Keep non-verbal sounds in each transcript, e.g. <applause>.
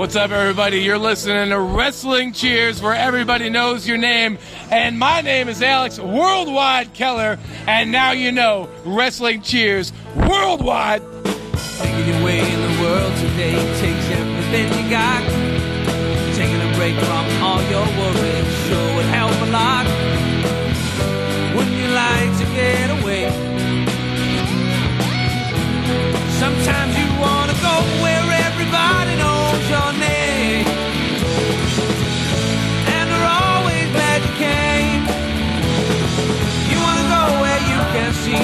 What's up, everybody? You're listening to Wrestling Cheers, where everybody knows your name. And my name is Alex Worldwide Keller. And now you know Wrestling Cheers Worldwide. Making your way in the world today takes everything you got. Taking a break from all your worries sure would help a lot. Wouldn't you like to get away? Sometimes you wanna go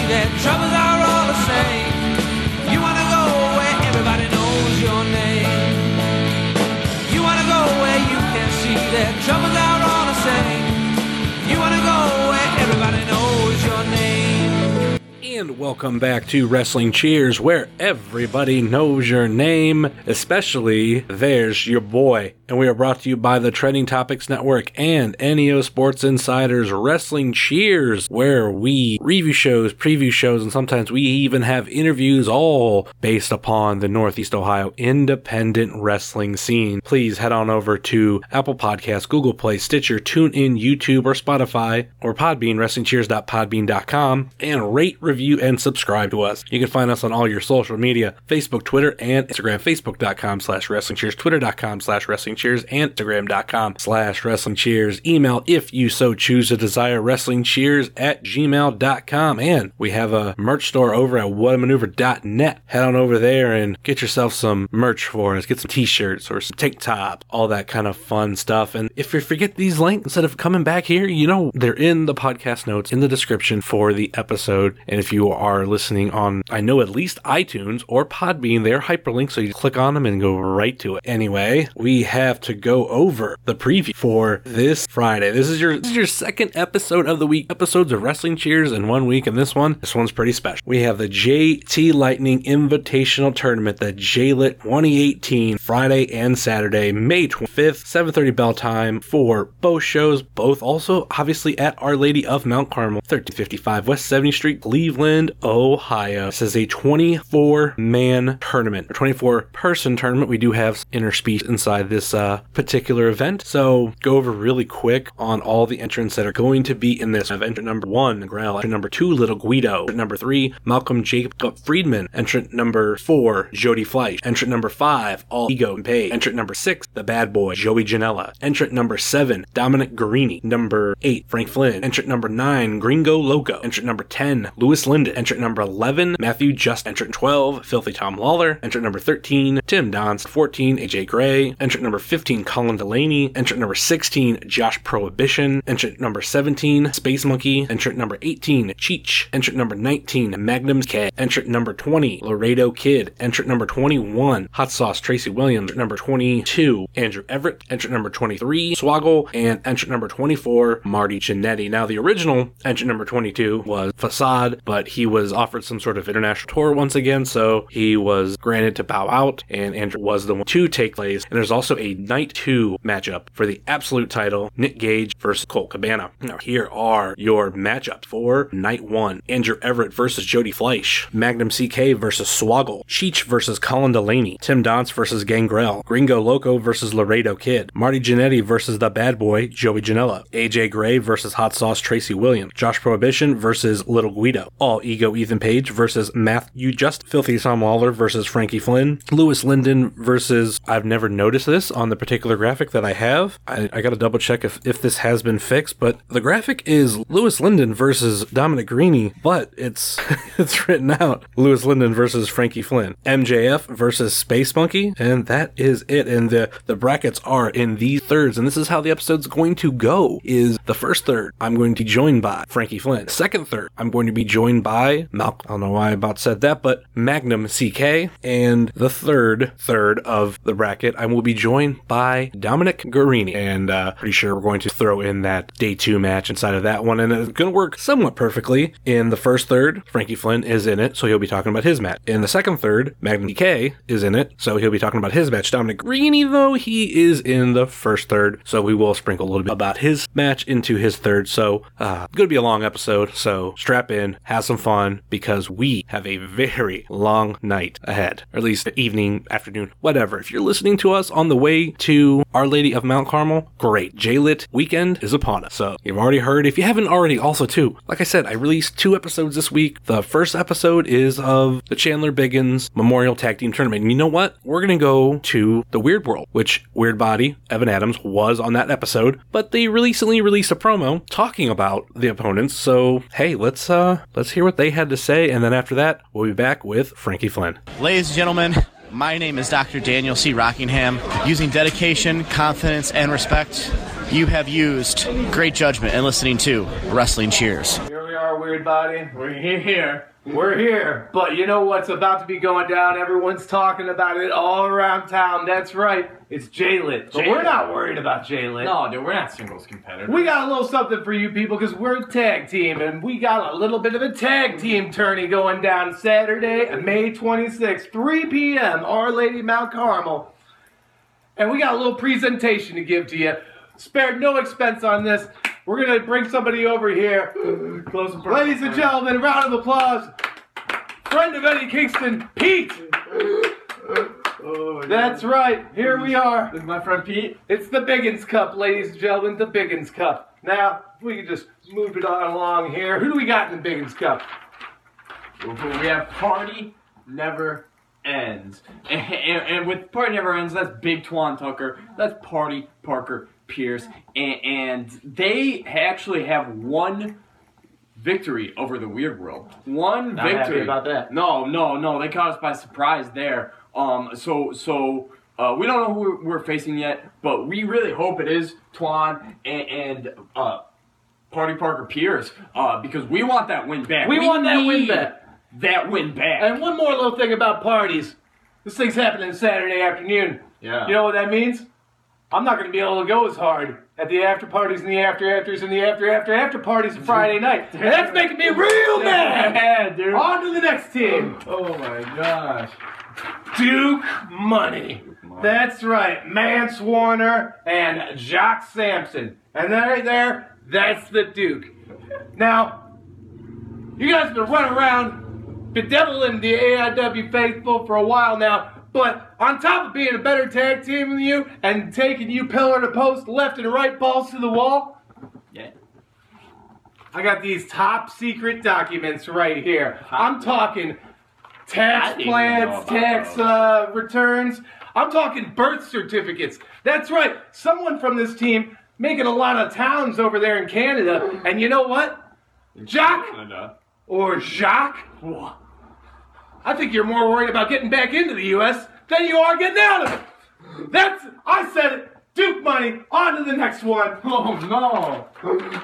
troubles are all the same. You wanna go where everybody knows your name. You wanna go where you can see that troubles are And welcome back to Wrestling Cheers, where everybody knows your name, especially there's your boy. And we are brought to you by the Trending Topics Network and NEO Sports Insiders Wrestling Cheers, where we review shows, preview shows, and sometimes we even have interviews all based upon the Northeast Ohio independent wrestling scene. Please head on over to Apple Podcasts, Google Play, Stitcher, TuneIn, YouTube, or Spotify, or Podbean, WrestlingCheers.podbean.com, and rate, review, and subscribe to us. You can find us on all your social media, Facebook, Twitter, and Instagram, Facebook.com slash Wrestling Cheers, Twitter.com slash Wrestling Cheers, and Instagram.com slash Wrestling Cheers. Email, if you so choose to desire, Wrestling Cheers at gmail.com. And we have a merch store over at whatamaneuver.net. Head on over there and get yourself some merch for us. Get some t-shirts or some tank tops, all that kind of fun stuff. And if you forget these links, instead of coming back here, you know, they're in the podcast notes in the description for the episode. And if you are listening on, I know at least iTunes or Podbean, they're hyperlinked. So you click on them and go right to it. Anyway, we have to go over the preview for this Friday. This is your, this is your second episode of the week, episodes of Wrestling Cheers in one week. And this one, this one's pretty special. We have the JT Lightning Invitational Tournament, the JLIT 2018, Friday and Saturday, May 25th, 7.30 bell time for both shows, both also obviously at Our Lady of Mount Carmel, 1355 West 70th Street, Cleveland, Ohio. This is a 24 man tournament, a 24 person tournament. We do have interspecies inside this uh, particular event. So go over really quick on all the entrants that are going to be in this. Entrant number one, Grell. Number two, Little Guido. Number three, Malcolm Jacob Friedman. Entrant number four, Jody Fleisch. Entrant number five, All Ego Ethan Page. Entrant number six, The Bad Boy, Joey Janela. Entrant number seven, Dominic Garrini. Number eight, Frank Flynn. Entrant number nine, Gringo Loco. Entrant number 10, Lewis Linden. Entrant number 11, Matthew Just. Entrant 12, Filthy Tom Lawler. Entrant number 13, Tim Donst. 14, AJ Gray. Entrant number 15, Colin Delaney. Entrant number 16, Josh Prohibition. Entrant number 17, Space Monkey. Entrant number 18, Cheech. Entrant number 19, Magnum K. Entrant number 20, Laredo Kid. Entrant number 21, Hot Sauce Tracy Williams. Entrant number 22, Andrew Everett. Entrant number 23, Swoggle. And entrant number 24, Marty Jannetty. Now, the original entrant number 22 was Facade, but he was offered some sort of international tour once again, so he was granted to bow out, and Andrew was the one to take place. And there's also a night two matchup for the absolute title Nick Gage versus Colt Cabana. Now, here are your matchups for night one Andrew Everett versus Jody Fleisch, Magnum CK versus Swoggle, Cheech versus Colin Delaney, Tim Donst versus Gangrel, Gringo Loco versus Laredo Kid, Marty Jannetty versus the bad boy Joey Janela, AJ Gray versus Hot Sauce Tracy Williams, Josh Prohibition versus Little Guido, All Ego Ethan Page versus Matthew Just, Filthy Tom Lawler versus Frankie Flynn, Lewis Linden versus, I've never noticed this on the particular graphic that I have. I, I gotta double check if, if this has been fixed, but the graphic is Lewis Linden versus Dominic Garrini, but it's <laughs> it's written out Lewis Linden versus Frankie Flynn, MJF versus Space Monkey, and that is it. And the the brackets are in these thirds, and this is how the episode's going to go. Is the first third I'm going to be joined by Frankie Flynn. Second third I'm going to be joined by Malcolm. I don't know why I about said that, but Magnum CK, and the third third of the bracket I will be joined by Dominic Garrini, and uh, pretty sure we're going to throw in that day two match inside of that one, and it's going to work somewhat perfectly. In the first third, Frankie Flynn is in it, so he'll be talking about his match. In the second third, Magnum CK is in it, so he'll be talking about his match. Dominic Garrini, though, he is in the first third, so we will sprinkle a little bit about his match into his third. So, uh, going to be a long episode, so strap in, have some fun because we have a very long night ahead, or at least evening, afternoon, whatever. If you're listening to us on the way to Our Lady of Mount Carmel, great. J-Lit weekend is upon us. So you've already heard. If you haven't already, also too, like I said, I released two episodes this week. The first episode is of the Chandler Biggins Memorial Tag Team Tournament. And you know what? We're going to go to the Weird World, which Weird Body, Evan Adams, was on that episode, but they recently released a promo talking about the opponents. So hey, let's uh let's hear what they had to say, and then after that, we'll be back with Frankie Flynn. Ladies and gentlemen, my name is Dr. Daniel C. Rockingham. Using dedication, confidence, and respect, you have used great judgment in listening to Wrestling Cheers. Here we are, Weird Body. We're here. We're here. But you know what's about to be going down? Everyone's talking about it all around town. That's right. It's J-Lit. But we're not worried about J-Lit. No, dude, we're not singles competitors. We got a little something for you people because we're a tag team and we got a little bit of a tag team tourney going down Saturday, May 26th, 3 p.m., Our Lady Mount Carmel. And we got a little presentation to give to you. Spared no expense on this. We're going to bring somebody over here. Close and Ladies and gentlemen, a round of applause. Friend of Eddie Kingston, Pete. Oh, that's right. Here we are. This is my friend Pete. It's the Biggins Cup, ladies and gentlemen, the Biggins Cup. Now, if we can just move it on along here. Who do we got in the Biggins Cup? We have Party Never Ends. And, <laughs> and, and with Party Never Ends, that's Big Twan Tucker. That's Party Parker Pierce. And, and they actually have one victory over the Weird World. One Not victory. about that. No, no, no. They caught us by surprise there. Um, so, so uh, we don't know who we're facing yet, but we really hope it is Twan and, and uh, Party Parker Pierce uh, because we want that win back. We want that win back. That win back. And one more little thing about parties. This thing's happening Saturday afternoon. Yeah. You know what that means? I'm not going to be able to go as hard at the after parties and the after afters and the after after after parties Friday night. And <laughs> that's making me real mad. <laughs> dude. On to the next team. Oh my gosh. Duke Money. That's right, Mance Warner and Jock Sampson. And right there, that's the Duke. Now, you guys have been running around bedeviling the AIW faithful for a while now, but on top of being a better tag team than you and taking you pillar to post, left and right, balls to the wall, Yeah. I got these top secret documents right here. I'm talking tax plans, tax uh, returns. I'm talking birth certificates. That's right. Someone from this team making a lot of towns over there in Canada. And you know what? Jock or Jacques? I think you're more worried about getting back into the U.S. than you are getting out of it. That's, I said it. Duke money. On to the next one. <laughs> Oh no.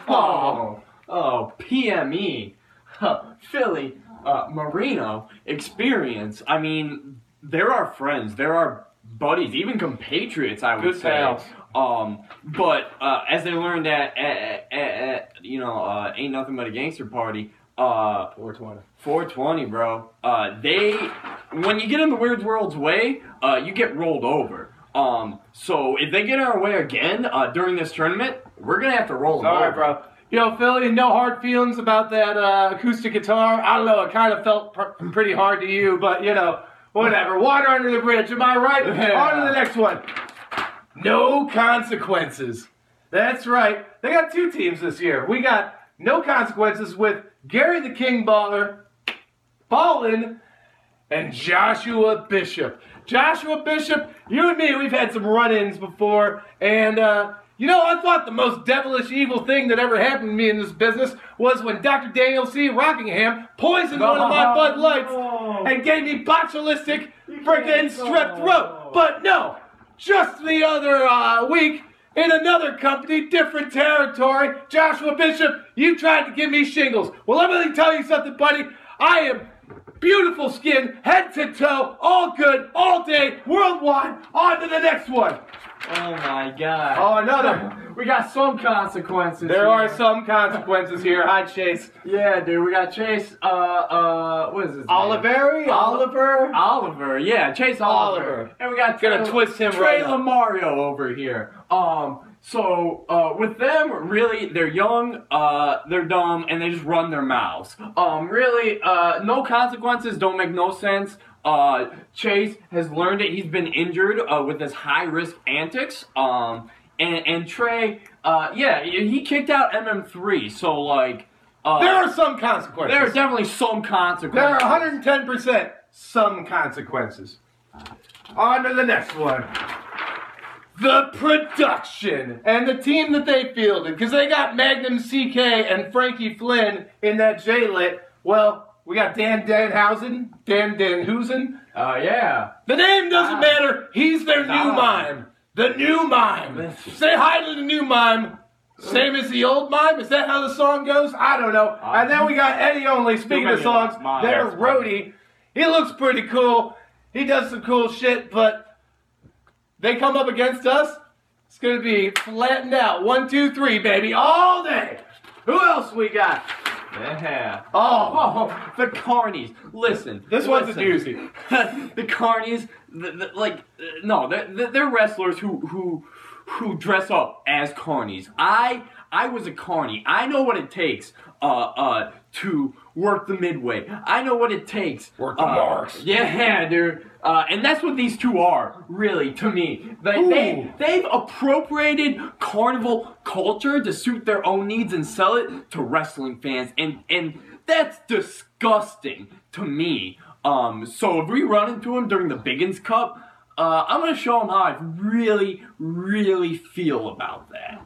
Oh. Oh, PME. Huh, Philly, uh, Marino experience. I mean, there are friends, there are buddies, even compatriots. I would Good say. pals. Um, but uh, as they learned at, at, at, at you know, uh, ain't nothing but a gangster party. Uh, 420. 420, bro. Uh, they, when you get in the Weird World's way, uh, you get rolled over. Um, so if they get in our way again uh, during this tournament, we're gonna have to roll them Sorry, over. bro. You know, Philly, no hard feelings about that uh, acoustic guitar. I don't know, it kind of felt pr- pretty hard to you, but you know, whatever. Water under the bridge, am I right? <laughs> Yeah. On to the next one. No consequences. That's right. They got two teams this year. We got no consequences with Gary the King Baller, Ballin, and Joshua Bishop. Joshua Bishop, you and me, we've had some run-ins before, and uh, you know, I thought the most devilish evil thing that ever happened to me in this business was when Dr. Daniel C. Rockingham poisoned one of my Bud Lights and gave me botulistic freaking strep throat. But no, just the other uh, week, in another company, different territory, Joshua Bishop, you tried to give me shingles. Well, let me tell you something, buddy. I am beautiful skin, head to toe, all good, all day, worldwide. On to the next one. Oh my god. Oh, another. We got some consequences. There here. are some consequences here. Hi, Chase. Yeah, dude. We got Chase. Uh, uh, what is his name? Oliveri? Oliver? Oliver. Yeah, Chase Oliver. Oliver. And we got Gonna Trey- twist him Trey right up. Lamario over here. Um. So, uh, with them, really, they're young, uh, they're dumb, and they just run their mouths. Um, really, uh, no consequences don't make no sense. Uh, Chase has learned it. He's been injured, uh, with his high risk antics. Um, and, and Trey, uh, yeah, he kicked out MM3, so, like, uh, There are some consequences. there are definitely some consequences. There are 110% some consequences. On to the next one. The production and the team that they fielded, because they got Magnum CK and Frankie Flynn in that J-Lit. Well, we got Dan Danhausen, Dan Danhusen. Uh, yeah. The name doesn't Ah. matter. He's their new Ah. mime. The new mime. Say hi to the new mime. Same as the old mime? Is that how the song goes? I don't know. And then we got Eddie Only. Speaking of songs, their roadie. He looks pretty cool. He does some cool shit, but they come up against us. It's gonna be flattened out. One, two, three, baby, all day. Who else we got? Yeah. Oh, Oh, <laughs> the Carnies. Listen. this one's a doozy. <laughs> the Carnies, the, the, like, uh, no, they're, they're- wrestlers who who who dress up as Carnies. I I was a Carney. I know what it takes uh uh to work the midway. I know what it takes. Work the uh, marks. Yeah, dude. Uh, and that's what these two are, really, to me. They, they, they've appropriated carnival culture to suit their own needs and sell it to wrestling fans, and and that's disgusting to me. Um, so if we run into him during the Biggins Cup, uh, I'm gonna show him how I really, really feel about that.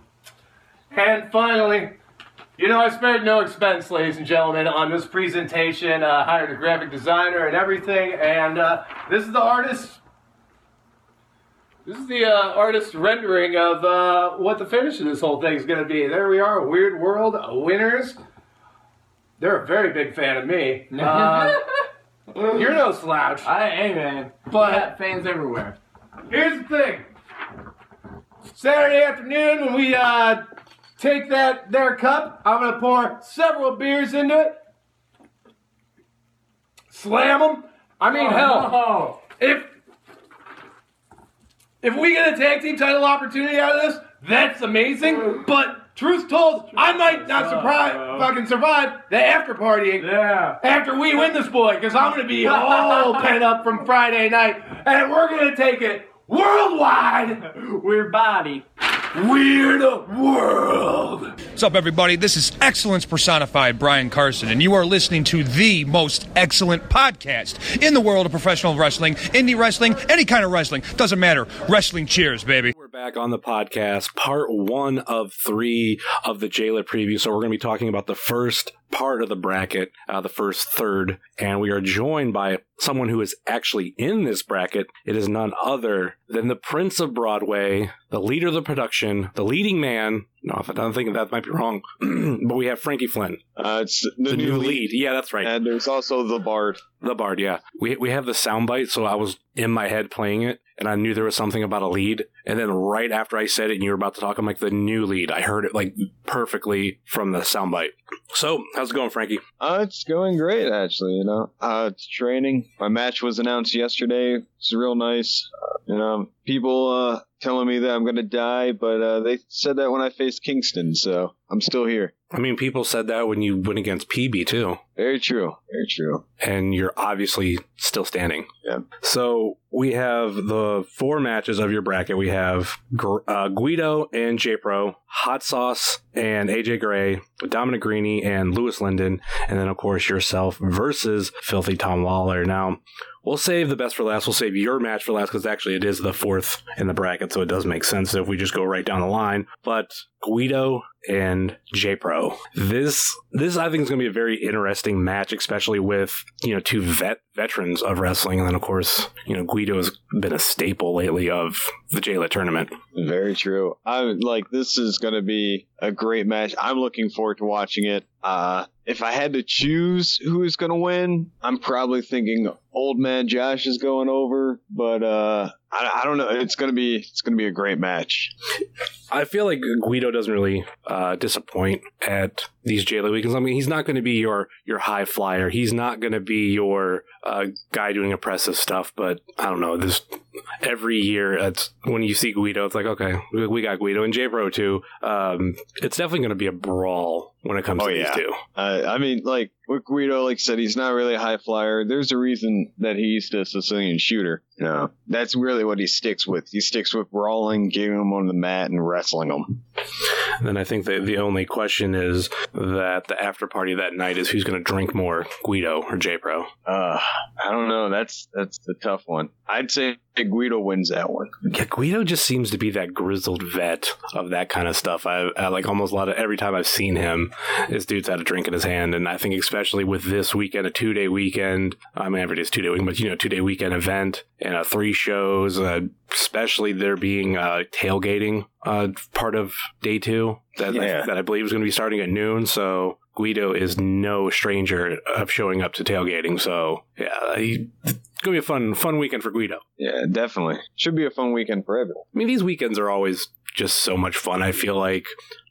And finally, you know, I spared no expense, ladies and gentlemen, on this presentation. Uh, hired a graphic designer and everything, and uh, this is the artist. This is the uh, artist rendering of uh, what the finish of this whole thing is going to be. There we are, Weird World winners. They're a very big fan of me. <laughs> Uh, you're no slouch. I, hey man, But- fans everywhere. Here's the thing. Saturday afternoon, when we uh, take that their cup, I'm gonna pour several beers into it. Slam them. I mean, hell, Oh, if if we get a tag team title opportunity out of this, that's amazing. But truth told, I might not surprise, fucking survive the after partying yeah. after we win this boy, because I'm gonna be all <laughs> pent up from Friday night, and we're gonna take it worldwide. Weird body. Weird world. What's up, everybody? This is Excellence Personified, Brian Carson, and you are listening to the most excellent podcast in the world of professional wrestling, indie wrestling, any kind of wrestling. Doesn't matter. Wrestling cheers, baby. We're back on the podcast, part one of three of the JLIT preview. So we're going to be talking about the first part of the bracket, uh, the first third, and we are joined by someone who is actually in this bracket. It is none other than the Prince of Broadway, the leader of the production, the leading man. No, I'm thinking that might be wrong, <clears throat> but we have Frankie Flynn, Uh, it's the, the, new, lead. Yeah, that's right. And there's also the Bard. The Bard, yeah. We we have the soundbite, so I was in my head playing it, and I knew there was something about a lead. And then right after I said it, and you were about to talk, I'm like the new lead. I heard it like perfectly from the soundbite. So how's it going, Frankie? Uh, it's going great, actually, you know. Uh, it's training. My match was announced yesterday. It's real nice. Know, people, uh, telling me that I'm gonna die, but, uh, they said that when I faced Kingston, so I'm still here. I mean, people said that when you went against PB too, Very true. Very true. and you're obviously still standing. Yeah. So we have the four matches of your bracket. We have uh, Guido and J Pro, Hot Sauce and AJ Gray, Dominic Garrini and Lewis Linden, and then of course yourself versus Filthy Tom Lawler. Now we'll save the best for last. We'll save your match for last because actually it is the fourth in the bracket, so it does make sense if we just go right down the line. But Guido and J Pro. This this I think is going to be a very interesting match, especially with you know two vet veterans of wrestling, and then of course you know Guido has been a staple lately of the JLIT tournament. Very true. I'm like this is going to be a great match. I'm looking forward to watching it. Uh, if I had to choose who is going to win, I'm probably thinking old man Josh is going over, but uh, I, I don't know. It's gonna be it's gonna be a great match. I feel like Guido doesn't really uh, disappoint at these JLIT weekends. I mean, he's not going to be your your high flyer. He's not going to be your uh, guy doing impressive stuff. But I don't know. This every year, it's when you see Guido, it's like okay, we, we got Guido and J Pro too. Um, it's definitely going to be a brawl when it comes Oh, to yeah. these two. Uh, I mean, like with Guido, like I said, he's not really a high flyer. There's a reason that he's the Sicilian shooter. You know, that's really what he sticks with. He sticks with brawling, getting him on the mat, and wrestling him. And then I think that the only question is that the after party that night is who's going to drink more, Guido or J Pro. Uh, I don't know. That's that's the tough one. I'd say Guido wins that one. Yeah, Guido just seems to be that grizzled vet of that kind of stuff. I, I like almost a lot of every time I've seen him, this dude's had a drink in his hand, and I think especially with this weekend, a two day weekend. I mean, every day's two day weekend, but you know, two day weekend event and uh, three shows. Uh, especially there being uh, tailgating uh, part of day two that Yeah. that I believe is going to be starting at noon. So. Guido is no stranger of showing up to tailgating, so yeah, he, it's gonna be a fun, fun weekend for Guido. Yeah, definitely. Should be a fun weekend for everyone. I mean, these weekends are always just so much fun. I feel like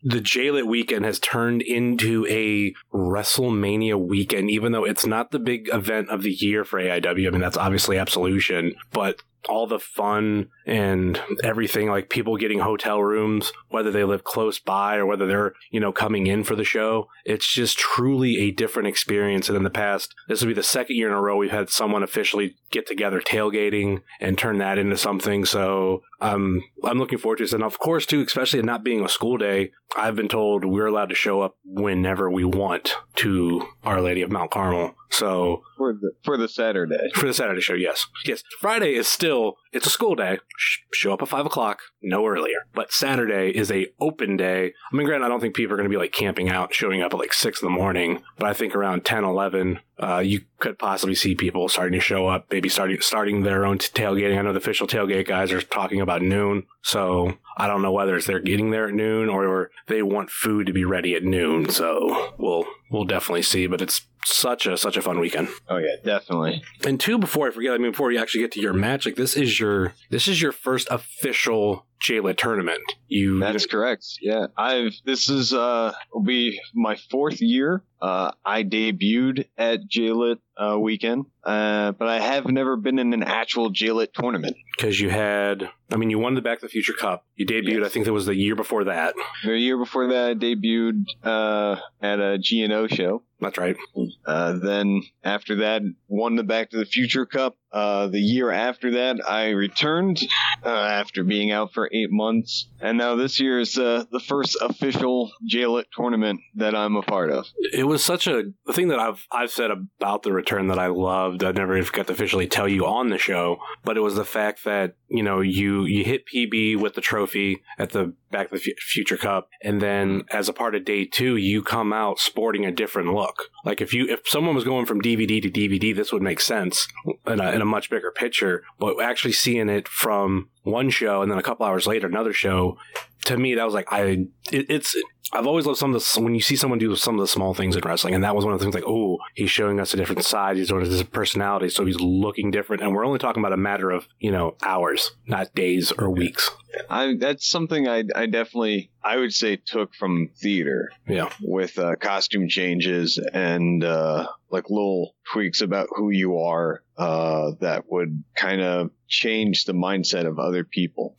the JLit weekend has turned into a WrestleMania weekend, even though it's not the big event of the year for AIW. I mean, that's obviously Absolution, but all the fun and everything, like people getting hotel rooms, whether they live close by or whether they're, you know, coming in for the show, it's just truly a different experience. And in the past, this will be the second year in a row we've had someone officially get together tailgating and turn that into something. So um, I'm looking forward to this. And of course, too, especially not being a school day, I've been told we're allowed to show up whenever we want to Our Lady of Mount Carmel. So For the for the Saturday. for the Saturday show, yes. Yes. Friday is still, it's a school day. Sh- show up at 5 o'clock, no earlier. But Saturday is a open day. I mean, granted, I don't think people are going to be like camping out, showing up at like 6 in the morning. But I think around 10, 11, uh, you could possibly see people starting to show up, maybe starting starting their own tailgating. I know the official tailgate guys are talking about noon. So I don't know whether it's they're getting there at noon or they want food to be ready at noon. So we'll, we'll definitely see. But it's such a, such a fun weekend. Oh yeah, definitely. And two, before I forget, I mean, before you actually get to your match, like this is your this is your first official JLIT tournament. You That's correct. Yeah, I've this is uh will be my fourth year. Uh, I debuted at JLit uh, weekend, uh, but I have never been in an actual JLit tournament. because you had, I mean, you won the Back to the Future Cup. You debuted, I think it was the year before that. The year before that, I debuted uh, at a GNO show. That's right. Uh, then after that, won the Back to the Future Cup. Uh, the year after that, I returned uh, after being out for eight months, and now this year is uh, the first official JLit tournament that I'm a part of. It was such a thing that I've I've said about the return that I loved. I never got to officially tell you on the show, but it was the fact that you know you you hit PB with the trophy at the Back to the Fu- Future Cup, and then as a part of day two, you come out sporting a different look. Like if you if someone was going from DVD to DVD, this would make sense in a, in a much bigger picture. But actually seeing it from one show and then a couple hours later another show, to me that was like I it, it's I've always loved some of the when you see someone do some of the small things in wrestling, and that was one of the things like, oh, he's showing us a different side, he's us his personality, so he's looking different, and we're only talking about a matter of you know hours, not days or weeks. I that's something I I definitely I would say took from theater Yeah, with uh, costume changes and uh, like little tweaks about who you are uh, that would kind of change the mindset of other people.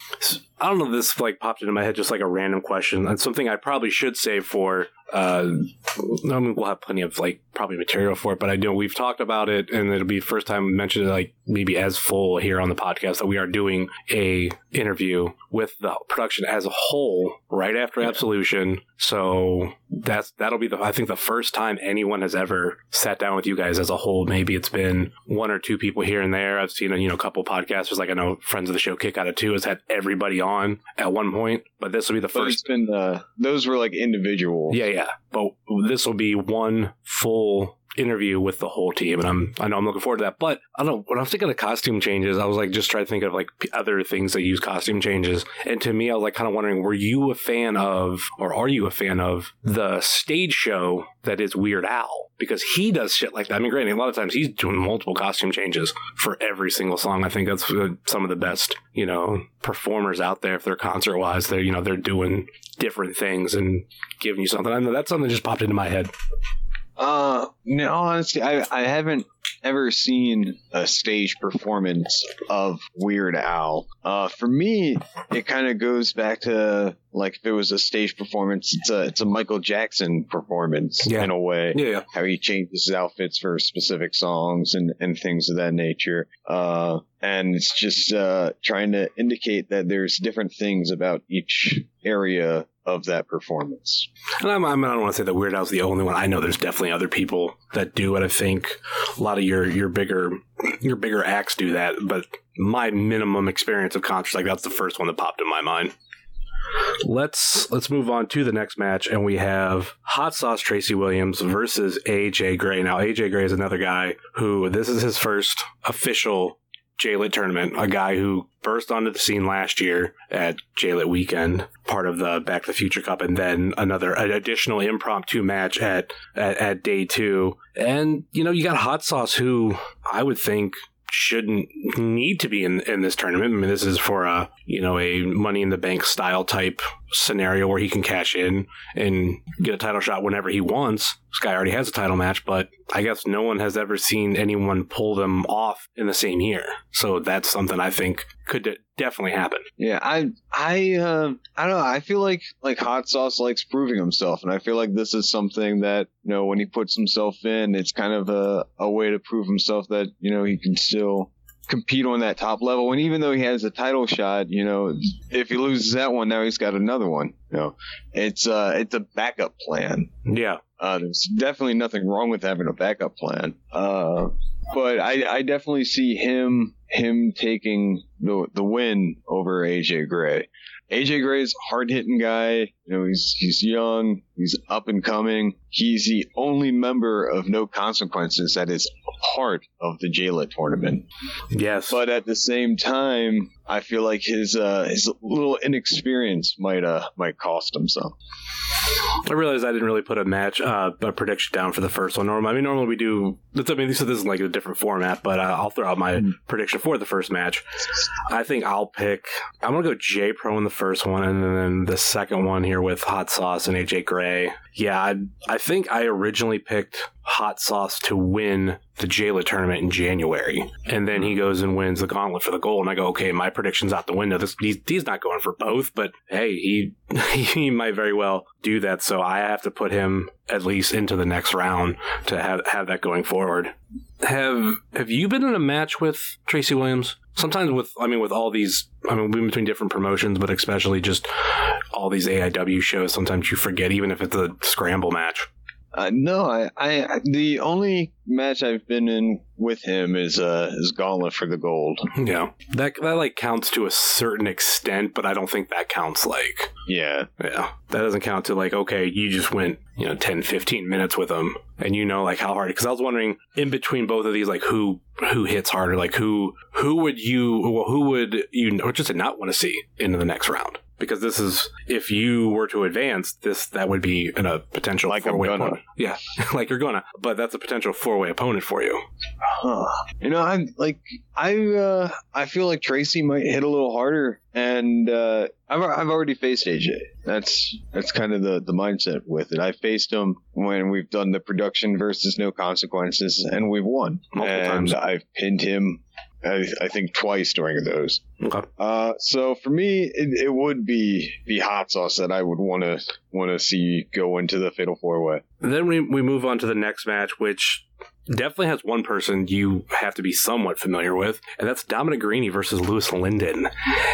I don't know. if This like popped into my head just like a random question. That's something I probably should save for. Uh, I mean, we'll have plenty of like probably material for it, but I know we've talked about it, and it'll be the first time we mentioned it like maybe as full here on the podcast that we are doing a interview with the production as a whole right after Absolution. So that's that'll be the I think the first time anyone has ever sat down with you guys as a whole. Maybe it's been one or two people here and there. I've seen a you know couple podcasters like I know friends of the show Kick Out of Two has had everybody on at one point, but this will be the But it's first. been uh, those were like individual. Yeah, yeah. But this will be one full interview with the whole team, and I'm I know I'm looking forward to that. But I don't know when I was thinking of costume changes, I was like just trying to think of like other things that use costume changes, and to me, I was like kind of wondering, were you a fan of, or are you a fan of the stage show that is Weird Al? Because he does shit like that. I mean, granted, a lot of times he's doing multiple costume changes for every single song. I think that's uh, some of the best, you know, performers out there. If they're concert wise, they're you know they're doing different things and giving you something. I know that's something that just popped into my head. Uh, no, honestly, I I haven't ever seen a stage performance of Weird Al. Uh, for me, it kind of goes back to like if it was a stage performance, it's a it's a Michael Jackson performance Yeah. in a way. Yeah, yeah. How he changes his outfits for specific songs and and things of that nature. Uh, and it's just uh trying to indicate that there's different things about each area of that performance. And I'm, I'm, I don't want to say that Weird Al's the only one. I know there's definitely other people that do it. I think a lot of your your bigger your bigger acts do that. But my minimum experience of concerts like that's the first one that popped in my mind. Let's let's move on to the next match, and we have Hot Sauce Tracy Williams versus AJ Gray. Now AJ Gray is another guy who this is his first official JLit tournament. A guy who burst onto the scene last year at JLit weekend, part of the Back to the Future Cup, and then another an additional impromptu match at, at at day two. And you know, you got Hot Sauce, who I would think shouldn't need to be in in this tournament. I mean, this is for a you know a Money in the Bank style type scenario where he can cash in and get a title shot whenever he wants. This guy already has a title match, but I guess no one has ever seen anyone pull them off in the same year. So that's something I think could de- definitely happen. Yeah, I I uh, I don't know. I feel like like hot sauce likes proving himself, and I feel like this is something that you know when he puts himself in, it's kind of a a way to prove himself that you know he can still compete on that top level. And even though he has a title shot, you know, if he loses that one, now he's got another one. You know, it's uh it's a backup plan. Yeah. Uh, there's definitely nothing wrong with having a backup plan. Uh, but I, I definitely see him him taking the the win over AJ Gray. AJ Gray's a hard hitting guy. You know, he's he's young, he's up and coming. He's the only member of No Consequences that is part of the JLit tournament. Yes. But at the same time, I feel like his uh, his little inexperience might uh might cost him some. I realized I didn't really put a match, uh, a prediction down for the first one. Normally, I mean, normally we do. That's, I mean, this is like a different format, but uh, I'll throw out my prediction for the first match. I think I'll pick. I'm gonna go J Pro in the first one, and then the second one here with Hot Sauce and AJ Gray. Yeah, I, I think I originally picked Hot Sauce to win the JLit tournament in January, and then he goes and wins the Gauntlet for the gold. And I go, okay, my prediction's out the window. This he's, he's not going for both, but hey, he <laughs> he might very well do that. So I have to put him at least into the next round to have have that going forward. Have have you been in a match with Tracy Williams? Sometimes with I mean with all these I mean been between different promotions, but especially just all these AIW shows. Sometimes you forget even if it's a scramble match. Uh, no, I, I, the only match I've been in with him is, uh, is Gauntlet for the Gold. Yeah, that that like counts to a certain extent, but I don't think that counts like Yeah. yeah, that doesn't count to like okay, you just went you know 10, 15 minutes with him, and you know like how hard. Because I was wondering in between both of these, like who who hits harder, like who who would you well, who would you or just not want to see into the next round. Because this is, if you were to advance, this that would be in a potential Like four way opponent. Yeah, <laughs> like you're gonna, but that's a potential four way opponent for you. Huh. You know, I'm like, I, uh, I feel like Tracy might hit a little harder, and uh, I've I've already faced AJ. That's that's kind of the the mindset with it. I faced him when we've done the production versus no consequences, and we've won. Multiple and times. I've pinned him. I, I think twice during those. Okay. Uh, so for me, it, it would be the hot sauce that I would want to want to see go into the fatal four way. Then we, we move on to the next match, which definitely has one person you have to be somewhat familiar with, and that's Dominic Garrini versus Lewis Linden.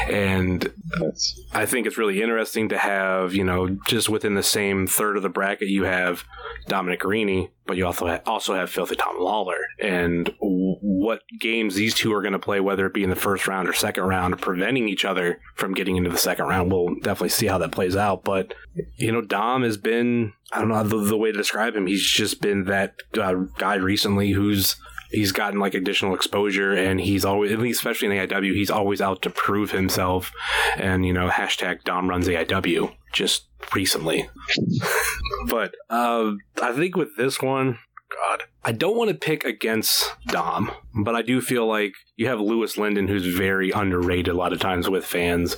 And That's I think it's really interesting to have, you know, just within the same third of the bracket, you have Dominic Garrini, but you also have, also have Filthy Tom Lawler. And what games these two are going to play, whether it be in the first round or second round, preventing each other from getting into the second round. We'll definitely see how that plays out. But, you know, Dom has been, I don't know the, the way to describe him. He's just been that uh, guy recently who's he's gotten like additional exposure and he's always at least especially in AIW he's always out to prove himself and you know hashtag Dom runs AIW just recently <laughs> but uh, I think with this one God I don't want to pick against Dom but I do feel like you have Lewis Linden who's very underrated a lot of times with fans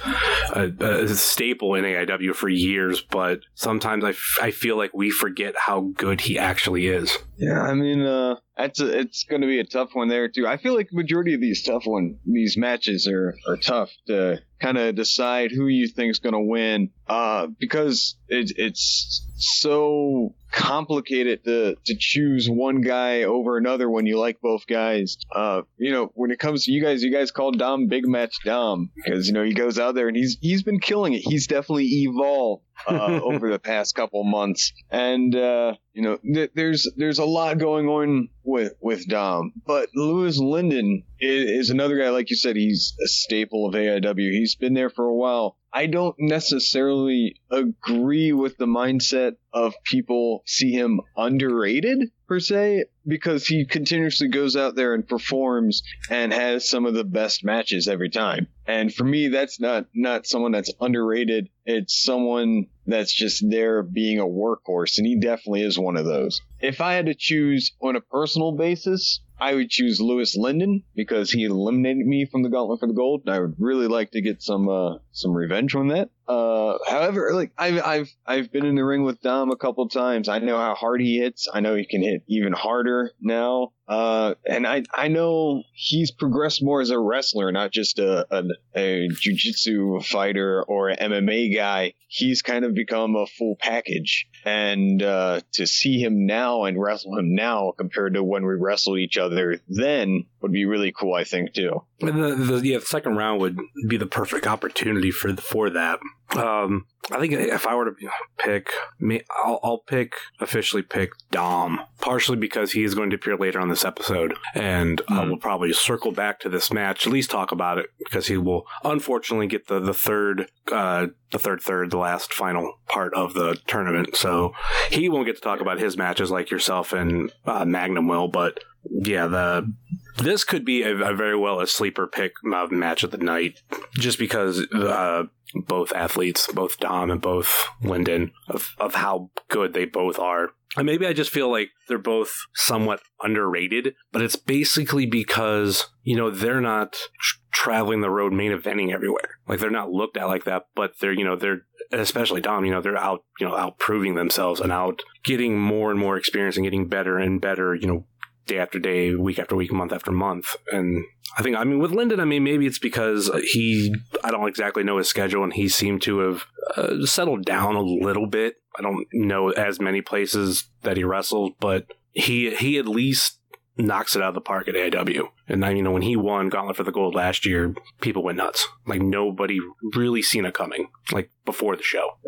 a, a staple in AIW for years but sometimes I, f- I feel like we forget how good he actually is Yeah, I mean, uh, that's a, it's going to be a tough one there too. I feel like majority of these tough one, these matches are are tough to kind of decide who you think's going to win, uh, because it, it's so complicated to to choose one guy over another when you like both guys. Uh, you know, when it comes to you guys, you guys call Dom Big Match Dom because you know he goes out there and he's he's been killing it. He's definitely evolved uh, <laughs> over the past couple months, and uh, you know, th- there's there's a lot going on with with Dom, but Lewis Linden is, is another guy. Like you said, he's a staple of AIW. He's been there for a while. I don't necessarily agree with the mindset of people see him underrated per se because he continuously goes out there and performs and has some of the best matches every time. And for me, that's not not someone that's underrated. It's someone that's just there being a workhorse, and he definitely is one of those. If I had to choose on a personal basis, I would choose Lewis Linden because he eliminated me from the Gauntlet for the Gold. And I would really like to get some uh, some revenge on that. Uh, however, like I've I've I've been in the ring with Dom a couple times. I know how hard he hits. I know he can hit even harder now. Uh, and I I know he's progressed more as a wrestler, not just a a, a jujitsu fighter or an MMA guy. He's kind of become a full package. And uh, to see him now and wrestle him now compared to when we wrestled each other then would be really cool. I think too. The, the yeah, the second round would be the perfect opportunity for for that. Um, I think if I were to pick, me, I'll, I'll pick officially pick Dom, partially because he is going to appear later on this episode, and uh, we'll probably circle back to this match, at least talk about it, because he will unfortunately get the the third, uh, the third third, the last final part of the tournament. So he won't get to talk about his matches like yourself and uh, Magnum will, but yeah, the this could be a, a very well a sleeper pick match of the night, just because uh, both athletes, both Dom and both Linden, of, of how good they both are. And maybe I just feel like they're both somewhat underrated, but it's basically because, you know, they're not tr- traveling the road main eventing everywhere. Like they're not looked at like that, but they're, you know, they're, especially Dom, you know, they're out, you know, out proving themselves and out getting more and more experience and getting better and better, you know, day after day, week after week, month after month. And I think, I mean, with Linden, I mean, maybe it's because he, I don't exactly know his schedule, and he seemed to have uh, settled down a little bit. I don't know as many places that he wrestled, but he he at least knocks it out of the park at AIW. And then, you know, when he won Gauntlet for the Gold last year, people went nuts. Like nobody really seen it coming, like before the show.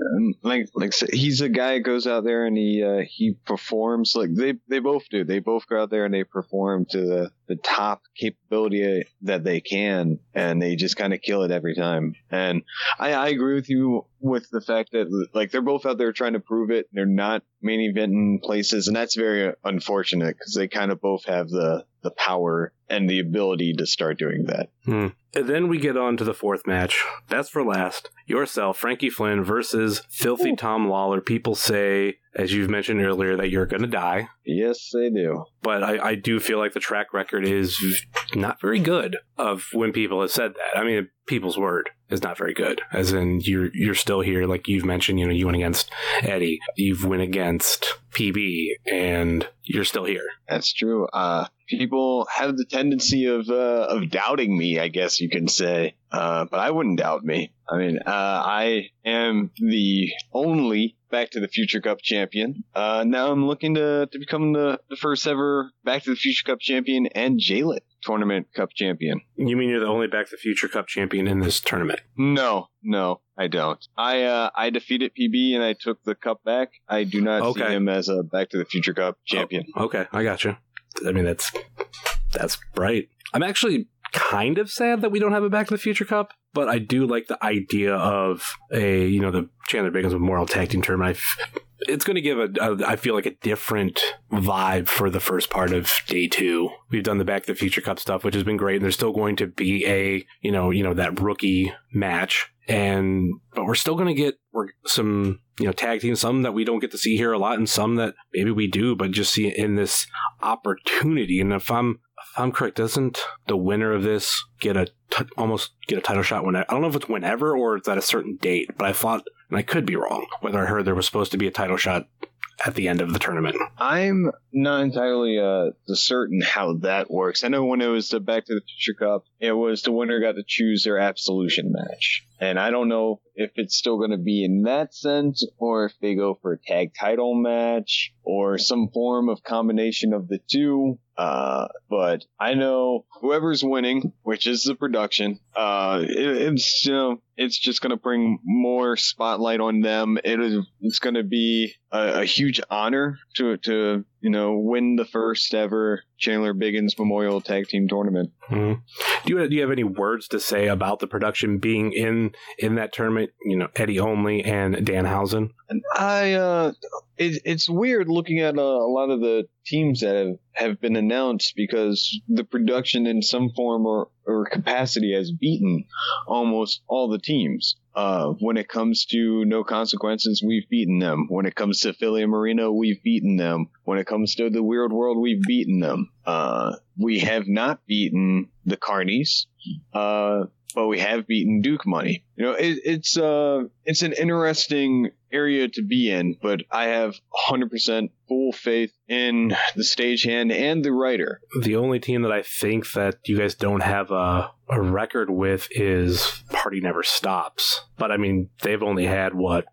Like like so he's a guy goes out there and he uh, he performs like they they both do. They both go out there and they perform to the the top capability that they can, and they just kind of kill it every time. And I, I agree with you with the fact that like they're both out there trying to prove it. They're not main eventing places, and that's very unfortunate because they kind of both have the the power and the ability to start doing that. Hmm. And then we get on to the fourth match. Best for last. Yourself, Frankie Flynn versus Filthy Tom Lawler. People say, as you've mentioned earlier, that you're going to die. Yes, they do. But I, I do feel like the track record is not very good of when people have said that. I mean, people's word is not very good. As in, you're you're still here, like you've mentioned. You know, you went against Eddie, you've went against PB, and you're still here. That's true. Uh, people have the tendency of uh, of doubting me, I guess you can say. Uh, but I wouldn't doubt me. I mean, uh, I am the only Back to the Future Cup champion. Uh, now I'm looking to, to become the, the first ever Back to the Future Cup champion and JLIT Tournament Cup champion. You mean you're the only Back to the Future Cup champion in this tournament? No, no, I don't. I uh, I defeated PB and I took the cup back. I do not see him as a Back to the Future Cup champion. Okay, I got you. I mean, that's That's right. I'm actually kind of sad that we don't have a Back to the Future Cup, but I do like the idea of a you know the Chandler Biggins Memorial Tag Team Tournament. I f- it's going to give a, a I feel like a different vibe for the first part of day two. We've done the Back to the Future Cup stuff, which has been great, and there's still going to be a you know you know that rookie match, and but we're still going to get some you know tag teams, some that we don't get to see here a lot, and some that maybe we do, but just see in this opportunity. And if I'm if I'm correct, doesn't the winner of this get a t- almost get a title shot when I don't know if it's whenever or it's at a certain date, but I thought and I could be wrong whether I heard there was supposed to be a title shot at the end of the tournament. I'm not entirely uh, certain how that works. I know when it was the Back to the Future Cup, it was the winner got to choose their absolution match. And I don't know if it's still going to be in that sense or if they go for a tag title match or some form of combination of the two. Uh, but I know whoever's winning, which is the production, uh, it, it's, you know, it's just going to bring more spotlight on them. It is, it's going to be a, a huge honor to, to, you know, win the first ever Chandler Biggins Memorial Tag Team Tournament. Mm-hmm. Do you do you have any words to say about the production being in in that tournament? You know, Eddie Only and Danhausen. And I, uh, it, it's weird looking at uh, a lot of the teams that have, have been announced because the production in some form or, or capacity has beaten almost all the teams. Uh, when it comes to no consequences, we've beaten them. When it comes to Philly and Marino, we've beaten them. When it comes to the Weird World, we've beaten them. Uh, we have not beaten the Carnies. Uh, but we have beaten Duke Money. You know, it, it's uh, it's an interesting area to be in, but I have 100% full faith in the stagehand and the writer. The only team that I think that you guys don't have a, a record with is Party Never Stops. But I mean, they've only had what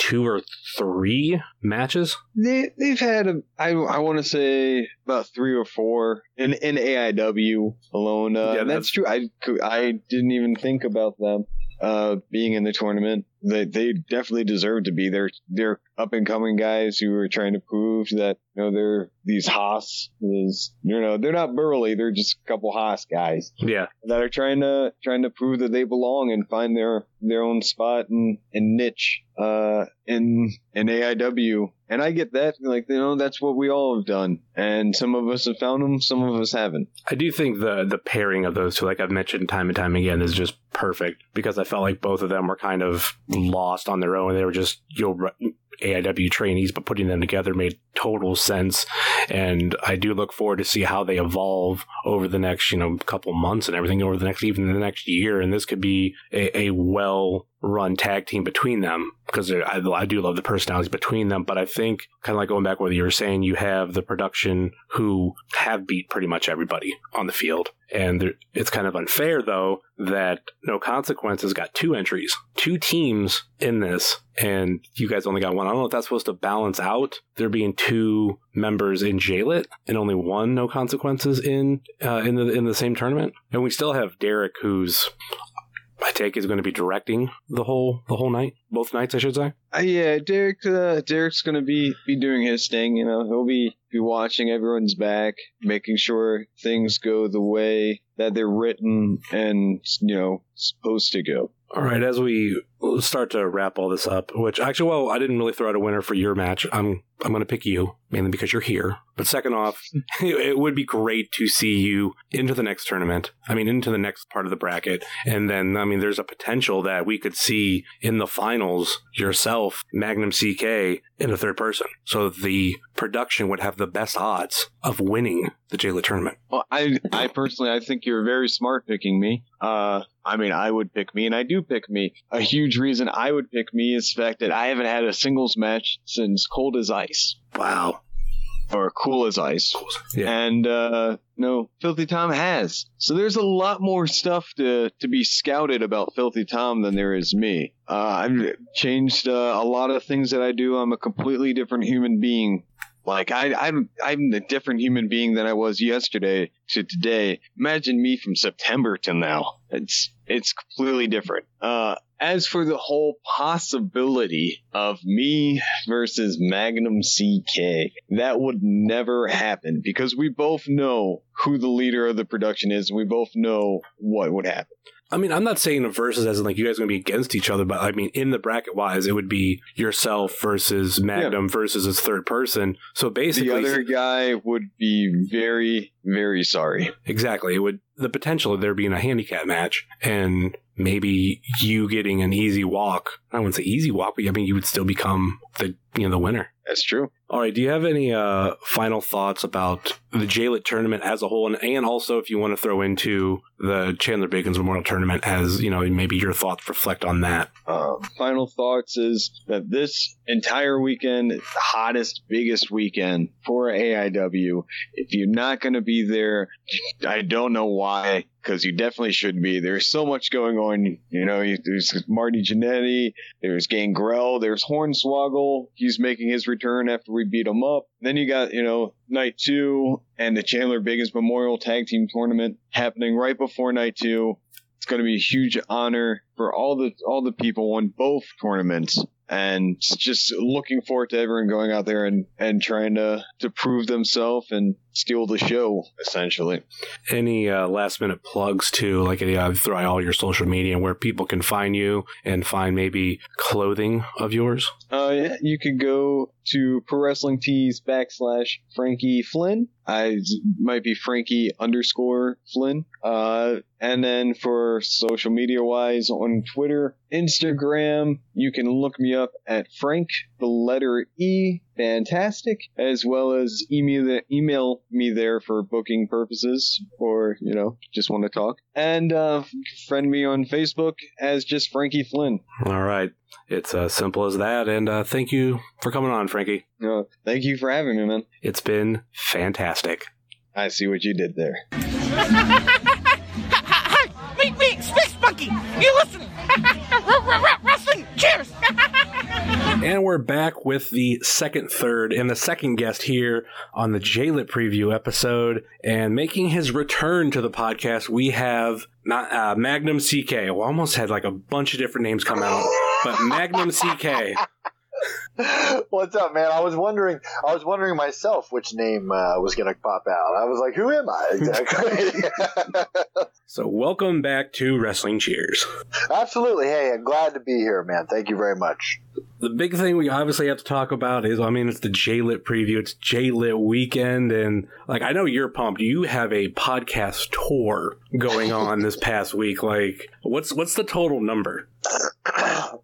two or three matches. They they've had a, I I want to say about three or four in in AIW alone. Uh, yeah, that's, that's true. I I didn't even think about them uh, being in the tournament. They they definitely deserve to be. They're they're up and coming guys who are trying to prove that you know they're these Haas is you know they're not burly. They're just a couple Haas guys. Yeah, that are trying to trying to prove that they belong and find their their own spot and, and niche uh, in in AIW. And I get that. Like you know that's what we all have done. And some of us have found them. Some of us haven't. I do think the the pairing of those two, like I've mentioned time and time again, is just perfect because I felt like both of them were kind of lost on their own. They were just you know AIW trainees, but putting them together made total sense. And I do look forward to see how they evolve over the next, you know, couple months and everything over the next, even the next year. And this could be a, a well run tag team between them because I, I, do love the personalities between them. But I think, kind of like going back what you were saying, you have the production who have beat pretty much everybody on the field. And it's kind of unfair, though, that No Consequences got two entries, two teams in this, and you guys only got one. I don't know if that's supposed to balance out there being two members in JLIT and only one No Consequences in uh, in the in the same tournament. And we still have Derek, who's I take is going to be directing the whole the whole night, both nights, I should say. Uh, yeah, Derek. Uh, Derek's going to be be doing his thing. You know, he'll be be watching everyone's back, making sure things go the way that they're written and you know supposed to go. All right, as we start to wrap all this up, which actually, well, I didn't really throw out a winner for your match. I'm I'm going to pick you mainly because you're here. But second off, <laughs> it would be great to see you into the next tournament. I mean, into the next part of the bracket, and then I mean, there's a potential that we could see in the finals yourself, Magnum CK, in a third person. So the production would have the best odds of winning the JLIT tournament. Well, I I personally I think you're very smart picking me. Uh, I mean, I would pick me, and I do pick me. A huge reason I would pick me is the fact that I haven't had a singles match since Cold as Ice. Wow. Or Cool as Ice. Yeah. And, uh, no, Filthy Tom has. So there's a lot more stuff to, to be scouted about Filthy Tom than there is me. Uh, I've changed uh, a lot of things that I do. I'm a completely different human being like I, I'm, I'm a different human being than I was yesterday to today. Imagine me from September to now. It's, it's completely different. Uh, as for the whole possibility of me versus Magnum CK, that would never happen because we both know who the leader of the production is. And we both know what would happen. I mean, I'm not saying the versus as in like you guys are going to be against each other, but I mean, in the bracket wise, it would be yourself versus Magnum versus his third person. So basically, The other guy would be very, very sorry. exactly, it would the potential of there being a handicap match and maybe you getting an easy walk. I wouldn't say easy walk, but I mean, you would still become the you know the winner. That's true. All right. Do you have any uh, final thoughts about the JLIT tournament as a whole, and, and also if you want to throw into the Chandler Biggins Memorial Tournament as you know maybe your thoughts reflect on that? Uh, final thoughts is that this entire weekend, hottest, biggest weekend for AIW. If you're not going to be there, I don't know why, because you definitely should be. There's so much going on. You know, there's Marty Jannetty, there's Gangrel, there's Hornswoggle. He's making his return after we beat him up. Then you got, you know, night two and the Chandler Biggins Memorial Tag Team Tournament happening right before night two. It's going to be a huge honor for all the all the people on both tournaments, and just looking forward to everyone going out there and, and trying to to prove themselves and steal the show essentially. Any uh, last minute plugs to like uh, throughout all your social media where people can find you and find maybe clothing of yours? Uh, yeah, you could go to Pro Wrestling Tees backslash Frankie Flynn. I might be Frankie underscore Flynn. Uh, and then for social media wise on Twitter, Instagram, you can look me up at Frank, the letter E, fantastic, as well as email, the, email me there for booking purposes or, you know, just want to talk. And, uh, friend me on Facebook as just Frankie Flynn. All right. It's as simple as that. And uh, thank you for coming on, Frankie. Uh, thank you for having me, man. It's been fantastic. I see what you did there. Hi, <laughs> meet me, Space Monkey. You listen. <laughs> Wrestling. Cheers. <laughs> And we're back with the second third and the second guest here on the JLIT preview episode. And making his return to the podcast, we have uh, Magnum CK. I almost had like a bunch of different names come out, but Magnum CK. What's up, man? I was wondering. I was wondering myself which name uh, was going to pop out. I was like, "Who am I exactly?" <laughs> <laughs> So, welcome back to Wrestling Cheers. Absolutely. Hey, I'm glad to be here, man. Thank you very much. The big thing we obviously have to talk about is, I mean, it's the JLIT preview. It's JLIT weekend. And like, I know you're pumped. You have a podcast tour going on this past week. Like, what's, what's the total number? <coughs>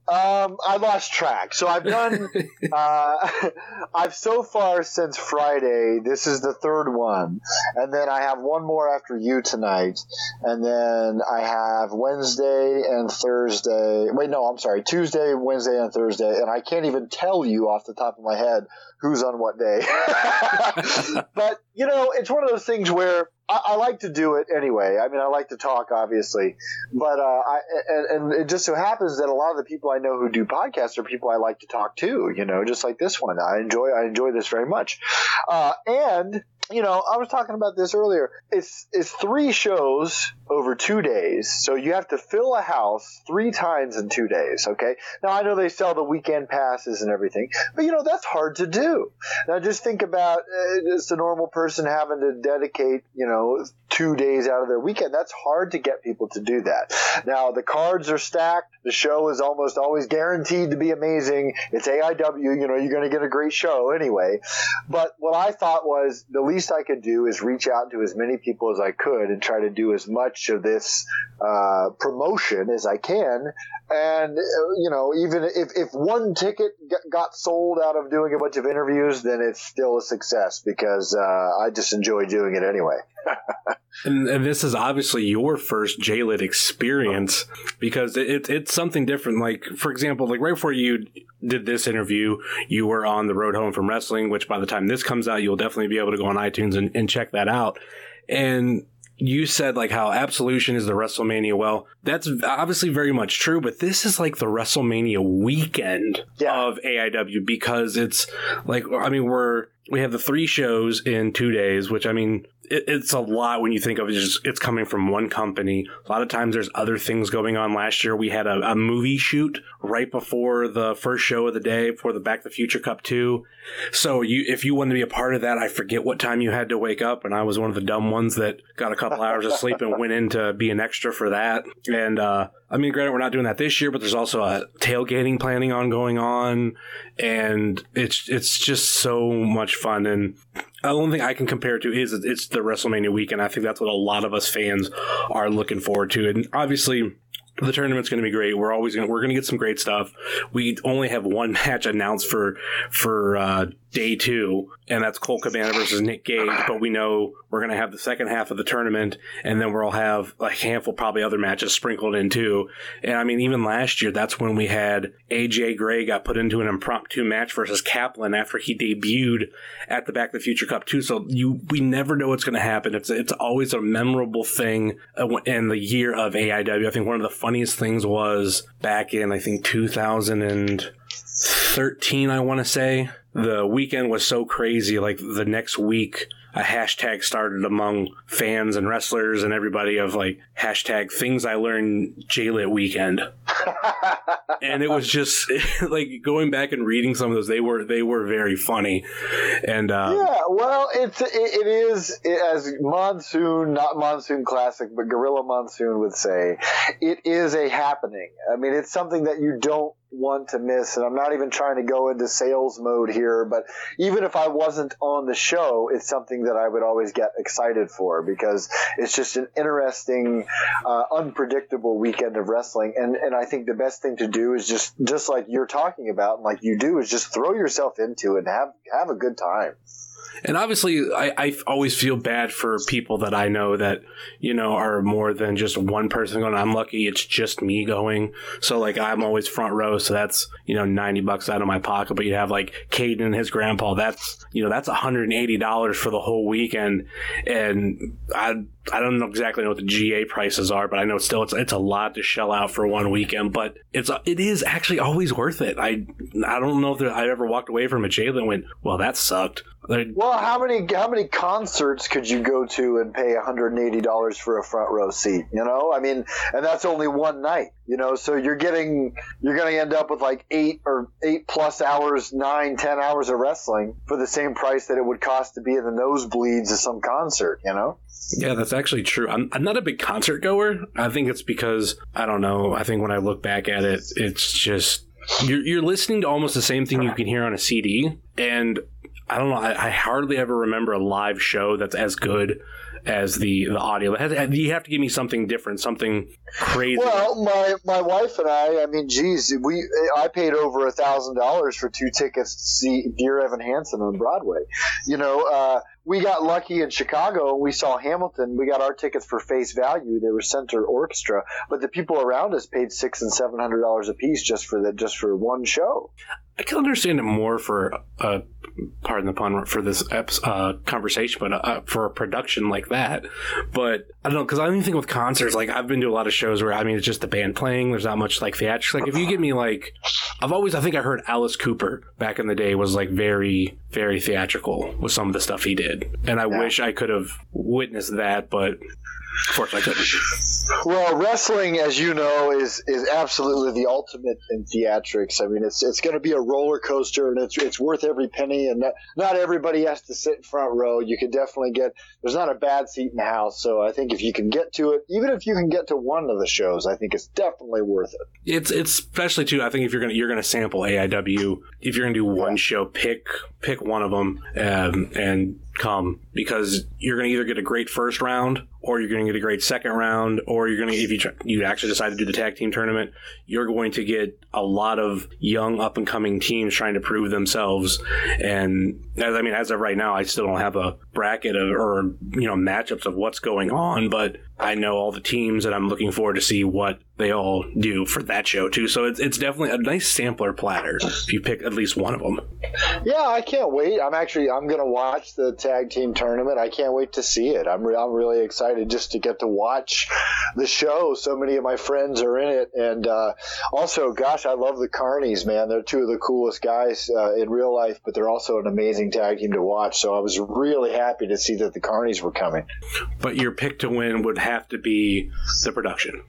Um, I lost track. So I've done. <laughs> uh, <laughs> I've so far since Friday. This is the third one, and then I have one more after you tonight, and then I have Wednesday and Thursday. Wait, no, I'm sorry, Tuesday, Wednesday, and Thursday, and I can't even tell you off the top of my head who's on what day. <laughs> but you know, it's one of those things where I, I like to do it anyway. I mean, I like to talk, obviously, but uh, I and, and it just so happens that a lot of the people I know who do podcasts are people I like to talk to. You know, just like this one. I enjoy I enjoy this very much, uh, and you know, I was talking about this earlier. It's it's three shows over two days, so you have to fill a house three times in two days. Okay. Now I know they sell the weekend passes and everything, but you know that's hard to do. Now just think about uh, just a normal person having to dedicate you know two days out of their weekend. That's hard to get people to do that. Now the cards are stacked. The show is almost always guaranteed to be amazing. It's AIW. You know you're going to get a great show anyway. But what I thought was the least I could do is reach out to as many people as I could and try to do as much of this uh, promotion as I can. And uh, you know, even if, if one ticket got sold out of doing a bunch of interviews, then it's still a success because uh, I just enjoy doing it anyway. <laughs> And, and this is obviously your first JLIT experience because it, it, it's something different. Like, for example, like right before you did this interview, you were on the road home from wrestling, which by the time this comes out, you'll definitely be able to go on iTunes and, and check that out. And you said like how Absolution is the WrestleMania. Well, that's obviously very much true, but this is like the WrestleMania weekend Yeah. of AIW because it's like, I mean, we're we have the three shows in two days, which I mean, it, it's a lot when you think of it. Just, it's coming from one company. A lot of times there's other things going on. Last year we had a, a movie shoot right before the first show of the day for the Back to the Future Cup 2. So you, if you wanted to be a part of that, I forget what time you had to wake up. And I was one of the dumb ones that got a couple hours of sleep and went in to be an extra for that. And, uh, I mean, granted, we're not doing that this year, but there's also a tailgating planning on going on, and it's it's just so much fun. And the only thing I can compare it to is it's the WrestleMania weekend. I think that's what a lot of us fans are looking forward to, and obviously. The tournament's going to be great. We're always going. to We're going to get some great stuff. We only have one <laughs> match announced for for uh, day two, and that's Colt Cabana versus Nick Gage. But we know we're going to have the second half of the tournament, and then we'll have a handful, probably other matches sprinkled in too. And I mean, even last year, that's when we had AJ Gray got put into an impromptu match versus Kaplan after he debuted at the Back to the Future Cup too. So you, we never know what's going to happen. It's it's always a memorable thing uh, in the year of AIW. I think one of the funniest things was back in I think 2013. I want to say the weekend was so crazy. Like the next week, a hashtag started among fans and wrestlers and everybody of like hashtag things I learned JLIT weekend. <laughs> and it was just <laughs> like going back and reading some of those. They were they were very funny, and uh, yeah, well, it's it, it is it, as monsoon, not monsoon classic, but Gorilla Monsoon would say, it is a happening. I mean, it's something that you don't want to miss. And I'm not even trying to go into sales mode here, but even if I wasn't on the show, it's something that I would always get excited for because it's just an interesting, uh, unpredictable weekend of wrestling. And, and I think the best thing to do is just, just like you're talking about and like you do is just throw yourself into it and have, have a good time. And obviously, I, I always feel bad for people that I know that, you know, are more than just one person going. I'm lucky it's just me going. So, like, I'm always front row. So that's, you know, 90 bucks out of my pocket. But you have, like, Caden and his grandpa. That's, you know, that's $180 for the whole weekend. And I, I don't know exactly know what the GA prices are, but I know still it's it's a lot to shell out for one weekend. But it's it is actually always worth it. I I don't know if I ever walked away from a Jalen went, well, that sucked. Well, how many how many concerts could you go to and pay $180 for a front row seat? You know, I mean, and that's only one night. You know, so you're getting you're going to end up with like eight or eight plus hours, nine, ten hours of wrestling for the same price that it would cost to be in the nosebleeds of some concert. You know. Yeah, that's actually true. I'm, I'm not a big concert goer. I think it's because I don't know. I think when I look back at it, it's just you're you're listening to almost the same thing you can hear on a CD, and I don't know. I, I hardly ever remember a live show that's as good as the the audio. You have to give me something different, something crazy. Well, my my wife and I, I mean, geez, we I paid over a thousand dollars for two tickets to see Dear Evan Hansen on Broadway. You know, uh, we got lucky in Chicago and we saw Hamilton. We got our tickets for face value. They were center orchestra, but the people around us paid six and seven hundred dollars a piece just for the just for one show. I can understand it more for, uh, pardon the pun, for this uh, conversation, but uh, for a production like that. But I don't know, because I even think with concerts, like I've been to a lot of shows where, I mean, it's just the band playing. There's not much like theatrics. Like if you give me like, I've always, I think I heard Alice Cooper back in the day was like very, very theatrical with some of the stuff he did. And I yeah. wish I could have witnessed that, but Unfortunately, I couldn't. Well, wrestling, as you know, is is absolutely the ultimate in theatrics. I mean, it's it's going to be a roller coaster, and it's it's worth every penny. And not, not everybody has to sit in front row. You can definitely get. There's not a bad seat in the house. So I think if you can get to it, even if you can get to one of the shows, I think it's definitely worth it. It's it's especially too. I think if you're gonna you're gonna sample AIW, if you're gonna do one yeah. show, pick pick one of them um, and come because you're going to either get a great first round or you're going to get a great second round or you're going to if you try, you actually decide to do the tag team tournament you're going to get a lot of young up and coming teams trying to prove themselves and as I mean as of right now I still don't have a bracket of, or you know matchups of what's going on but I know all the teams and I'm looking forward to see what they all do for that show too. So it's, it's definitely a nice sampler platter if you pick at least one of them. Yeah, I can't wait. I'm actually I'm gonna watch the tag team tournament. I can't wait to see it. I'm, re- I'm really excited just to get to watch the show. So many of my friends are in it. And uh, also, gosh, I love the Carnies, man. They're two of the coolest guys uh, in real life, but they're also an amazing tag team to watch. So I was really happy to see that the Carnies were coming. But your pick to win would have to be the production.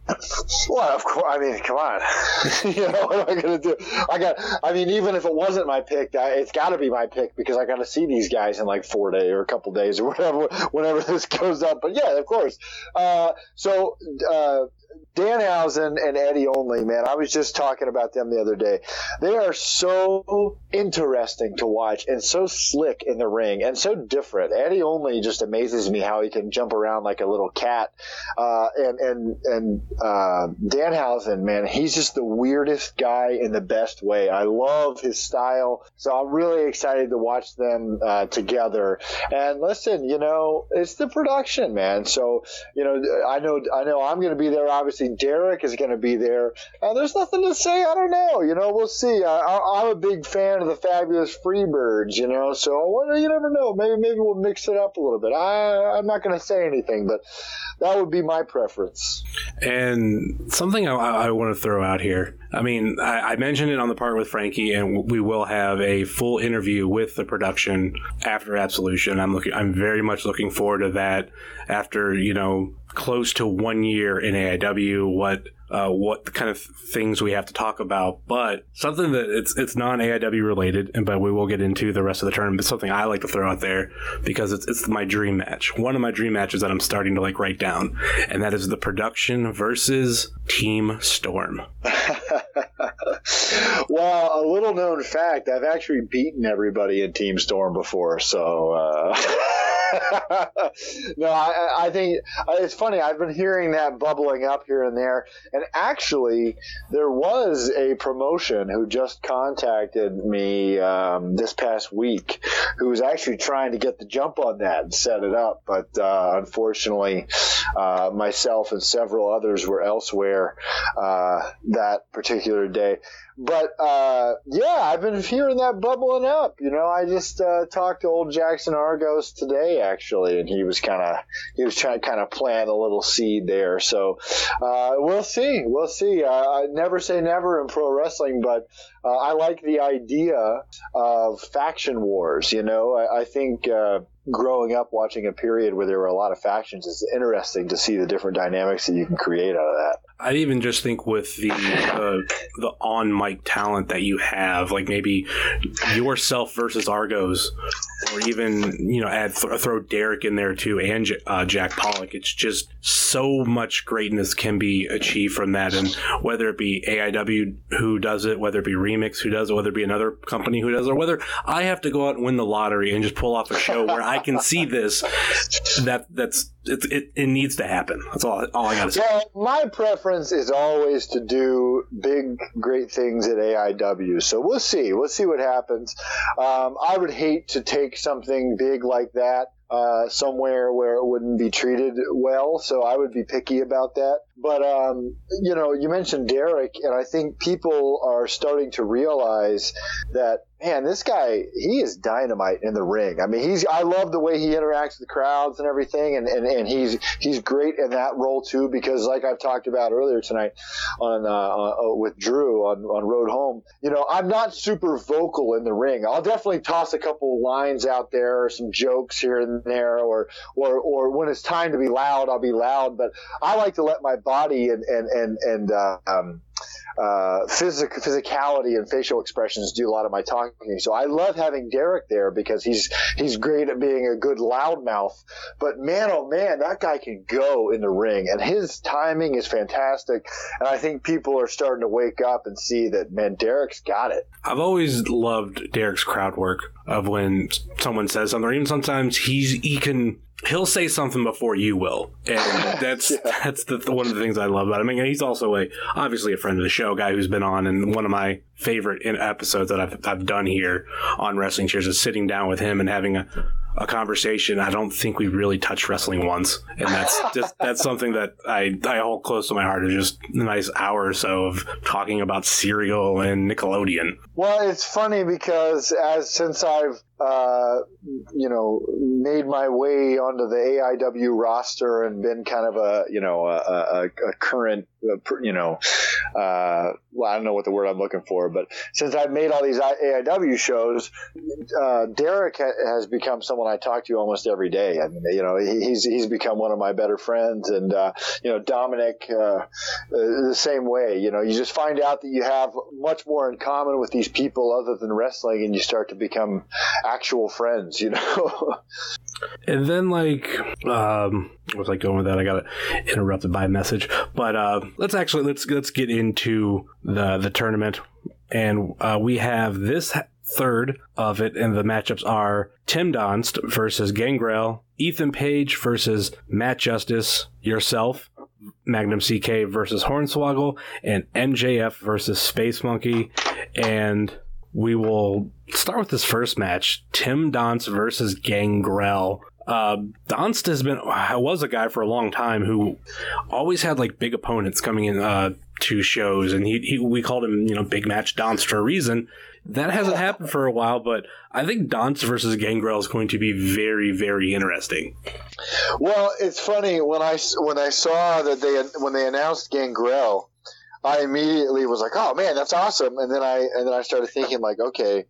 Well, of course. I mean, come on. <laughs> you know what am I going to do? I got. I mean, even if it wasn't my pick, it's got to be my pick because I got to see these guys in like four days or a couple days or <laughs> whatever. Whenever this goes up, but yeah, of course. Uh, so. Uh, Danhausen and Eddie Only, man, I was just talking about them the other day. They are so interesting to watch and so slick in the ring and so different. Eddie Only just amazes me how he can jump around like a little cat. Uh, and and and uh, Danhausen, man, he's just the weirdest guy in the best way. I love his style, so I'm really excited to watch them uh, together. And listen, you know, it's the production, man. So you know, I know I know I'm going to be there. Obviously, Derek is going to be there. Uh, there's nothing to say. I don't know. You know, we'll see. I, I'm a big fan of the Fabulous Freebirds. You know, so you never know. Maybe maybe we'll mix it up a little bit. I I'm not going to say anything, but that would be my preference. And something I, I want to throw out here. I mean, I, I mentioned it on the part with Frankie, and we will have a full interview with the production after Absolution. I'm looking. I'm very much looking forward to that. After you know, close to one year in AIW, what uh, what kind of things we have to talk about, but something that it's it's non AIW related, and but we will get into the rest of the tournament. But something I like to throw out there because it's it's my dream match, one of my dream matches that I'm starting to like write down, and that is the production versus Team Storm. <laughs> well, a little known fact: I've actually beaten everybody in Team Storm before, so. Uh... <laughs> <laughs> no, I, I, think it's funny. I've been hearing that bubbling up here and there, and actually, there was a promotion who just contacted me um, this past week, who was actually trying to get the jump on that and set it up, but uh, unfortunately, uh, myself and several others were elsewhere uh, that particular day but uh, yeah, I've been hearing that bubbling up. You know, I just uh, talked to old Jackson Argos today actually, and he was kind of he was trying to kind of plant a little seed there. So uh, we'll see, we'll see. I never say never in pro wrestling, but uh, I like the idea of faction wars. You know, I, I think uh, growing up watching a period where there were a lot of factions is interesting to see the different dynamics that you can create out of that. I even just think with the uh, the on mic talent that you have, like maybe yourself versus Argos, or even you know add th- throw Derek in there too, and uh, Jack Pollock. It's just so much greatness can be achieved from that, and whether it be AIW who does it, whether it be Who does it, whether it be another company who does or whether I have to go out and win the lottery and just pull off a show where I can see this, that that's it, it, it needs to happen. That's all all I got to say. Well, my preference is always to do big, great things at AIW. So we'll see. We'll see what happens. Um, I would hate to take something big like that uh, somewhere where it wouldn't be treated well. So I would be picky about that. But um, you know, you mentioned Derek, and I think people are starting to realize that man, this guy he is dynamite in the ring. I mean, he's I love the way he interacts with the crowds and everything, and, and, and he's he's great in that role too. Because like I've talked about earlier tonight on uh, uh, with Drew on on Road Home, you know, I'm not super vocal in the ring. I'll definitely toss a couple lines out there, or some jokes here and there, or or or when it's time to be loud, I'll be loud. But I like to let my body and and and and uh, um, uh, physic- physicality and facial expressions do a lot of my talking. So I love having Derek there because he's he's great at being a good loudmouth. But man, oh man, that guy can go in the ring, and his timing is fantastic. And I think people are starting to wake up and see that man, Derek's got it. I've always loved Derek's crowd work of when someone says something, or even sometimes he's he can he'll say something before you will, and <laughs> that's yeah. that's the, one of the things I love about him. I mean, he's also a obviously a friend of the show, guy who's been on, and one of my favorite episodes that I've I've done here on Wrestling Cheers is sitting down with him and having a a conversation. I don't think we really touched wrestling once, and that's <laughs> just that's something that I I hold close to my heart. Is just a nice hour or so of talking about cereal and Nickelodeon. Well, it's funny because as since I've uh, you know, made my way onto the AIW roster and been kind of a, you know, a, a, a current, uh, you know, uh, well, I don't know what the word I'm looking for, but since I've made all these AIW shows, uh, Derek ha- has become someone I talk to almost every day. I mean, you know, he's he's become one of my better friends, and uh, you know, Dominic uh, the same way. You know, you just find out that you have much more in common with these people other than wrestling, and you start to become actual friends. You know. <laughs> And then, like, um, was I going with that? I got interrupted by a message. But uh, let's actually let's let's get into the the tournament, and uh, we have this third of it, and the matchups are Tim Donst versus Gangrel, Ethan Page versus Matt Justice, yourself, Magnum CK versus Hornswoggle, and MJF versus Space Monkey, and we will start with this first match: Tim Donst versus Gangrel. Uh, Donst has been was a guy for a long time who always had like big opponents coming in uh, to shows, and he, he we called him you know Big Match Donst for a reason. That hasn't happened for a while, but I think Donst versus Gangrel is going to be very very interesting. Well, it's funny when I when I saw that they when they announced Gangrel, I immediately was like, "Oh man, that's awesome!" And then I and then I started thinking like, "Okay,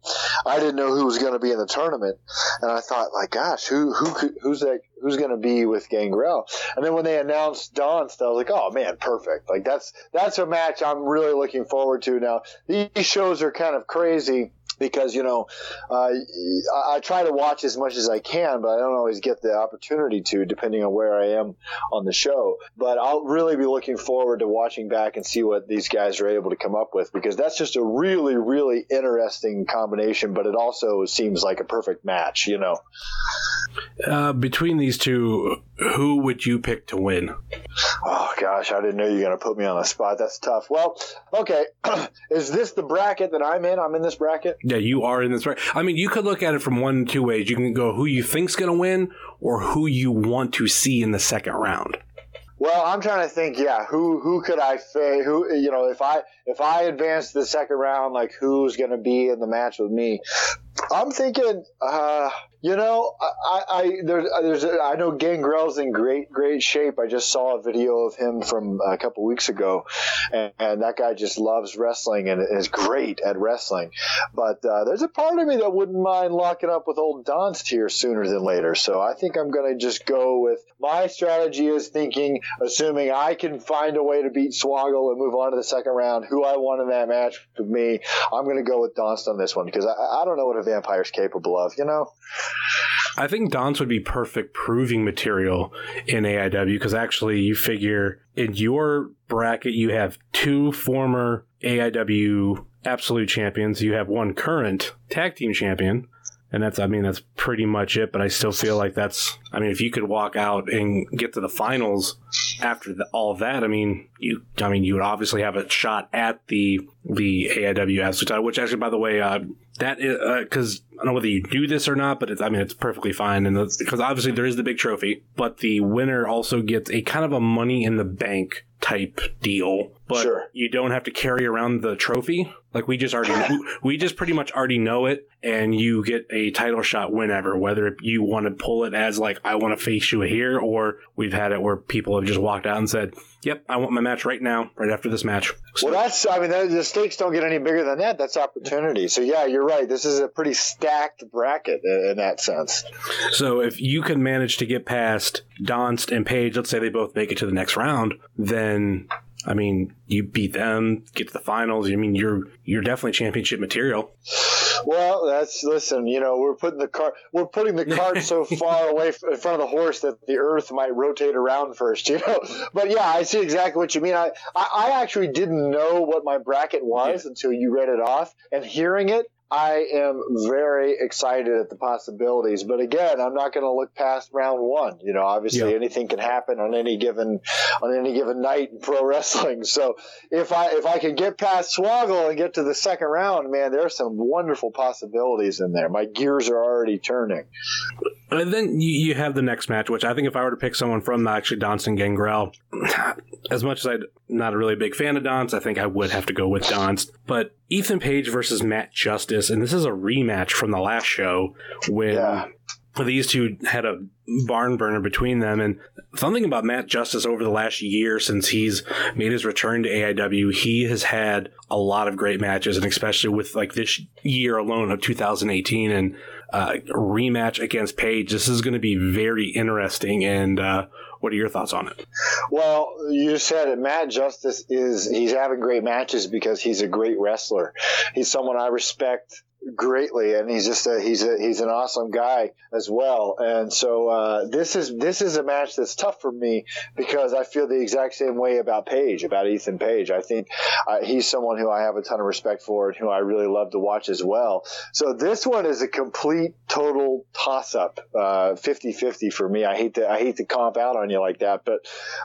I didn't know who was going to be in the tournament," and I thought like, "Gosh, who who could, who's that? Who's going to be with Gangrel?" And then when they announced Donst, I was like, "Oh man, perfect! Like that's that's a match I'm really looking forward to." Now these shows are kind of crazy because you know uh, I, I try to watch as much as I can, but I don't always get the opportunity to, depending on where I am on the show. But I'll really be looking forward to watching back and see what these guys are able to come up with because that's just a really, really interesting combination. But it also seems like a perfect match, you know. Uh, between these two, who would you pick to win? Oh gosh, I didn't know you were going to put me on the spot. That's tough. Well, okay, <clears throat> is this the bracket that I'm in? I'm in this bracket. Yeah, you are in this right. I mean, you could look at it from one two ways. You can go who you think's going to win, or who you want to see in the second round. Well, I'm trying to think. Yeah, who who could I fa- who you know if I if I advance to the second round, like who's going to be in the match with me? I'm thinking, uh, you know, I, I there's there's I know Gangrel's in great great shape. I just saw a video of him from a couple weeks ago, and, and that guy just loves wrestling and is great at wrestling. But uh, there's a part of me that wouldn't mind locking up with old Donst here sooner than later. So I think I'm going to just go with my strategy is thinking, assuming I can find a way to beat Swoggle and move on to the second round. Who I want in that match with me, I'm going to go with Donst on this one because I, I don't know what a vampire's capable of. You know. I think Donst would be perfect proving material in AIW because actually, you figure in your bracket you have two former AIW absolute champions, you have one current tag team champion, and that's I mean that's pretty much it. But I still feel like that's I mean if you could walk out and get to the finals after the, all that, I mean you I mean you would obviously have a shot at the the AIW title. Which actually, by the way, uh, that is because I don't know whether you do this or not, but I mean it's perfectly fine, and because obviously there is the big trophy, but the winner also gets a kind of a money in the bank type deal. But Sure. you don't have to carry around the trophy. Like we just already, we- just pretty much already know it, and you get a title shot whenever. Whether you want to pull it as like I want to face you here, or we've had it where people have just walked out and said, "Yep, I want my match right now, right after this match." Well, that's, I mean, the stakes don't get any bigger than that. That's opportunity. So, yeah, you're right. This is a pretty stacked bracket in in that sense. So if you can manage to get past Donst and Page, let's say they both make it to the next round, then I mean you beat them, get to the finals. I mean you're you're definitely championship material. Well, that's, listen, you know, we're putting the cart, we're putting the cart <laughs> so far away f- in front of the horse that the earth might rotate around first, you know? <laughs> But yeah, I see exactly what you mean. I, I, I actually didn't know what my bracket was until you read it off and hearing it. I am very excited at the possibilities, but again, I'm not going to look past round one. You know, obviously Yeah. anything can happen on any given on any given night in pro <laughs> wrestling. So if I if I can get past Swoggle and get to the second round, man, there are some wonderful possibilities in there. My gears are already turning. And then you, you have the next match, which I think if I were to pick someone from actually Donson Gangrel, <sighs> as much as I'm not a really big fan of Donst, I think I would have to go with Donst. But Ethan Page versus Matt Justice, and this is a rematch from the last show when Yeah. these two had a barn burner between them. And something about Matt Justice over the last year since he's made his return to AIW, he has had a lot of great matches, and especially with like this year alone of 2018 and uh, rematch against Page. This is going to be very interesting. And uh, what are your thoughts on it? Well, you said it. Matt Justice is he's having great matches because he's a great wrestler. He's someone I respect greatly, and he's just a, he's a he's an awesome guy as well. And so uh, this is this is a match that's tough for me because I feel the exact same way about Page, about Ethan Page. I think uh, he's someone who I have a ton of respect for and who I really love to watch as well. So this one is a complete total toss up, uh, 50-50 for me. I hate to I hate to comp out on you like that, but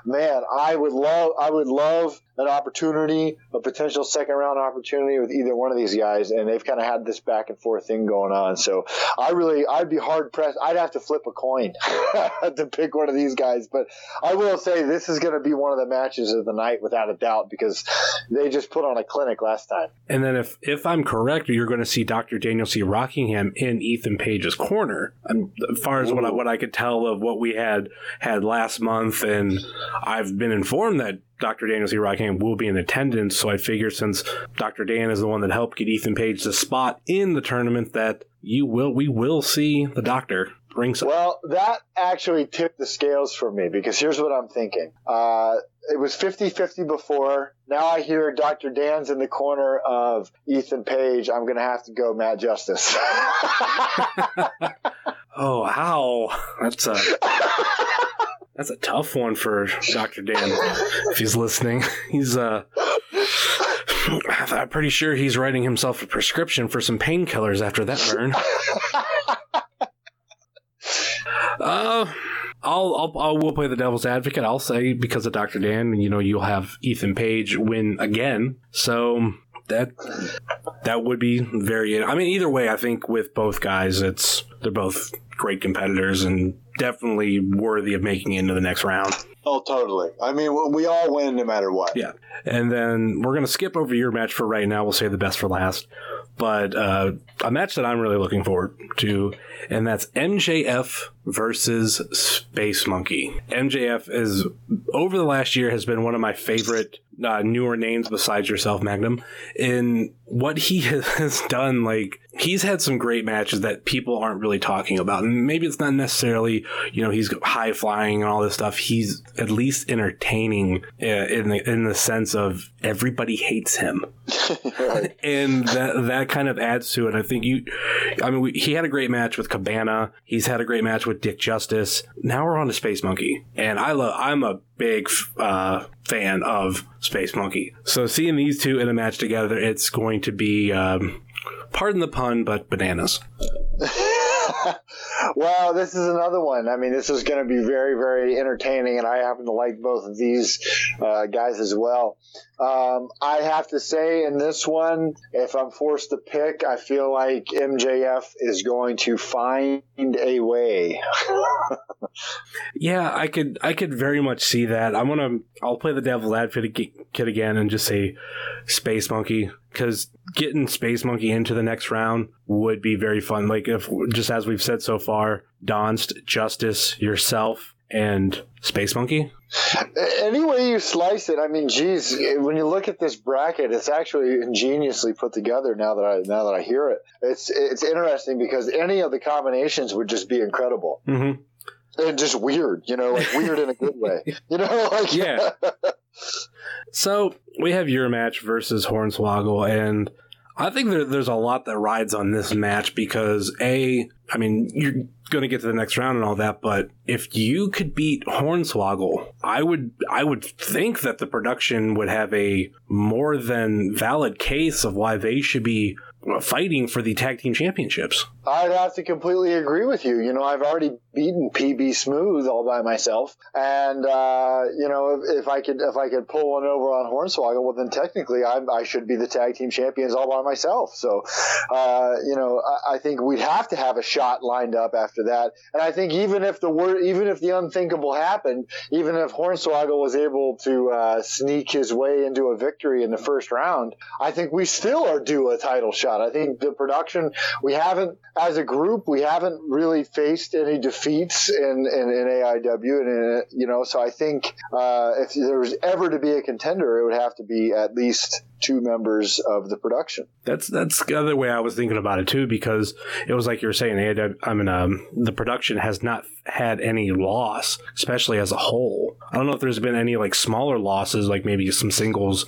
man, I would love I would love an opportunity, a potential second round opportunity with either one of these guys, and they've kind of had this back and forth thing going on. So I really, I'd be hard pressed. I'd have to flip a coin <laughs> to pick one of these guys. But I will say this is going to be one of the matches of the night without a doubt because they just put on a clinic last time. And then, if if I'm correct, you're going to see Dr. Daniel C. Rockingham in Ethan Page's corner. And as far as what I, what I could tell of what we had had last month, and I've been informed that Dr. Daniel C. Rockingham will be in attendance. So I figure since Dr. Dan is the one that helped get Ethan Page the spot in the tournament, that you will we will see the Doctor ringside. Well, that actually tipped the scales for me because here's what I'm thinking. Uh, it was 50-50 before. Now I hear Dr. Dan's in the corner of Ethan Page. I'm going to have to go Matt Justice. <laughs> <laughs> Oh, how that's a <laughs> that's a tough one for Doctor Dan if he's listening. <laughs> He's uh, I'm pretty sure he's writing himself a prescription for some painkillers after that burn. <laughs> Uh, I'll, I'll, I'll will play the devil's advocate. I'll say because of Doctor Dan, you know, you'll have Ethan Page win again. So that that would be very. I mean, either way, I think with both guys, it's they're both great competitors and definitely worthy of making it into the next round. oh, totally. I mean, we all win no matter what. Yeah. And then we're going to skip over your match for right now. We'll save the best for last. But uh, a match that I'm really looking forward to, and that's MJF versus Space Monkey. MJF is, over the last year, has been one of my favorite uh, newer names besides yourself, Magnum. In what he <laughs> has done, like, he's had some great matches that people aren't really talking about. And maybe it's not necessarily, you know, he's high flying and all this stuff. He's at least entertaining uh, in the, in the sense of everybody hates him. <laughs> and that that kind of adds to it. I think you, I mean, we, he had a great match with Cabana. He's had a great match with Dick Justice. Now we're on to Space Monkey, and I love. I'm a big uh, fan of Space Monkey. So seeing these two in a match together, it's going to be, um, pardon the pun, but bananas. <laughs> well, this is another one. I mean, this is going to be very, very entertaining, and I happen to like both of these uh, guys as well. Um, I have to say, in this one, if I'm forced to pick, I feel like MJF is going to find a way. <laughs> Yeah, I could I could very much see that. I'm gonna I'll play the devil's advocate again and just say Space Monkey because getting Space Monkey into the next round would be very fun. Like if just as we've said so far, Donst, Justice, yourself, and Space Monkey. Any way you slice it, I mean, geez, when you look at this bracket, it's actually ingeniously put together. Now that I now that I hear it, it's it's interesting because any of the combinations would just be incredible Mm-hmm. and just weird. You know, like weird in a good way. <laughs> You know, like Yeah. <laughs> So we have your match versus Hornswoggle, and I think there, there's a lot that rides on this match because a, I mean, you're going to get to the next round and all that, but if you could beat Hornswoggle, I would, I would think that the production would have a more than valid case of why they should be fighting for the tag team championships. I'd have to completely agree with you. You know, I've already beaten PB Smooth all by myself, and uh, you know if, if, I could if I could pull one over on Hornswoggle, well then technically I, I should be the tag team champions all by myself. So uh, you know I, I, think we'd have to have a shot lined up after that, and I think even if the word even if the unthinkable happened, even if Hornswoggle was able to uh, sneak his way into a victory in the first round, I think we still are due a title shot. I think the production we haven't as a group we haven't really faced any defeats in, in, in AIW, and in, you know, so I think uh, if there was ever to be a contender, it would have to be at least two members of the production. That's that's the other way I was thinking about it too, because it was like you were saying, AIW, I mean, um, the production has not had any loss, especially as a whole. I don't know if there's been any like smaller losses, like maybe some singles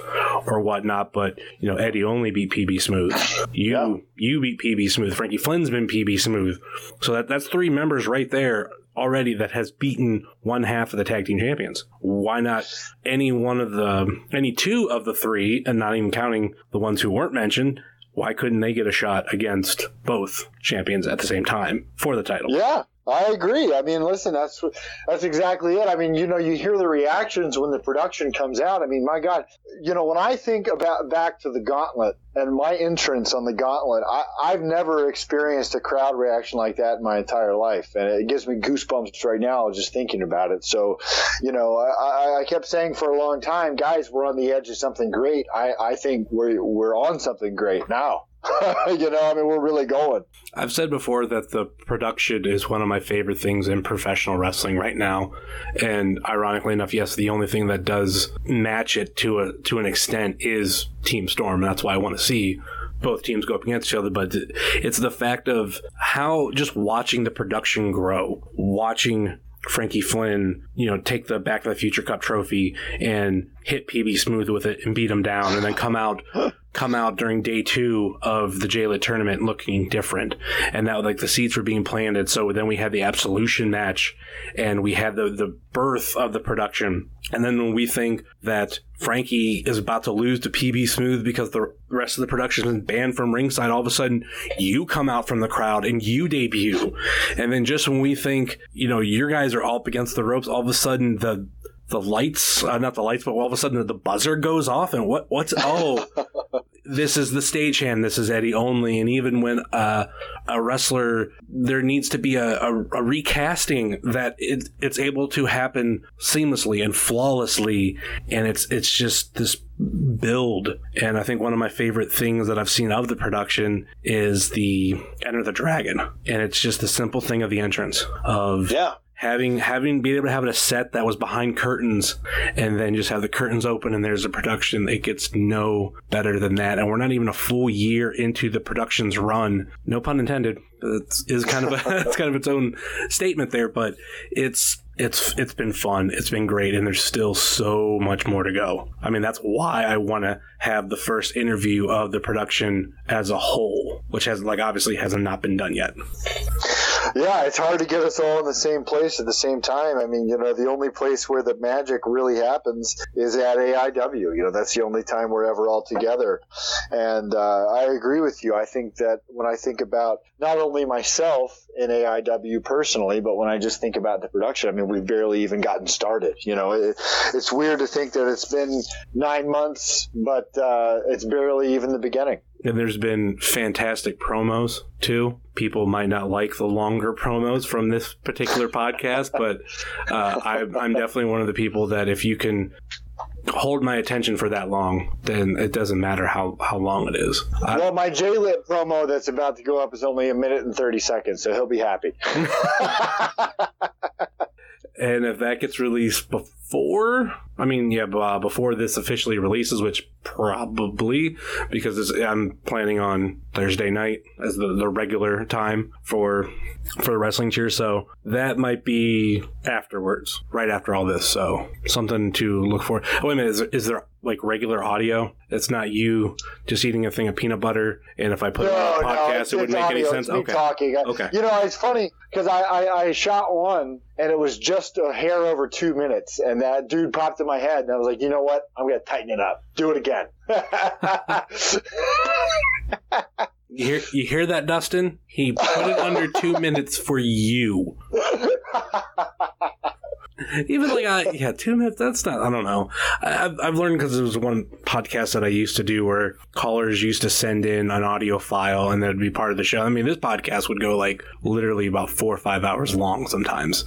or whatnot, but you know, Eddie only beat PB Smooth. You yeah. you beat PB Smooth. Frankie Flynn's been PB Smooth. So that that's three members right there already that has beaten one half of the tag team champions. Why not any one of the any two of the three, and not even counting the ones who weren't mentioned? Why couldn't they get a shot against both champions at the same time for the title? Yeah, I agree. I mean, listen, that's that's exactly it. I mean, you know, you hear the reactions when the production comes out. I mean, my God, you know, when I think about back to the Gauntlet and my entrance on the Gauntlet, I, I've never experienced a crowd reaction like that in my entire life, and it gives me goosebumps right now just thinking about it. So, you know, I, I kept saying for a long time, guys, we're on the edge of something great. I, I think we're we're on something great now. <laughs> you know, I mean, we're really going. I've said before that the production is one of my favorite things in professional wrestling right now, and ironically enough, yes, the only thing that does match it to a to an extent is Team Storm, and that's why I want to see both teams go up against each other, but it's the fact of how just watching the production grow, watching Frankie Flynn, you know, take the Back to the Future Cup trophy and hit PB Smooth with it and beat him down, and then come out <laughs> come out during day two of the JLIT tournament looking different. And that like the seeds were being planted. So then we had the absolution match and we had the, the birth of the production. And then when we think that Frankie is about to lose to PB Smooth because the rest of the production is banned from ringside, all of a sudden you come out from the crowd and you debut. And then just when we think, you know, your guys are all up against the ropes, all of a sudden the the lights, uh, not the lights, but all of a sudden the buzzer goes off, and what? What's oh, <laughs> this is the stagehand. This is Eddie only. And even when uh, a wrestler, there needs to be a, a, a recasting that it, it's able to happen seamlessly and flawlessly, and it's it's just this build. And I think one of my favorite things that I've seen of the production is the Enter the Dragon, and it's just the simple thing of the entrance of yeah having having being able to have it a set that was behind curtains and then just have the curtains open and there's a production it gets no better than that. And we're not even a full year into the production's run. No pun intended. It is is kind of a, <laughs> it's kind of its own statement there but it's it's it's been fun. It's been great and there's still so much more to go. I mean that's why i want to have the first interview of the production as a whole which has like obviously hasn't not been done yet yeah, it's hard to get us all in the same place at the same time. I mean, you know, the only place where the magic really happens is at AIW. You know, that's the only time we're ever all together. And uh, I agree with you. I think that when I think about not only myself in AIW personally, but when I just think about the production, I mean, we've barely even gotten started. You know, it, it's weird to think that it's been nine months, but uh, it's barely even the beginning. And there's been fantastic promos too. People might not like the longer promos from this particular podcast, but uh, I, I'm definitely one of the people that if you can hold my attention for that long, then it doesn't matter how, how long it is. well, my JLIT promo that's about to go up is only a minute and 30 seconds, so he'll be happy. <laughs> and if that gets released before I mean, yeah, uh, before this officially releases, which probably because I'm planning on Thursday night as the, the regular time for for the wrestling cheer. So that might be afterwards, right after all this. So something to look for. Oh, wait a minute, is, is there like regular audio? It's not you just eating a thing of peanut butter, and if I put no, it on a podcast, no, it wouldn't make audio. any sense. okay, talking. Okay, you know, it's funny because I, I I shot one and it was just a hair over two minutes, and that dude popped in my head, and I was like, you know what? I'm gonna tighten it up. Do it again. <laughs> you hear you hear that, Dustin? He put it under two minutes for you. Even like, uh, yeah, two minutes, that's not, I don't know. I, I've, I've learned because there was one podcast that I used to do where callers used to send in an audio file and that'd be part of the show. I mean, this podcast would go like literally about four or five hours long sometimes.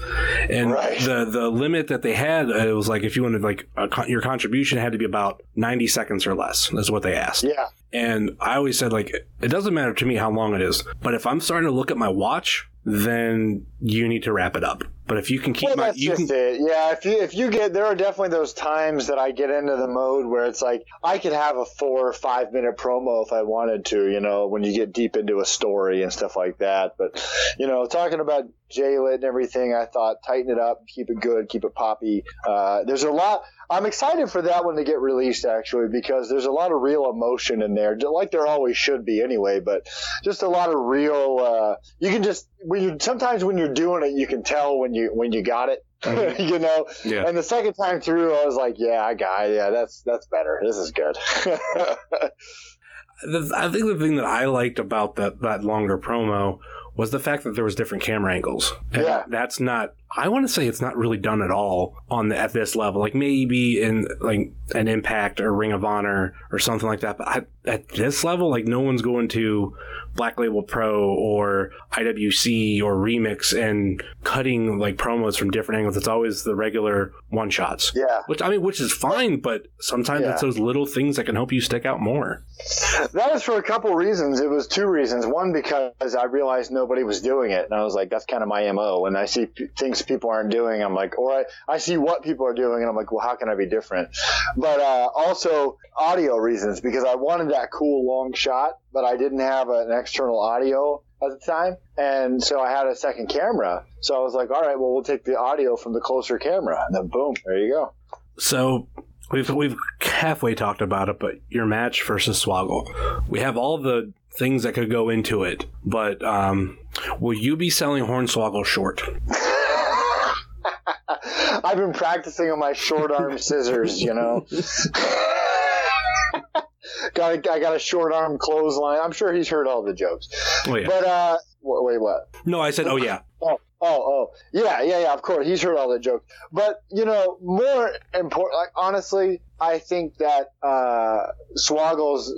And Right. the, the limit that they had, uh, it was like if you wanted like a, your contribution had to be about 90 seconds or less. That's what they asked. Yeah. And I always said, like, it doesn't matter to me how long it is, but if I'm starting to look at my watch, then you need to wrap it up. But if you can keep Well, my, that's you just can, it. Yeah, if you if you get there are definitely those times that I get into the mode where it's like I could have a four or five minute promo if I wanted to. You know, when you get deep into a story and stuff like that. But you know, talking about JLIT and everything, I thought tighten it up, keep it good, keep it poppy. Uh, there's a lot. I'm excited for that one to get released actually because there's a lot of real emotion in there, like there always should be anyway. But just a lot of real. Uh, you can just when you sometimes when you're doing it, you can tell when you when you got it. <laughs> you know. Yeah. And the second time through, I was like, yeah, I got it. Yeah, that's that's better. This is good. <laughs> I think the thing that I liked about that, that longer promo was the fact that there was different camera angles. And Yeah. That's not, I want to say it's not really done at all on the, at this level. Like maybe in like an Impact or Ring of Honor or something like that. But I, at this level, like no one's going to Black Label Pro or IWC or Remix and cutting like promos from different angles. It's always the regular one shots. yeah. Which I mean, which is fine, but sometimes Yeah. it's those little things that can help you stick out more. That was for a couple reasons. It was two reasons. One, because I realized nobody was doing it, and I was like, that's kind of my MO. And I see p- things people aren't doing, I'm like, or I, I see what people are doing, and I'm like, well, how can I be different? But uh, also audio reasons, because I wanted that cool long shot, but I didn't have an external audio at the time. And so I had a second camera. So I was like, all right, well, we'll take the audio from the closer camera. And then boom, there you go. So we've we've halfway talked about it, but your match versus Swoggle, we have all the things that could go into it. But um, will you be selling Hornswoggle short? <laughs> I've been practicing on my short arm scissors, you know. <laughs> got a, I got a short arm clothesline. I'm sure he's heard all the jokes. Oh yeah. But uh, wh- wait, what? no, I said, oh yeah. <laughs> Oh, oh, oh, yeah, yeah, yeah. Of course, he's heard all the jokes. But you know, more important, like honestly, I think that uh, Swoggle's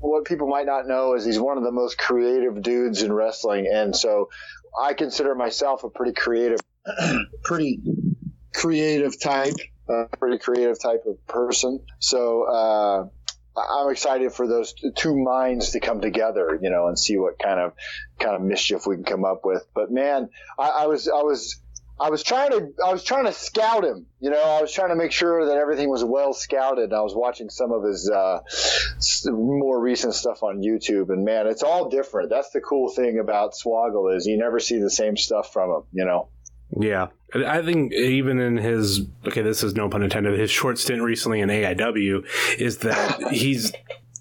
what people might not know is he's one of the most creative dudes in wrestling, and so I consider myself a pretty creative, <clears throat> pretty creative type, uh, pretty creative type of person. So. Uh, I'm excited for those two minds to come together, you know, and see what kind of kind of mischief we can come up with. But man, I, I was I was I was trying to I was trying to scout him. You know, I was trying to make sure that everything was well scouted. I was watching some of his uh, more recent stuff on YouTube, and man, it's all different. That's the cool thing about Swoggle is you never see the same stuff from him. You know. Yeah. I think even in his okay, this is no pun intended, his short stint recently in AIW is that he's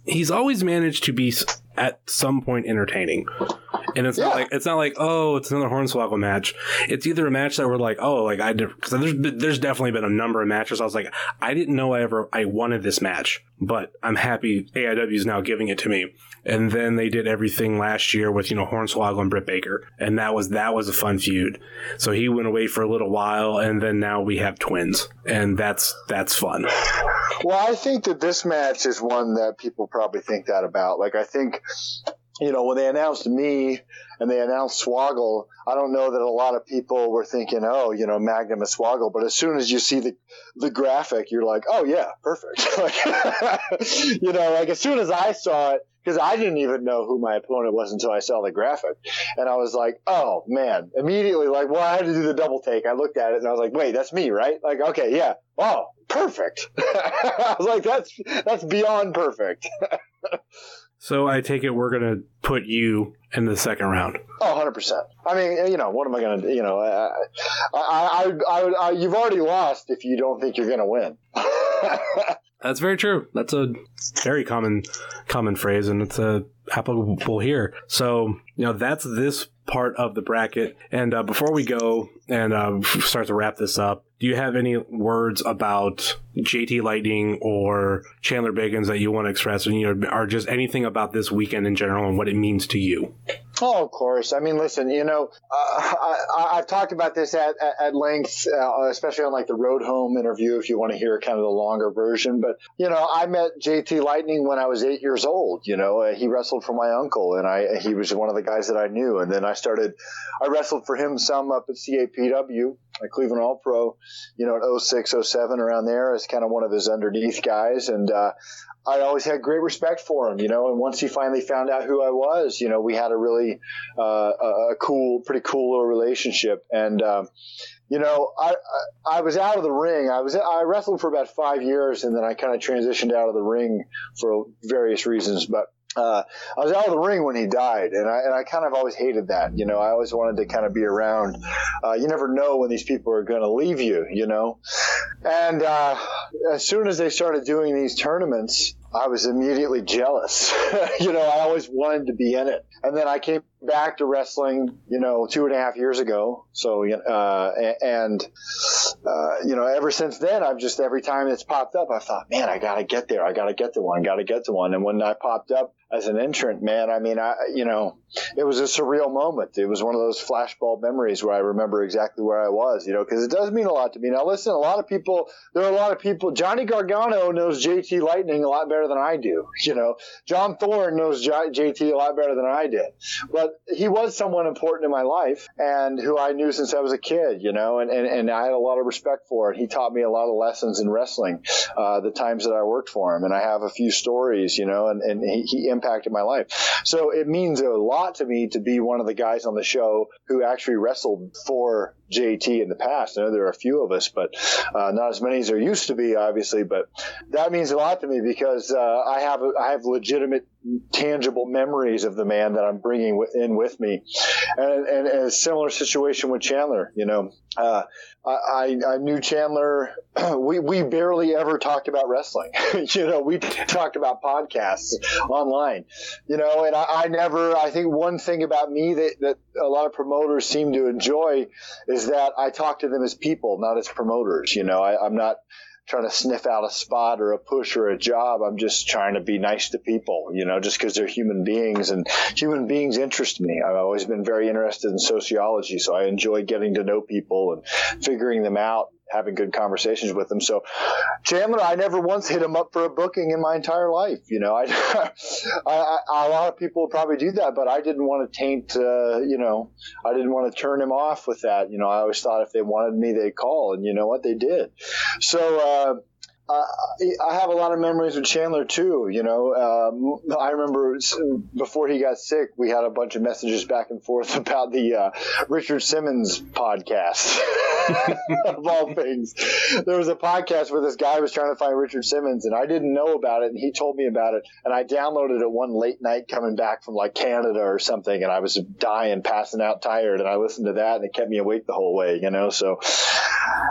he's always managed to be at some point entertaining. And it's not like it's not like oh it's another Hornswoggle match. It's either a match that we're like oh like I because there's been- there's definitely been a number of matches I was like I didn't know I ever I wanted this match, but I'm happy AIW is now giving it to me. And then they did everything last year with you know Hornswoggle and Britt Baker, and that was that was a fun feud. So he went away for a little while, and then now we have twins, and that's that's fun. Well, I think that this match is one that people probably think that about. Like, I think, you know, when they announced me and they announced Swoggle, I don't know that a lot of people were thinking, oh, you know, Magnum and Swoggle. But as soon as you see the the graphic, you're like, oh yeah, perfect. <laughs> like, <laughs> you know, like as soon as I saw it, because I didn't even know who my opponent was until I saw the graphic, and I was like, oh man, immediately like, well, I had to do the double take. I looked at it and I was like, wait, that's me, right? Like, okay, yeah. Oh, perfect. <laughs> I was like, that's that's beyond perfect. So I take it we're gonna put you in the second round. Oh, 100%. I mean, you know, what am I going to do? You know, I, I, I, I, I, I, you've already lost if you don't think you're going to win. <laughs> That's very true. That's a very common common phrase, and it's uh, applicable here. So you know that's this part of the bracket. And uh, before we go and uh, start to wrap this up, do you have any words about JT Lightning or Chandler Biggins that you want to express, and you know, or just anything about this weekend in general and what it means to you? Oh, of course. I mean, listen, you know, uh, I, I've talked about this at, at, at length, uh, especially on like the Road Home interview, if you want to hear kind of the longer version. But, you know, I met JT Lightning when I was eight years old. You know, uh, he wrestled for my uncle, and I he was one of the guys that I knew. And then I started, I wrestled for him some up at CAPW, at Cleveland All Pro, you know, at 06, 07, around there as kind of one of his underneath guys. And, uh, I always had great respect for him, you know. And once he finally found out who I was, you know, we had a really uh, a, a cool, pretty cool little relationship. And um, you know, I, I I was out of the ring. I was I wrestled for about five years, and then I kind of transitioned out of the ring for various reasons. But uh, I was out of the ring when he died, and I and I kind of always hated that. You know, I always wanted to kind of be around. Uh, you never know when these people are going to leave you. You know, and uh, as soon as they started doing these tournaments, I was immediately jealous. <laughs> you know, I always wanted to be in it, and then I came back to wrestling, you know, two and a half years ago. So, uh, and, uh, you know, ever since then, I've just, every time it's popped up, I thought, man, I got to get there. I got to get to one, got to get to one. And when I popped up as an entrant, man, I mean, I, you know, it was a surreal moment. It was one of those flashbulb memories where I remember exactly where I was, you know, because it does mean a lot to me. Now, listen, a lot of people, there are a lot of people, Johnny Gargano knows JT Lightning a lot better than I do. <laughs> You know, John Thorne knows JT a lot better than I did. But he was someone important in my life and who I knew since I was a kid, you know, and, and, and I had a lot of respect for it. He taught me a lot of lessons in wrestling, uh, the times that I worked for him. And I have a few stories, you know, and, and he, he impacted my life. So it means a lot to me to be one of the guys on the show who actually wrestled for JT in the past. I know there are a few of us, but uh, not as many as there used to be, obviously. But that means a lot to me because uh, I have I have legitimate, tangible memories of the man that I'm bringing in with me, and, and, and a similar situation with Chandler. You know, uh, I, I knew Chandler. <clears throat> We we barely ever talked about wrestling. <laughs> you know, we talked about podcasts online. You know, and I, I never. I think one thing about me that that a lot of promoters seem to enjoy is that I talk to them as people, not as promoters. You know, I, I'm not trying to sniff out a spot or a push or a job. I'm just trying to be nice to people, you know, just because they're human beings and human beings interest me. I've always been very interested in sociology, so I enjoy getting to know people and figuring them out having good conversations with him. So Chandler, I never once hit him up for a booking in my entire life. You know, <laughs> I, I, I a lot of people probably do that, but I didn't want to taint, uh, you know, I didn't want to turn him off with that. You know, I always thought if they wanted me, they'd call and you know what they did. So, uh, I have a lot of memories with Chandler too. You know, um, I remember before he got sick, we had a bunch of messages back and forth <laughs> about the uh, Richard Simmons podcast. <laughs> of all things, there was a podcast where this guy was trying to find Richard Simmons, and I didn't know about it, and he told me about it, and I downloaded it one late night coming back from like Canada or something, and I was dying, passing out, tired, and I listened to that, and it kept me awake the whole way. You know, so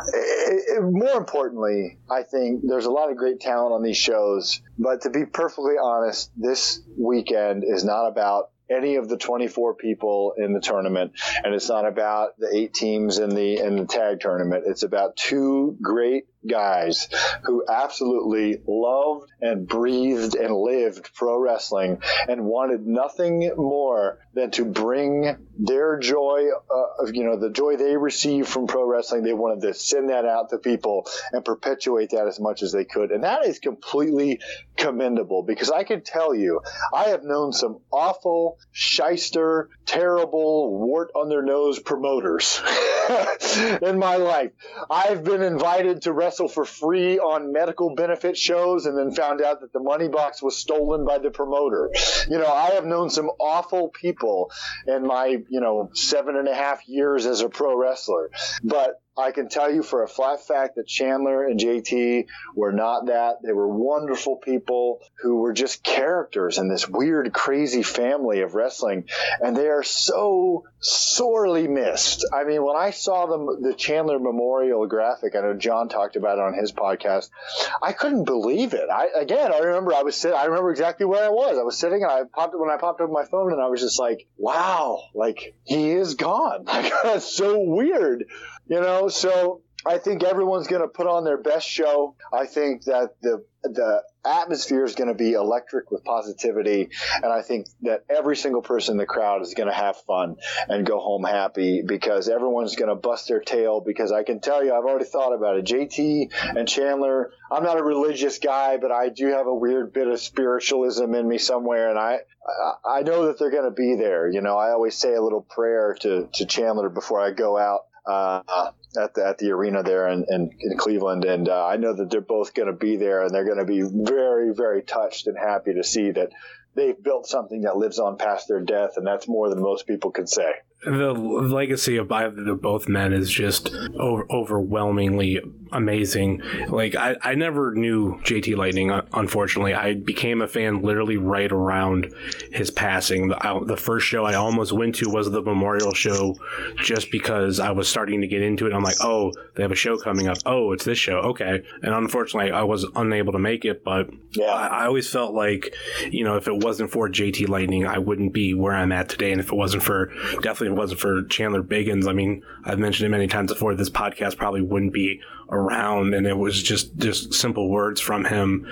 it, it, more importantly, I think there's a lot of great talent on these shows, but to be perfectly honest, this weekend is not about any of the 24 people in the tournament, and it's not about the eight teams in the in the tag tournament. It's about two great guys who absolutely loved and breathed and lived pro wrestling and wanted nothing more than to bring their joy, uh, you know, the joy they received from pro wrestling. They wanted to send that out to people and perpetuate that as much as they could. And that is completely commendable because I can tell you, I have known some awful, shyster, terrible, wart on their nose promoters <laughs> in my life. I've been invited to wrestle for free on medical benefit shows and then found out that the money box was stolen by the promoter. You know, I have known some awful people in my, you know, seven and a half years as a pro wrestler. But I can tell you for a flat fact that Chandler and JT were not that. They were wonderful people who were just characters in this weird, crazy family of wrestling. And they are so sorely missed. I mean, when I saw them, the Chandler Memorial graphic, I know John talked about it on his podcast. I couldn't believe it. I, again, I remember I was sitting, I remember exactly where I was. I was sitting and I popped, when I popped up my phone and I was just like, wow, like he is gone. <laughs> Like <laughs> that's so weird you know, so I think everyone's going to put on their best show. I think that the the atmosphere is going to be electric with positivity, and I think that every single person in the crowd is going to have fun and go home happy because everyone's going to bust their tail. Because I can tell you, I've already thought about it. JT and Chandler. I'm not a religious guy, but I do have a weird bit of spiritualism in me somewhere, and I I know that they're going to be there. You know, I always say a little prayer to to Chandler before I go out. Uh, at the at the arena there in, in, in Cleveland, and uh, I know that they're both going to be there, and they're going to be very very touched and happy to see that they've built something that lives on past their death, and that's more than most people could say. The legacy of both men is just over, overwhelmingly amazing. Like I, I never knew JT Lightning. Uh, unfortunately, I became a fan literally right around his passing. The, I, the first show I almost went to was the memorial show, just because I was starting to get into it. I'm like, oh, they have a show coming up. Oh, it's this show. Okay. And unfortunately, I was unable to make it. But yeah. I, I always felt like, you know, if it wasn't for JT Lightning, I wouldn't be where I'm at today. And if it wasn't for definitely it wasn't for Chandler Biggins, I mean, I've mentioned it many times before. This podcast probably wouldn't be around and it was just just simple words from him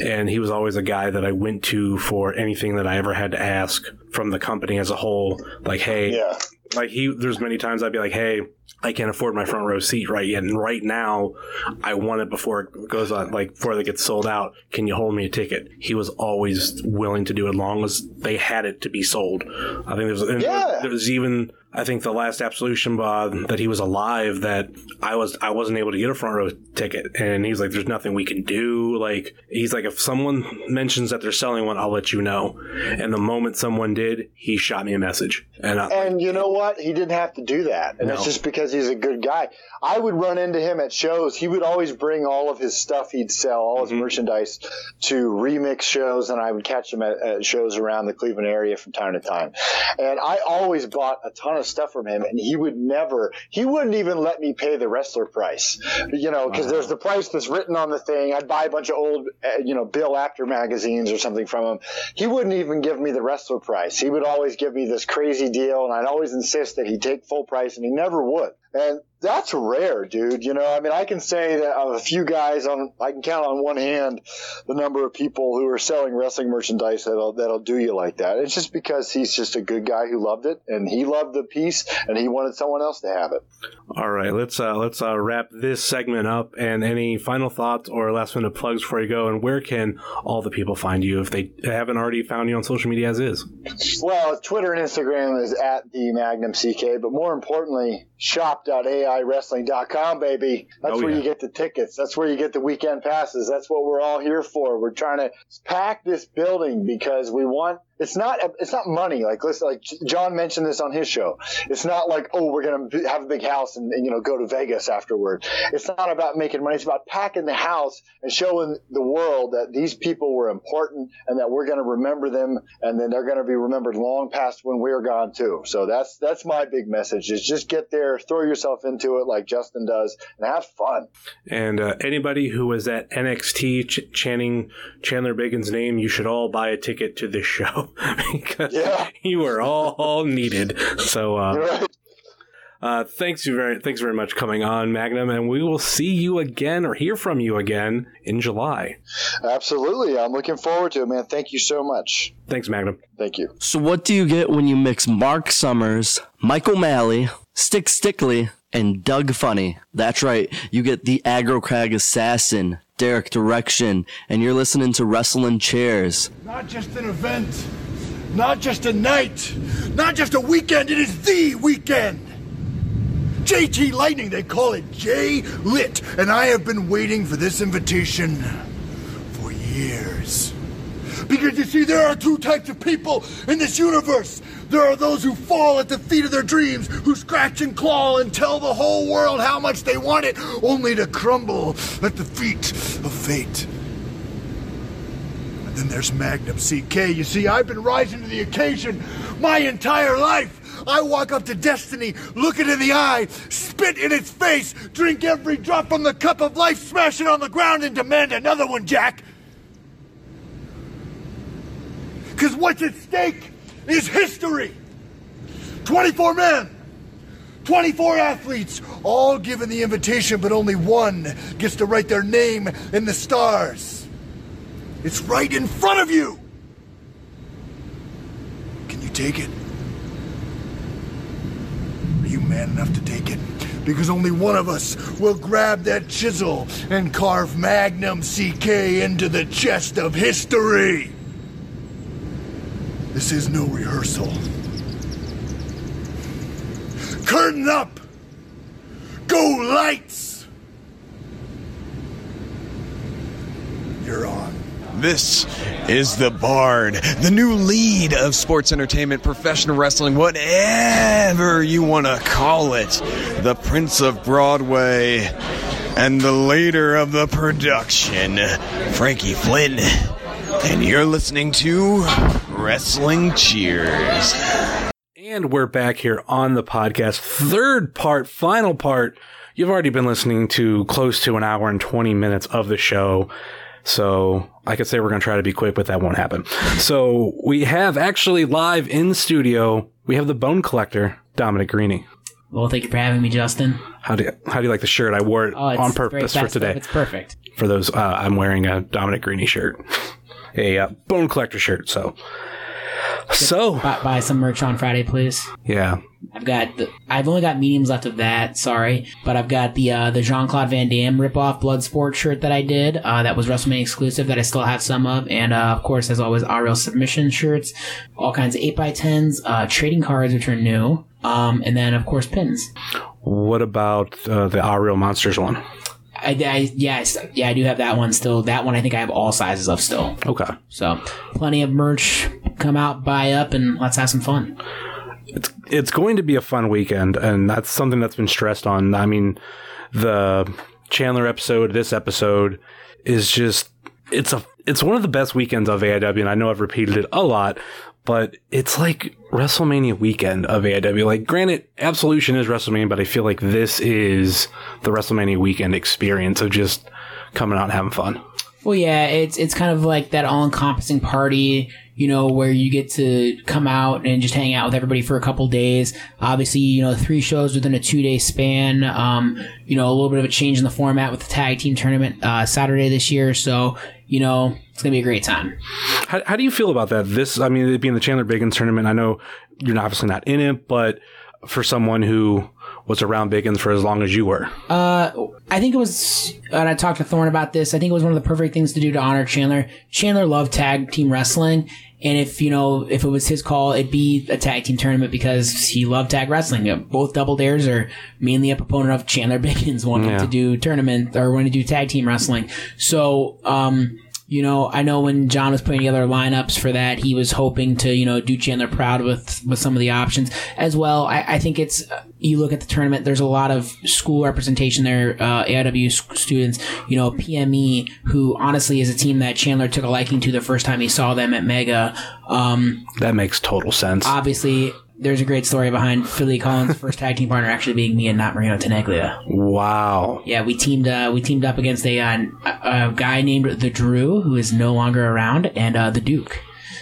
and he was always a guy that I went to for anything that I ever had to ask from the company as a whole like hey yeah. Like he there's many times I'd be like hey I can't afford my front row seat right yet. And right now, I want it before it goes on, like before they get sold out. Can you hold me a ticket? He was always willing to do it, as long as they had it to be sold. I think there's yeah. there was even I think the last Absolution uh, that he was alive that I was I wasn't able to get a front row ticket, and he's like, "There's nothing we can do." Like he's like, if someone mentions that they're selling one, I'll let you know. And the moment someone did, he shot me a message, and I, and you know what? He didn't have to do that, and No. it's just because he's a good guy. I would run into him at shows. He would always bring all of his stuff he'd sell, all his merchandise, to remix shows, and I would catch him at, at shows around the Cleveland area from time to time. And I always bought a ton of stuff from him, and he would never, he wouldn't even let me pay the wrestler price, you know, because there's the price that's written on the thing. I'd buy a bunch of old, uh, you know, Bill Apter magazines or something from him. He wouldn't even give me the wrestler price. He would always give me this crazy deal, and I'd always insist that he'd take full price, and he never would. And that's rare, dude. You know, I mean, I can say that of a few guys on, I can count on one hand the number of people who are selling wrestling merchandise that'll that'll do you like that. It's just because he's just a good guy who loved it, and he loved the piece, and he wanted someone else to have it. All right, let's uh, let's uh, wrap this segment up. And any final thoughts or last minute plugs before you go? And where can all the people find you if they haven't already found you on social media as is? Well, Twitter and Instagram is at the Magnum CK, but more importantly, shop.aiwrestling.com, baby. That's Oh, where yeah. you get the tickets. That's where you get the weekend passes. That's what we're all here for. We're trying to pack this building because we want. It's not. It's not money. Like listen, like John mentioned this on his show. It's not like oh we're gonna have a big house and, and you know go to Vegas afterward. It's not about making money. It's about packing the house and showing the world that these people were important and that we're gonna remember them and then they're gonna be remembered long past when we're gone too. So that's that's my big message. Is just get there, throw yourself into it like Justin does, and have fun. And uh, anybody who was at NXT ch- chanting Chandler Biggins' name, you should all buy a ticket to this show <laughs> because Yeah. you are all, all needed. So uh, right. uh, thanks you very thanks very much coming on Magnum, and we will see you again or hear from you again in July. Absolutely. I'm looking forward to it, man. Thank you so much. Thanks, Magnum. Thank you. So what do you get when you mix Marc Summers, Michael Malley, Stick Stickley, and Doug Funnie? That's right, you get the Aggro Crag Assassin, Derek Direction, and you're listening to Wrestling Chairs. Not just an event, not just a night, not just a weekend, it is the weekend. JT Lightning, they call it J Lit, and I have been waiting for this invitation for years. Because you see, there are two types of people in this universe. There are those who fall at the feet of their dreams, who scratch and claw and tell the whole world how much they want it, only to crumble at the feet of fate. And then there's Magnum CK. You see, I've been rising to the occasion my entire life. I walk up to destiny, look it in the eye, spit in its face, drink every drop from the cup of life, smash it on the ground, and demand another one, Jack. Because what's at stake is history. 24 men, 24 athletes, all given the invitation, but only one gets to write their name in the stars. It's right in front of you. Can you take it? Are you man enough to take it? Because only one of us will grab that chisel and carve Magnum CK into the chest of history. This is no rehearsal. Curtain up! Go lights! You're on. This is the Bard, the new lead of sports entertainment, professional wrestling, whatever you want to call it. The Prince of Broadway and the leader of the production, Frankie Flynn. And you're listening to Wrestling Cheers. And we're back here on the podcast. Third part, final part. You've already been listening to close to an hour and 20 minutes of the show. So I could say we're going to try to be quick, but that won't happen. So we have actually live in the studio, we have the bone collector, Dominic Garrini. Well, thank you for having me, Justin. How do you, how do you like the shirt? I wore it Oh, on purpose for today. It's perfect. For those, uh, I'm wearing a Dominic Garrini shirt, a uh, bone collector shirt. So, so buy, buy some merch on Friday, please. yeah, I've got the, I've only got mediums left of that. Sorry, but I've got the uh, the Jean Claude Van Damme ripoff Bloodsport shirt that I did. Uh, that was WrestleMania exclusive that I still have some of, and uh, of course, as always, RL submission shirts, all kinds of eight x tens, uh, trading cards which are new, um, and then of course pins. what about uh, the Real Monsters one? I, I yeah I yeah I do have that one still. That one I think I have all sizes of still. Okay. So plenty of merch. Come out, buy up, and let's have some fun. it's it's going to be a fun weekend, and that's something that's been stressed on. I mean, the Chandler episode, this episode, is just it's a it's one of the best weekends of AIW, and I know I've repeated it a lot, but it's like WrestleMania weekend of AIW. Like, granted, Absolution is WrestleMania, but I feel like this is the WrestleMania weekend experience of just coming out and having fun. Well, yeah, it's it's kind of like that all encompassing party, you know, where you get to come out and just hang out with everybody for a couple days. Obviously, you know, three shows within a two day span. Um, you know, a little bit of a change in the format with the tag team tournament uh, Saturday this year. So, you know, it's gonna be a great time. How, how do you feel about that? This, I mean, it being the Chandler Biggins tournament, I know you're obviously not in it, but for someone who was around Biggins for as long as you were, Uh, I think it was, and I talked to Thorne about this. I think it was one of the perfect things to do to honor Chandler. Chandler loved tag team wrestling, and if you know, if it was his call, it'd be a tag team tournament because he loved tag wrestling. Uh, Both Double Dares are mainly a proponent of Chandler Biggins wanting Yeah. to do tournament or wanting to do tag team wrestling. So, um, you know, I know when John was putting together lineups for that, he was hoping to, you know, do Chandler proud with with some of the options as well. I, I think it's you look at the tournament. There's a lot of school representation there. Uh, AIW students, you know, PME, who honestly is a team that Chandler took a liking to the first time he saw them at Mega. Um, that makes total sense. obviously, there's a great story behind Philly Collins' first tag team partner actually being me and not Marino Tenaglia. wow. Yeah, we teamed uh, we teamed up against a, uh, a guy named the Drew, who is no longer around, and uh, the Duke.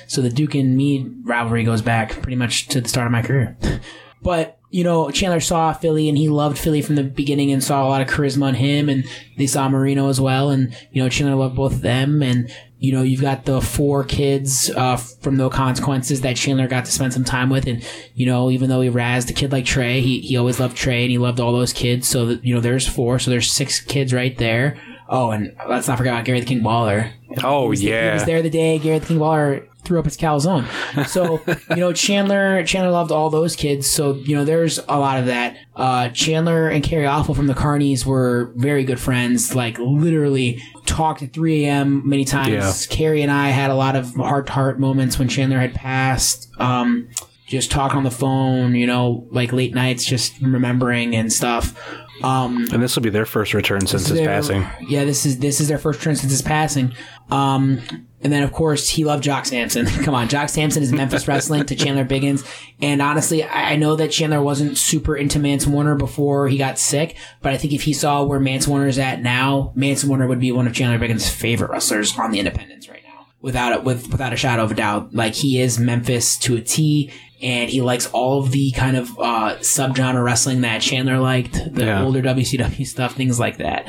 So the Duke and me rivalry goes back pretty much to the start of my career. <laughs> But you know, Chandler saw Philly, and he loved Philly from the beginning, and saw a lot of charisma on him, and they saw Marino as well, and you know, Chandler loved both of them, and you know, you've got the four kids uh, from No Consequences that Chandler got to spend some time with, and you know, even though he razzed a kid like Trey, he he always loved Trey, and he loved all those kids. So that you know, there's four, so there's six kids right there. Oh, and let's not forget about Gary the King Baller. Oh yeah. He was there the day Gary the King Waller threw up his calzone. So, <laughs> you know, Chandler Chandler loved all those kids. So, you know, there's a lot of that. Uh, Chandler and Kerry Awful from the Carnies were very good friends, like literally talked at 3 a.m. many times. Yeah. Kerry and I had a lot of heart to heart moments when Chandler had passed. Um, just talk on the phone, you know, like late nights, just remembering and stuff. Um, and this will be their first return since his their- passing. Yeah, this is this is their first return since his passing. Um, and then of course he loved Jock Samson. <laughs> Come on, Jock Samson is Memphis wrestling to Chandler Biggins. And honestly, I, I know that Chandler wasn't super into Mance Warner before he got sick, but I think if he saw where Mance Warner is at now, Mance Warner would be one of Chandler Biggins' favorite wrestlers on the independents right now. without it with without a shadow of a doubt. Like he is Memphis to a T, and he likes all of the kind of uh, subgenre wrestling that Chandler liked, the Yeah. older WCW stuff, things like that.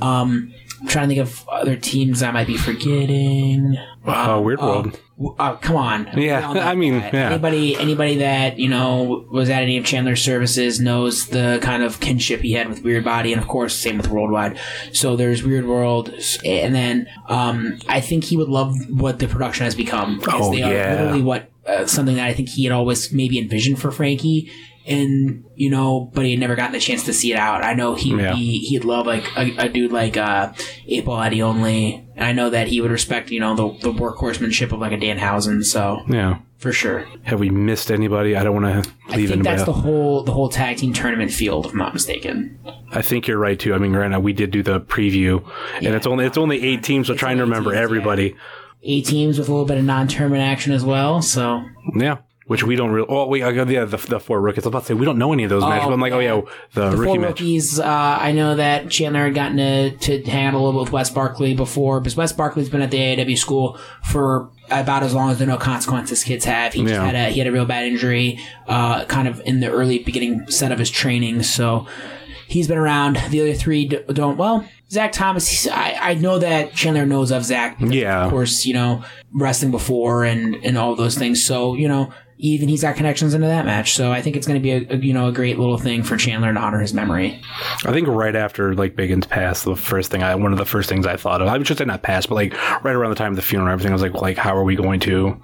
Um, I'm trying to think of other teams I might be forgetting. Uh, Weird World. W- Uh, come on. Yeah, We all know I mean, yeah. Anybody, anybody that you know was at any of Chandler's services knows the kind of kinship he had with Weird Body, and of course, same with Worldwide. So there's Weird World, and then um, I think he would love what the production has become because Oh, they are yeah. literally what uh, something that I think he had always maybe envisioned for Frankie. And you know, but he had never gotten the chance to see it out. I know he Yeah. be he'd love like a, a dude like uh, Eight Ball Eddie only. And I know that he would respect you know the the workhorsemanship of like a Danhausen. So Yeah. for sure. Have we missed anybody? I don't want to I leave think anybody that's out. the whole the whole tag team tournament field, if I'm not mistaken. I think you're right too. I mean, granted, we did do the preview, and it's only it's only eight teams. So trying to remember everybody. Eight teams with a little bit of non-tournament action as well. So Yeah. Which we don't really. Oh, wait, I got yeah, the, the four rookies. I was about to say we don't know any of those Oh, matches. But I'm like, oh yeah, the, the rookie four match. rookies, uh, I know that Chandler had gotten to, to hang out a little bit with Wes Barkley before, because Wes Barkley's been at the AAW school for about as long as the no consequences kids have. He just Yeah. had a he had a real bad injury, uh, kind of in the early beginning set of his training. So he's been around. The other three don't. Well, Zach Thomas. He's, I I know that Chandler knows of Zach. because, Yeah. of course, you know wrestling before and and all those things. So you know. Even he's got connections into that match, so I think it's going to be a, a you know a great little thing for Chandler to honor his memory. I think right after like Biggins passed, the first thing I one of the first things I thought of, I should say not passed, but like right around the time of the funeral, and everything I was like, like how are we going to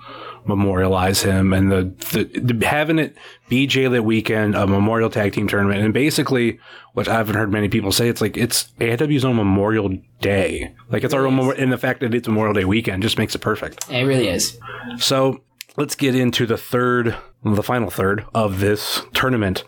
memorialize him and the, the, the having it be J-Lit weekend, a Memorial Tag Team tournament, and basically, which I haven't heard many people say, it's like it's AIW's own Memorial Day, like it's our own, and the fact that it's Memorial Day weekend just makes it perfect. It really is. So let's get into the third, the final third of this tournament,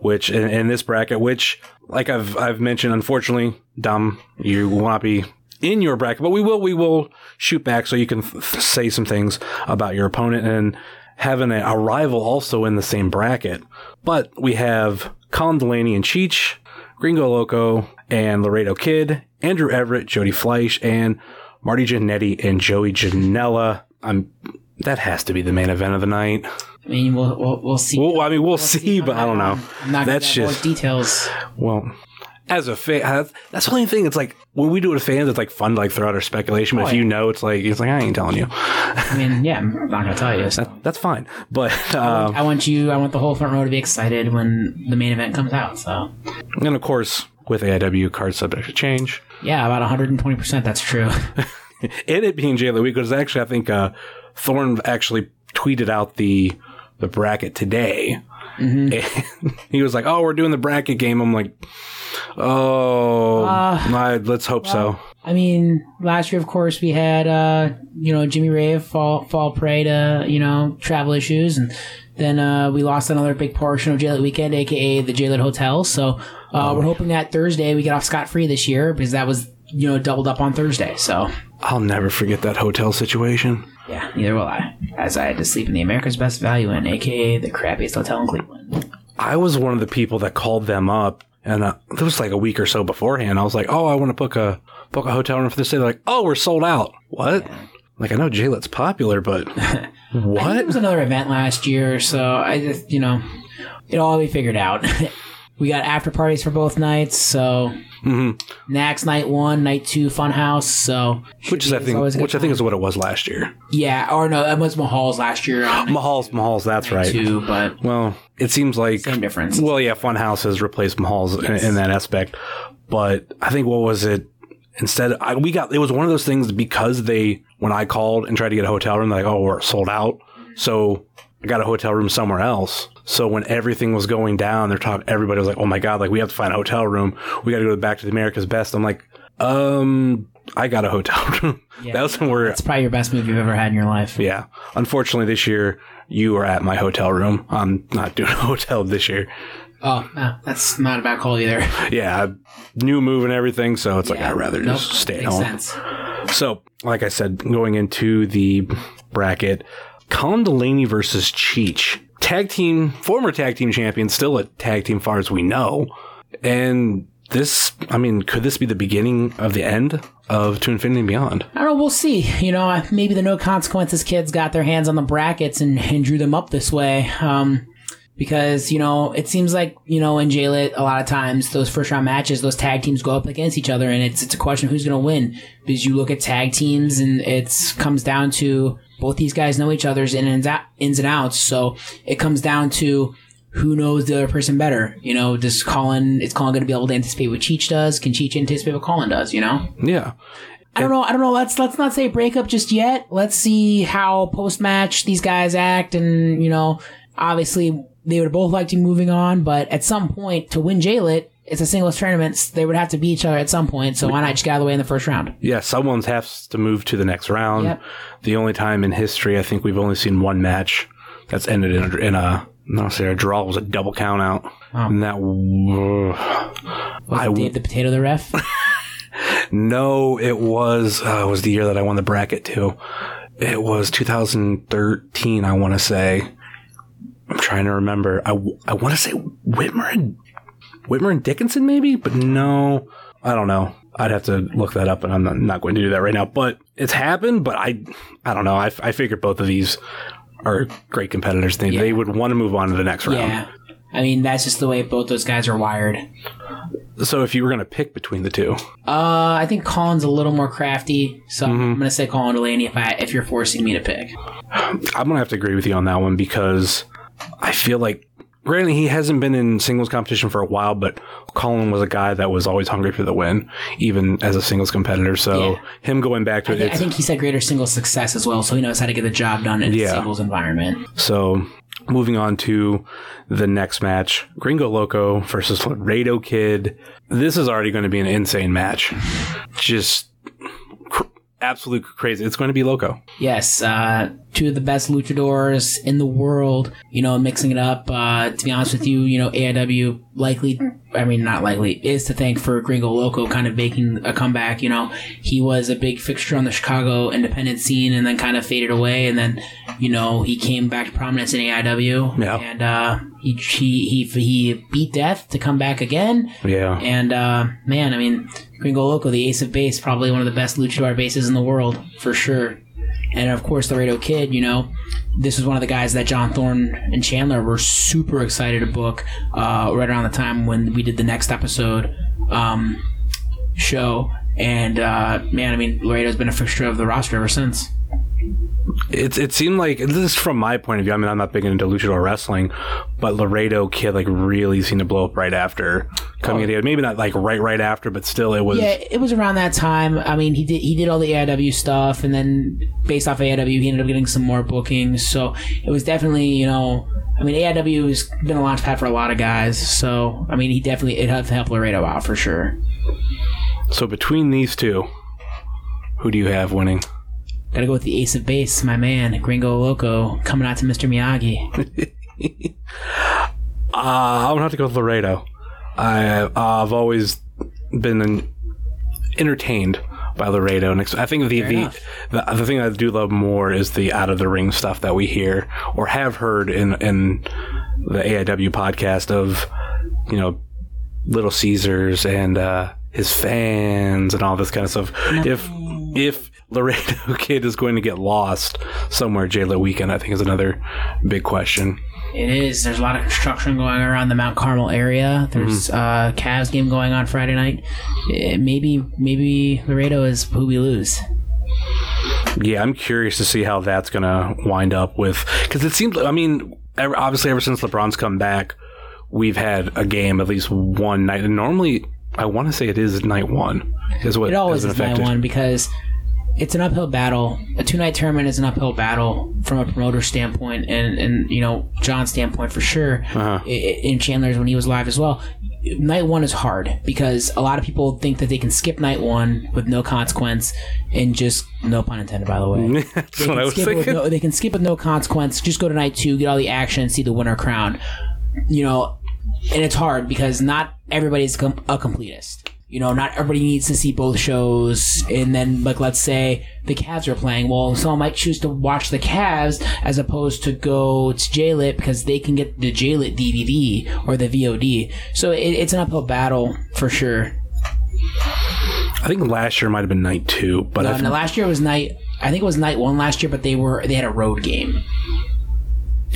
which in, in this bracket, which like I've I've mentioned, unfortunately, Dom, you will not be in your bracket, but we will we will shoot back so you can f- say some things about your opponent and having a, a rival also in the same bracket. But we have Colin Delaney and Cheech, Gringo Loco and Laredo Kid, Andrew Everett, Jody Fleisch, and Marty Jannetty and Joey Janela. I'm that has to be the main event of the night. I mean, we'll we'll, we'll see. Well, I mean, we'll, see, but I don't know. I'm not That's just details. well. As a fan, that's, that's the only thing. It's like when we do it with fans, it's like fun to like throw out our speculation. But Oh, if you know, it's like it's like I ain't telling you. I mean, yeah, I'm not gonna tell you. So. <laughs> That, that's fine. But I, um, want, I want you. I want the whole front row to be excited when the main event comes out. So and of course, with AIW card subject to change, yeah, about 120. percent That's true. <laughs> and it being Jay of the Week, because actually, I think uh, Thorne actually tweeted out the the bracket today. Mm-hmm. <laughs> He was like, "Oh, we're doing the bracket game." I'm like, "Oh, Uh, let's hope so." I mean, last year, of course, we had uh, you know Jimmy Rave fall fall prey to you know travel issues, and then uh, we lost another big portion of JLIT Weekend, aka the JLIT Hotel. So uh, we're hoping that Thursday we get off scot free this year because that was you know doubled up on Thursday. So I'll never forget that hotel situation. Yeah, neither will I, as I had to sleep in the America's Best Value Inn, aka the crappiest hotel in Cleveland. I was one of the people that called them up, and uh, it was like a week or so beforehand. I was like, "Oh, I want to book a book a hotel room for this day." They're like, "Oh, we're sold out." What? Like I know JLIT's popular, but <laughs> what? there was another event last year, so I just, you know, it'll all be figured out. <laughs> we got after parties for both nights, so Mm-hmm. Nax night one, night two, Funhouse. So Which is I think, always a good which I think is what it was last year. yeah, or no, that was Mahal's last year. On Mahal's, Mahal's, that's right. two, but Well, it seems like same difference. Well, yeah, Funhouse has replaced Mahal's in, in that aspect, but I think what was it? Instead, I, we got it was one of those things because they when I called and tried to get a hotel room, they're like, "Oh, we're sold out." So I got a hotel room somewhere else. So when everything was going down, they're talking. Everybody was like, "Oh my god! Like we have to find a hotel room. We got to go back to the America's Best." I'm like, "Um, I got a hotel <laughs> room." that was when we're It's probably your best move you've ever had in your life. yeah. Unfortunately, this year you are at my hotel room. I'm not <laughs> doing a hotel this year. Oh, no, that's not a bad call either. <laughs> Yeah, new move and everything, so it's like I'd rather Nope. just stay at Makes home. sense. So, like I said, going into the bracket, Colin Delaney versus Cheech, tag team, former tag team champion, still a tag team far as we know, and this, I mean, could this be the beginning of the end of To Infinity and Beyond? I don't know. We'll see. You know, maybe the no consequences kids got their hands on the brackets and, and drew them up this way. Um, because you know it seems like you know in JLit a lot of times those first round matches those tag teams go up against each other and it's it's a question of who's going to win because you look at tag teams and it's comes down to both these guys know each other's in and out, ins and outs so it comes down to who knows the other person better you know does Colin is Colin going to be able to anticipate what Cheech does can Cheech anticipate what Colin does you know Yeah. I don't know. I don't know. Let's let's not say breakup just yet. Let's see how post match these guys act, and you know, obviously they would both like to be moving on, but at some point to win JLit, it's a singles tournament. They would have to beat each other at some point. So why not just get out of the way in the first round? Yeah, someone has to move to the next round. Yep. The only time in history I think we've only seen one match that's ended in a, in a no, say a draw was a double count out. And that Was I Dave the Potato the ref? <laughs> no, it was uh, it was the year that I won the bracket too. It was 2013, I want to say. I'm trying to remember. I, I want to say Whitmer and Whitmer and Dickinson maybe, but no, I don't know. I'd have to look that up, and I'm not, not going to do that right now. But it's happened. But I, I don't know. I, I figured both of these are great competitors. They they would want to move on to the next round. yeah. I mean, that's just the way both those guys are wired. So if you were going to pick between the two, Uh, I think Colin's a little more crafty, so Mm-hmm. I'm gonna say Colin Delaney if I if you're forcing me to pick. I'm gonna have to agree with you on that one because I feel like, granted, he hasn't been in singles competition for a while, but Colin was a guy that was always hungry for the win, even as a singles competitor. So Yeah. him going back to I, it, I think he's had greater single success as well, so he knows how to get the job done in Yeah. a singles environment. so moving on to the next match, Gringo Loco versus Laredo Kid. This is already going to be an insane match, just cr- absolute crazy. It's going to be Loco. Yes, uh, two of the best luchadors in the world. You know, mixing it up. Uh, to be honest with you, you know, AIW likely, I mean, not likely, is to thank for Gringo Loco kind of making a comeback. You know, he was a big fixture on the Chicago independent scene and then kind of faded away. And then, you know, he came back to prominence in AIW. Yeah. And, uh, he, he, he, he beat death to come back again. Yeah. And uh, man, I mean, Gringo Loco, the ace of base, probably one of the best luchador bases in the world for sure. And of course, Laredo Kid. You know, this was one of the guys that John Thorne and Chandler were super excited to book uh, right around the time when we did the next episode um, show. And uh, man, I mean, Laredo's been a fixture of the roster ever since. It's it seemed like this is from my point of view. I mean, I'm not big into lucha luchador wrestling, but Laredo Kid like really seemed to blow up right after coming oh. to into maybe not like right right after, but still it was. Yeah, it was around that time. I mean, he did he did all the AIW stuff, and then based off AIW, he ended up getting some more bookings. So it was definitely, you know, I mean, AIW has been a launch pad for a lot of guys. So I mean, he definitely it helped help Laredo out for sure. So between these two, who do you have winning? Got to go with the ace of base, my man, Gringo Loco, coming out to Mr. Miyagi. <laughs> Uh, I'm gonna have to go with Laredo. I I've always been en- entertained by Laredo, and ex- I think the the, the the thing I do love more is the out of the ring stuff that we hear or have heard in in the AIW podcast of you know Little Caesars and uh, his fans and all this kind of stuff. If if Laredo <laughs> Kid is going to get lost somewhere JLIT weekend, I think is another big question. It is. There's a lot of construction going around the Mount Carmel area. There's uh, Cavs game going on Friday night. Eh, maybe maybe Laredo is who we lose. Yeah, I'm curious to see how that's going to wind up with because it seems. I mean, ever, obviously, ever since LeBron's come back, we've had a game at least one night, and normally, I want to say it is night one. Is what It always is night one because it's an uphill battle. A two night tournament is an uphill battle from a promoter standpoint and, and you know, John's standpoint for sure. Uh-huh. In Chandler's when he was live as well. Night one is hard because a lot of people think that they can skip night one with no consequence and just no pun intended by the way. <laughs> That's what I was thinking. no, they can skip with no consequence. Just go to night two, get all the action, see the winner crowned. You know, and it's hard because not everybody's com- a completist. you know, not everybody needs to see both shows. And then, like, let's say the Cavs are playing. Well, someone might choose to watch the Cavs as opposed to go to JLit because they can get the JLit DVD or the VOD. So it, it's an uphill battle for sure. I think last year might have been night two, but no, no, last year was night. I think it was night one last year, but they were they had a road game.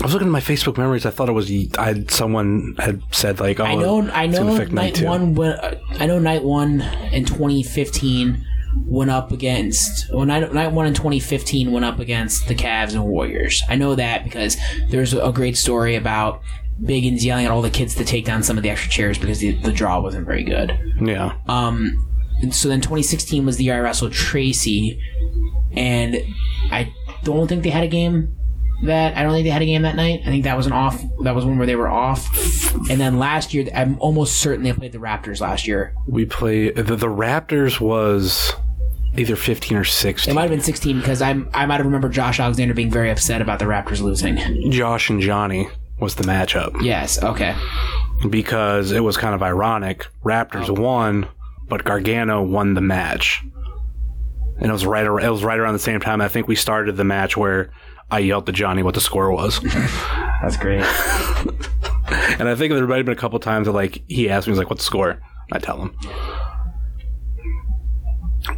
I was looking at my Facebook memories. I thought it was I someone had said like, "Oh, I know, I know. Night one, went, I know. Night one in 2015 went up against. Well, night, night one in 2015 went up against the Cavs and Warriors. I know that because there's a great story about Biggins yelling at all the kids to take down some of the extra chairs because the, the draw wasn't very good. Yeah. Um, so then 2016 was the year I wrestled Tracy, and I don't think they had a game that I don't think they had a game that night. I think that was an off. That was one where they were off. And then last year, I'm almost certain they played the Raptors last year. We play the, the Raptors was either 15 or 16. It might have been 16 because I'm I might have remembered Josh Alexander being very upset about the Raptors losing. Josh and Johnny was the matchup Yes. Okay. because it was kind of ironic. Raptors oh. won, but Gargano won the match. And it was right it was right around the same time I think we started the match where I yelled to Johnny what the score was. That's great. <laughs> and I think there might have been a couple times that like he asked me he's like what's the score? I tell him.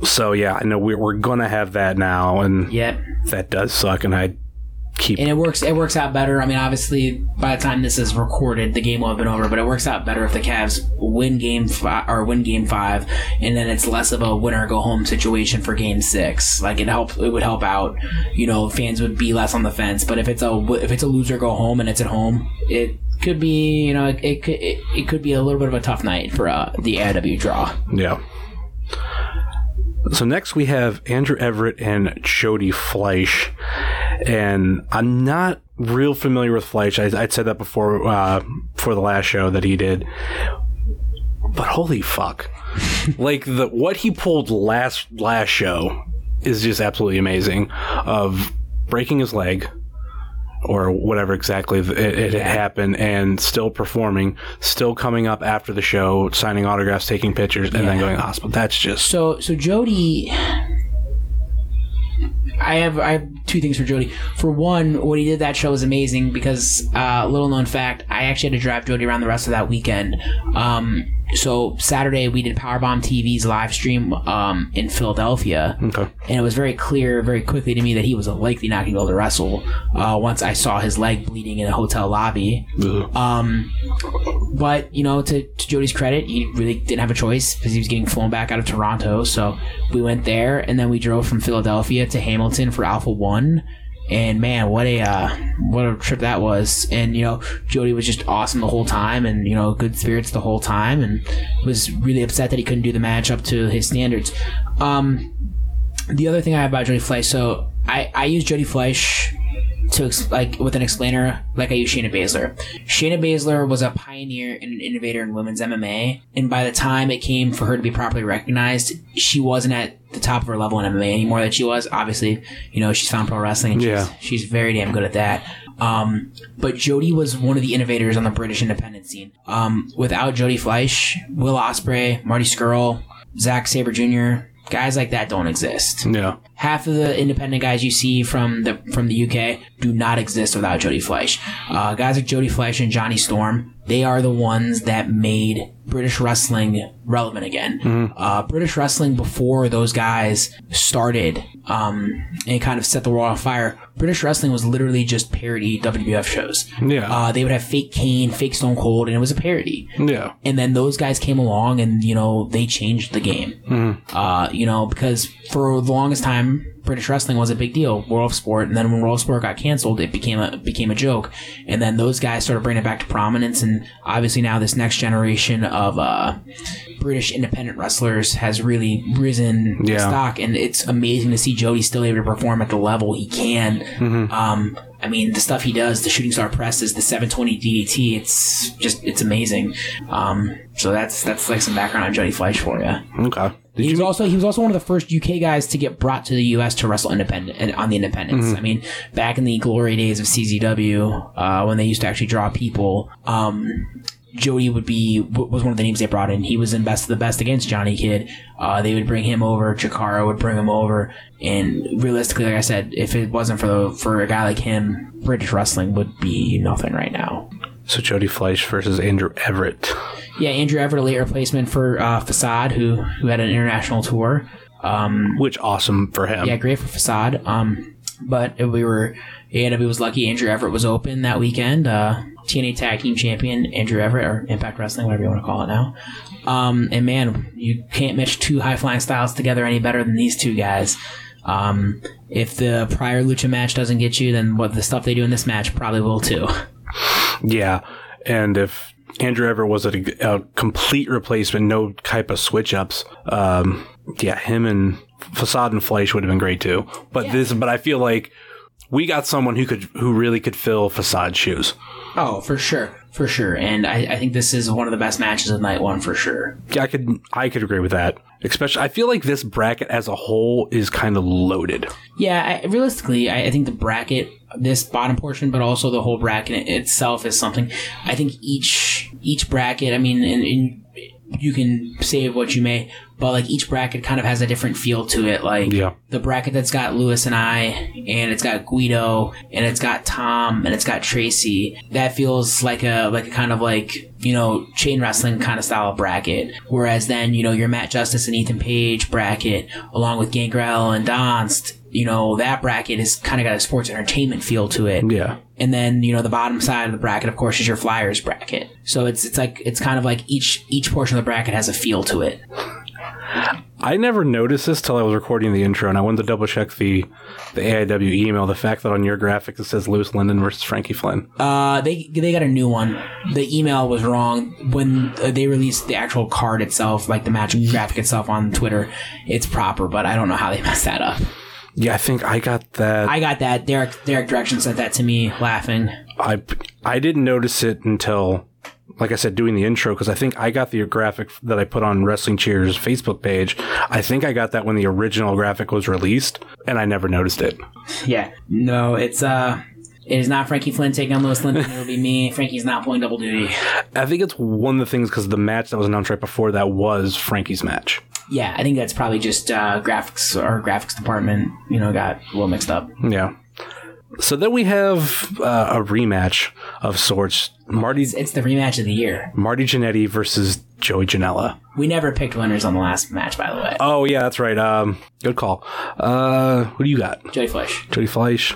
So yeah, I know we're, we're gonna have that now, and Yep. that does suck, and I keep And it works. It works out better. I mean, obviously, by the time this is recorded, the game will have been over. But it works out better if the Cavs win game five or win game five, and then it's less of a winner go home situation for game six. Like it help. It would help out. You know, fans would be less on the fence. But if it's a if it's a loser go home and it's at home, it could be. You know, it, it could it, it could be a little bit of a tough night for uh, the AW draw. Yeah. So next we have Andrew Everett and Jody Fleisch, and I'm not real familiar with Fleisch. I, I'd said that before uh, for the last show that he did, but holy fuck! <laughs> like the what he pulled last last show is just absolutely amazing. Of breaking his leg, or whatever exactly it, it happened, and still performing, still coming up after the show, signing autographs, taking pictures, and then going to the hospital. That's just So so Jody I have I have two things for Jody. For one, what he did that show was amazing because uh, little known fact, I actually had to drive Jody around the rest of that weekend. Um, so Saturday we did Powerbomb TV's live stream um, in Philadelphia, okay. and it was very clear very quickly to me that he was likely not going to be able to wrestle. Uh, once I saw his leg bleeding in a hotel lobby, um, but you know, to, to Jody's credit, he really didn't have a choice because he was getting flown back out of Toronto. So we went there, and then we drove from Philadelphia to Hamilton for Alpha One. And man, what a uh, what a trip that was! And you know, Jody was just awesome the whole time, and you know, good spirits the whole time, and was really upset that he couldn't do the match up to his standards. Um, the other thing I have about Jody Fleisch, so I I use Jody Fleisch to ex- like with an explainer like I use Shayna Baszler. Shayna Baszler was a pioneer and an innovator in women's MMA, and by the time it came for her to be properly recognized, she wasn't at the top of her level in MMA anymore that she was. Obviously, you know she's found pro wrestling, and Yeah. she's, she's very damn good at that. Um, but Jody was one of the innovators on the British independent scene. Um, without Jody Fleisch, Will Ospreay, Marty Scurll, Zack Sabre Jr., guys like that don't exist yeah. half of the independent guys you see from the from the UK do not exist without Jody Fleisch. Uh, guys like Jody Fleisch and Johnny Storm, they are the ones that made British wrestling relevant again. Uh, British wrestling before those guys started um, and kind of set the world on fire. British wrestling was literally just parody WWF shows. Yeah. Uh, they would have fake Kane, fake Stone Cold, and it was a parody. Yeah. And then those guys came along and, you know, they changed the game. Uh, you know, because for the longest time, British wrestling was a big deal, World of Sport, and then when World of Sport got canceled, it became a became a joke. And then those guys started bringing it back to prominence, and obviously now this next generation of uh, British independent wrestlers has really risen Yeah. stock, and it's amazing to see Jody still able to perform at the level he can. Mm-hmm. Um, I mean, the stuff he does, the shooting star presses, the 720 DDT, it's just it's amazing. Um, so that's that's like some background on Jody Fleisch for you. Okay. Did he was you also he was also one of the first UK guys to get brought to the US to wrestle independent and on the independents. Mm-hmm. I mean, back in the glory days of CZW, uh, when they used to actually draw people, um, Jody would be was one of the names they brought in. He was in best of the best against Johnny Kidd. Uh, they would bring him over. Chikara would bring him over. And realistically, like I said, if it wasn't for the for a guy like him, British wrestling would be nothing right now. So Jody Fleisch versus Andrew Everett. Yeah, Andrew Everett, a late replacement for uh, Facade, who who had an international tour. Um, Which awesome for him. yeah, great for Facade. Um, but we were AIW was lucky. Andrew Everett was open that weekend. Uh, TNA Tag Team Champion Andrew Everett, or Impact Wrestling, whatever you want to call it now. Um, and man, you can't match two high flying styles together any better than these two guys. Um, if the prior lucha match doesn't get you, then what the stuff they do in this match probably will too. Yeah, and if Andrew Everett was a, a complete replacement, no type of switch ups, um, yeah, him and Facade and Fleisch would have been great too. But this, but I feel like we got someone who could, who really could fill Facade's shoes. Oh, for sure, for sure. And I, I think this is one of the best matches of night one for sure. Yeah, I could, I could agree with that. Especially, I feel like this bracket as a whole is kind of loaded. Yeah, I, realistically, I, I think the bracket, this bottom portion, but also the whole bracket itself is something. I think each each bracket. I mean, and, and you can say what you may, but like each bracket kind of has a different feel to it. Like Yeah. the bracket that's got Lewis and I, and it's got Guido, and it's got Tom, and it's got Tracy. That feels like a like a kind of like you know chain wrestling kind of style of bracket. Whereas then you know your Matt Justice and Ethan Page bracket, along with Gangrel and Donst. You know that bracket is kind of got a sports entertainment feel to it. Yeah. And then you know the bottom side of the bracket, of course, is your Flyers bracket. So it's it's like it's kind of like each each portion of the bracket has a feel to it. I never noticed this till I was recording the intro, and I wanted to double check the the AIW email. The fact that on your graphic it says Louis Lyndon versus Frankie Flynn. Uh, they they got a new one. The email was wrong when uh, they released the actual card itself, like the match graphic itself on Twitter. It's proper, but I don't know how they <laughs> messed that up. Yeah, I think I got that. I got that. Derek Derek Direction sent that to me, laughing. I I didn't notice it until, like I said, doing the intro because I think I got the graphic that I put on Wrestling Cheers Facebook page. I think I got that when the original graphic was released, and I never noticed it. Yeah, no, it's uh, it is not Frankie Flynn taking on Louis Lyndon. <laughs> It'll be me. Frankie's not pulling double duty. I think it's one of the things because the match that was announced right before that was Frankie's match. Yeah, I think that's probably just uh, graphics or graphics department. You know, got a little mixed up. Yeah. So then we have uh, a rematch of sorts. Marty, It's, it's the rematch of the year. Marty Jannetty versus Joey Janela. We never picked winners on the last match, by the way. Oh yeah, that's right. Um, good call. Uh, who do you got? Jody Fleisch. Jody Fleisch.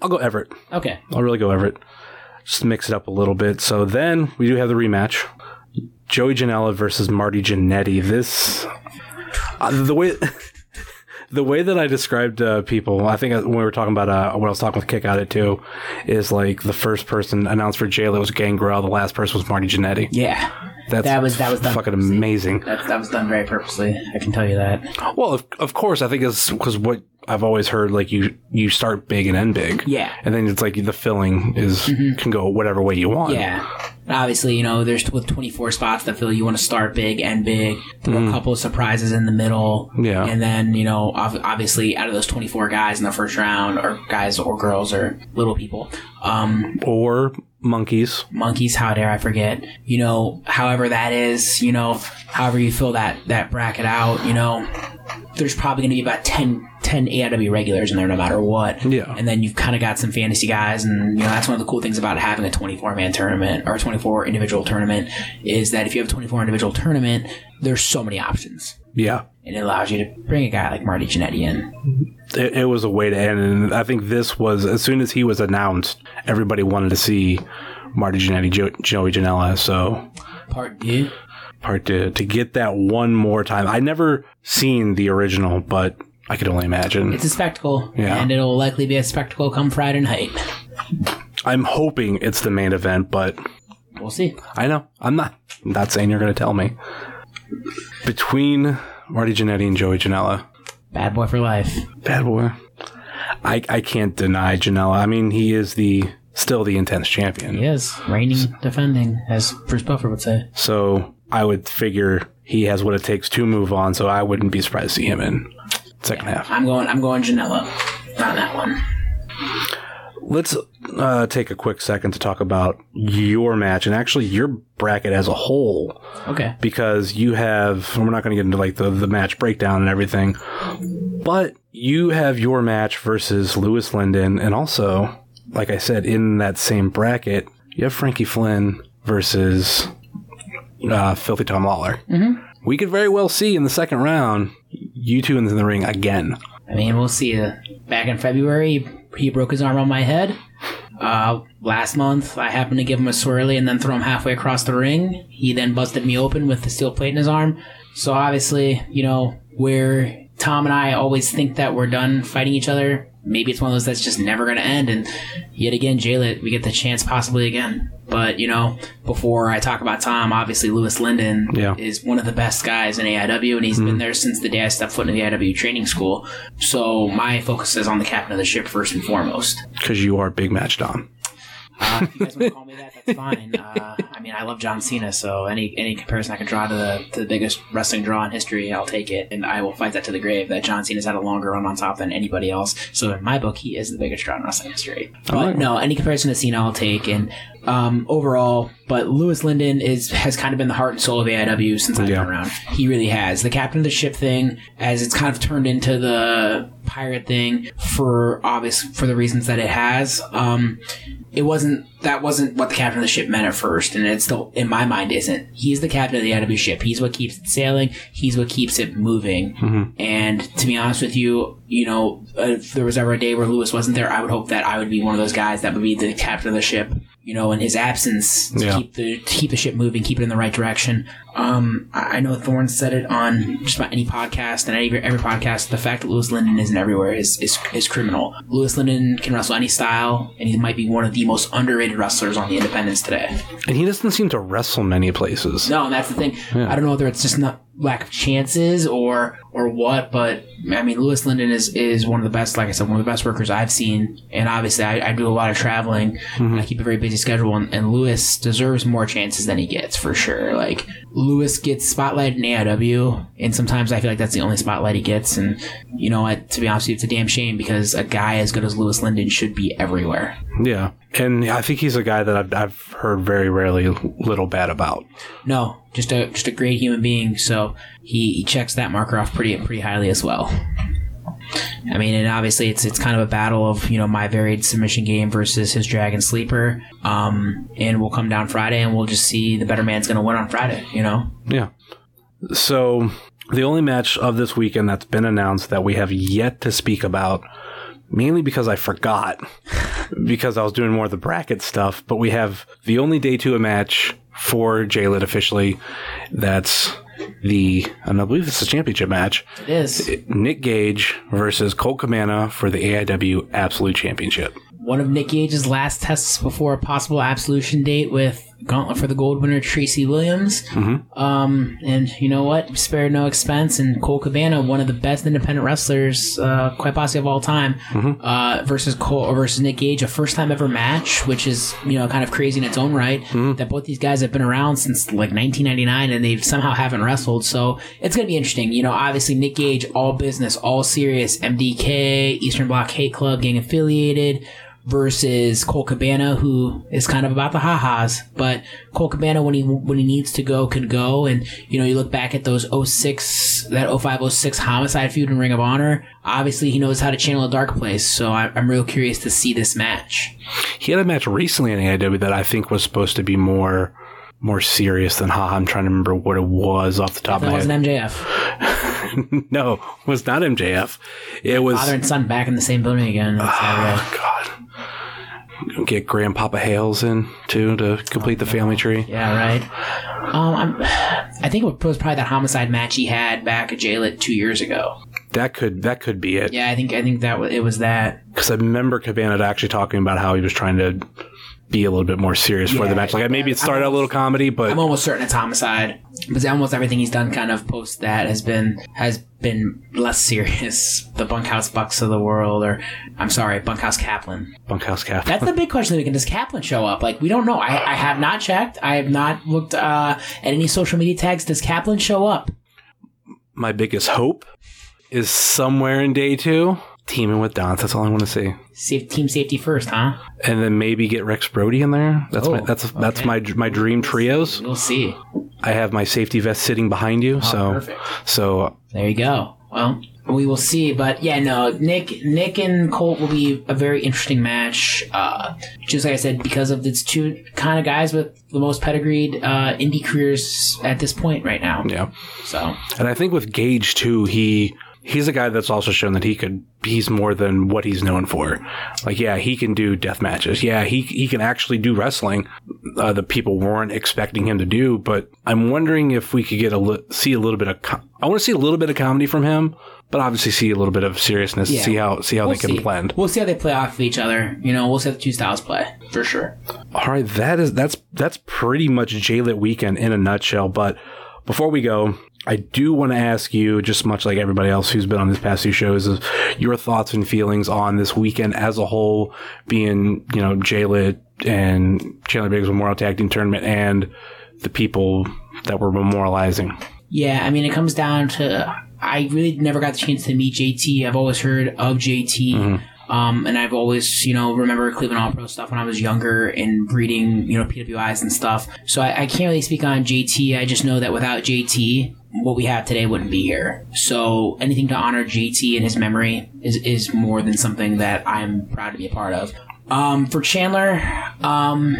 I'll go Everett. Okay. I'll really go Everett. Just mix it up a little bit. So then we do have the rematch. Joey Janela versus Marty Jannetty. This uh, the way <laughs> the way that I described uh, people, I think when we were talking about uh, when I was talking with Kick Out it too, is like the first person announced for JLIT was Gangrel, the last person was Marty Jannetty. Yeah. That's that was that was done. fucking amazing. That, that was done very purposely. I can tell you that. Well, of, of course, I think it's because what I've always heard, like you you start big and end big. Yeah. and then it's like the filling is can go whatever way you want. Yeah. Obviously, you know, there's with 24 spots that feel you want to start big and big. Throw a couple of surprises in the middle. Yeah. And then, you know, obviously out of those 24 guys in the first round, or guys or girls or little people, um, or monkeys. monkeys, how dare I forget, you know, however that is, you know, however you fill that, that bracket out, you know, there's probably going to be about 10, 10 AIW regulars in there no matter what. Yeah. And then you've kind of got some fantasy guys. And, you know, that's one of the cool things about having a 24 man tournament or 24 individual tournament is that if you have a 24 individual tournament, there's so many options. Yeah, And it allows you to bring a guy like Marty Jannetty in. it, it was a way to end, and I think this was as soon as he was announced, everybody wanted to see Marty Jannetty, jo- Joey Janela. So Part part to to get that one more time. I never seen the original, but I could only imagine. It's a spectacle. Yeah. And it'll likely be a spectacle come Friday night. I'm hoping it's the main event, but We'll see. I know I'm not I'm not saying you're going to tell me. Between Marty Jannetty and Joey Janela, Bad boy for life. bad boy. I I can't deny Janela. I mean, he is the still the intense champion. He is. Reigning, defending, as Bruce Buffer would say. So I would figure he has what it takes to move on. So I wouldn't be surprised to see him in second half. I'm going I'm going Janela on that one. let's uh, take a quick second to talk about your match and actually your bracket as a whole. Okay. Because you have, we're not going to get into like the, the match breakdown and everything, but you have your match versus Louis Lyndon. And also, like I said, in that same bracket, you have Frankie Flynn versus uh, Filthy Tom Lawler. Mhm. We could very well see in the second round you two in the ring again. I mean, we'll see. Uh, back in February, he broke his arm on my head. Uh, last month, I happened to give him a swirly and then throw him halfway across the ring. He then busted me open with the steel plate in his arm. So obviously, you know, where Tom and I always think that we're done fighting each other, maybe it's one of those that's just never going to end. And yet again, JLIT, we get the chance possibly again. But, you know, before I talk about Tom, obviously Louis Lyndon Yeah. is one of the best guys in AIW, and he's been there since the day I stepped foot in the AIW training school. So my focus is on the captain of the ship first and foremost. Because you are Big Match Dom. Uh, you guys want to call me that, that's fine. Uh, I mean, I love John Cena, so any any comparison I can draw to the to the biggest wrestling draw in history, I'll take it, and I will fight that to the grave. That John Cena's had a longer run on top than anybody else. So in my book, he is the biggest draw in wrestling history. But Alright. no, any comparison to Cena, I'll take. And um, overall, but Louis Lyndon is has kind of been the heart and soul of AIW since I've been around. He really has. The captain of the ship thing, as it's kind of turned into the pirate thing for obvious for the reasons that it has. Um, it wasn't that wasn't what the captain of the ship meant at first, and it still in my mind isn't. He's the captain of the AIW ship. He's what keeps it sailing. He's what keeps it moving. Mhm. And to be honest with you, you know, if there was ever a day where Lewis wasn't there, I would hope that I would be one of those guys that would be the captain of the ship. You know, in his absence, to Yeah. keep the to keep the ship moving, keep it in the right direction. Um, I know Thorne said it on just about any podcast and every, every podcast. The fact that Louis Lyndon isn't everywhere is, is is criminal. Louis Lyndon can wrestle any style, and he might be one of the most underrated wrestlers on the independents today. And he doesn't seem to wrestle many places. No, and that's the thing. Yeah. I don't know whether it's just not lack of chances or or what, but I mean, Louis Lyndon is is one of the best. Like I said, one of the best workers I've seen, and obviously I, I do a lot of traveling and I keep a very busy schedule. And, and Lewis deserves more chances than he gets for sure. Like Lewis gets spotlight in AIW, and sometimes I feel like that's the only spotlight he gets. And you know, what? to be honest with you, it's a damn shame because a guy as good as Louis Lyndon should be everywhere. Yeah. And I think he's a guy that I've, I've heard very rarely little bad about. No, just a just a great human being. So he, he checks that marker off pretty pretty highly as well. I mean, and obviously it's it's kind of a battle of you know my varied submission game versus his dragon sleeper. Um, and we'll come down Friday and we'll just see the better man's going to win on Friday. You know. Yeah. So the only match of this weekend that's been announced that we have yet to speak about, mainly because I forgot, <laughs> because I was doing more of the bracket stuff, but we have the only day two match for JLIT officially. That's the, and I believe it's a championship match. It is. Nick Gage versus Colt Cabana for the AIW Absolute Championship. One of Nick Gage's last tests before a possible absolution date with Gauntlet for the Gold winner Tracy Williams. Mm-hmm. Um, and you know what? Spared no expense. And Colt Cabana, one of the best independent wrestlers, uh, quite possibly of all time, Mm-hmm. uh, versus Colt versus Nick Gage, a first time ever match, which is you know kind of crazy in its own right. Mm-hmm. That both these guys have been around since like 1999, and they somehow haven't wrestled. So it's gonna be interesting. You know, obviously Nick Gage, all business, all serious, MDK, Eastern Bloc Hate Club, gang affiliated versus Colt Cabana, who is kind of about the ha-has. But Colt Cabana, when he when he needs to go, can go. And you know, you look back at those 06, that 0506 homicide feud in Ring of Honor. Obviously, he knows how to channel a dark place. So I, I'm real curious to see this match. He had a match recently in AIW that I think was supposed to be more more serious than Ha. I'm trying to remember what it was off the top of my wasn't. MJF. <laughs> no, it was not MJF. It was Father and son back in the same building again. on Saturday. Get Grandpapa Hales in too to complete the family tree. Yeah, right. Um, I'm, I think it was probably that homicide match he had back at JLIT two years ago. That could that could be it. Yeah, I think I think that wa- it was that. Because I remember Cabana actually talking about how he was trying to be a little bit more serious for the match. Like maybe it started out a little comedy, but I'm almost certain it's homicide, but almost everything he's done, kind of post that, has been has been less serious. <laughs> The Bunkhouse Bucks of the world, or I'm sorry, Bunkhouse Kaplan. Bunkhouse Cap. That's the big question the weekend. Does Kaplan show up? Like we don't know. I, I have not checked. I have not looked uh, at any social media tags. Does Kaplan show up? my biggest hope is somewhere in day two. Teaming with Don. That's all I want to see. Safe, team safety first, huh? And then maybe get Rex Brody in there. That's my Oh, that's that's okay. my my dream trios. We'll see. I have my safety vest sitting behind you, so Oh, perfect. so There you go. Well, we will see. But yeah, no, Nick, Nick and Colt will be a very interesting match. Uh, just like I said, because of its two kind of guys with the most pedigreed uh, indie careers at this point right now. yeah. So And I think with Gage too, he he's a guy that's also shown that he could he's more than what he's known for. Like yeah, he can do death matches. Yeah, he he can actually do wrestling uh, that people weren't expecting him to do. But I'm wondering if we could get a li- see a little bit of co- I want to see a little bit of comedy from him, but obviously see a little bit of seriousness. Yeah. See how see how we'll they can see. blend. We'll see how they play off of each other. You know, we'll see how the two styles play for sure. All right, that is that's that's pretty much J-Lit weekend in a nutshell. But before we go, I do want to ask you, just much like everybody else who's been on these past two shows, is your thoughts and feelings on this weekend as a whole, being you know J-Lit and Chandler Biggins Memorial Tag Team Tournament and the people that were memorializing. Yeah, I mean, it comes down to I really never got the chance to meet JT. I've always heard of JT. Um, and I've always, you know, remember Cleveland All Pro stuff when I was younger and reading, you know, PWIs and stuff. So I, I can't really speak on JT. I just know that without JT, what we have today wouldn't be here. So anything to honor JT and his memory is, is more than something that I'm proud to be a part of. Um, for Chandler, um,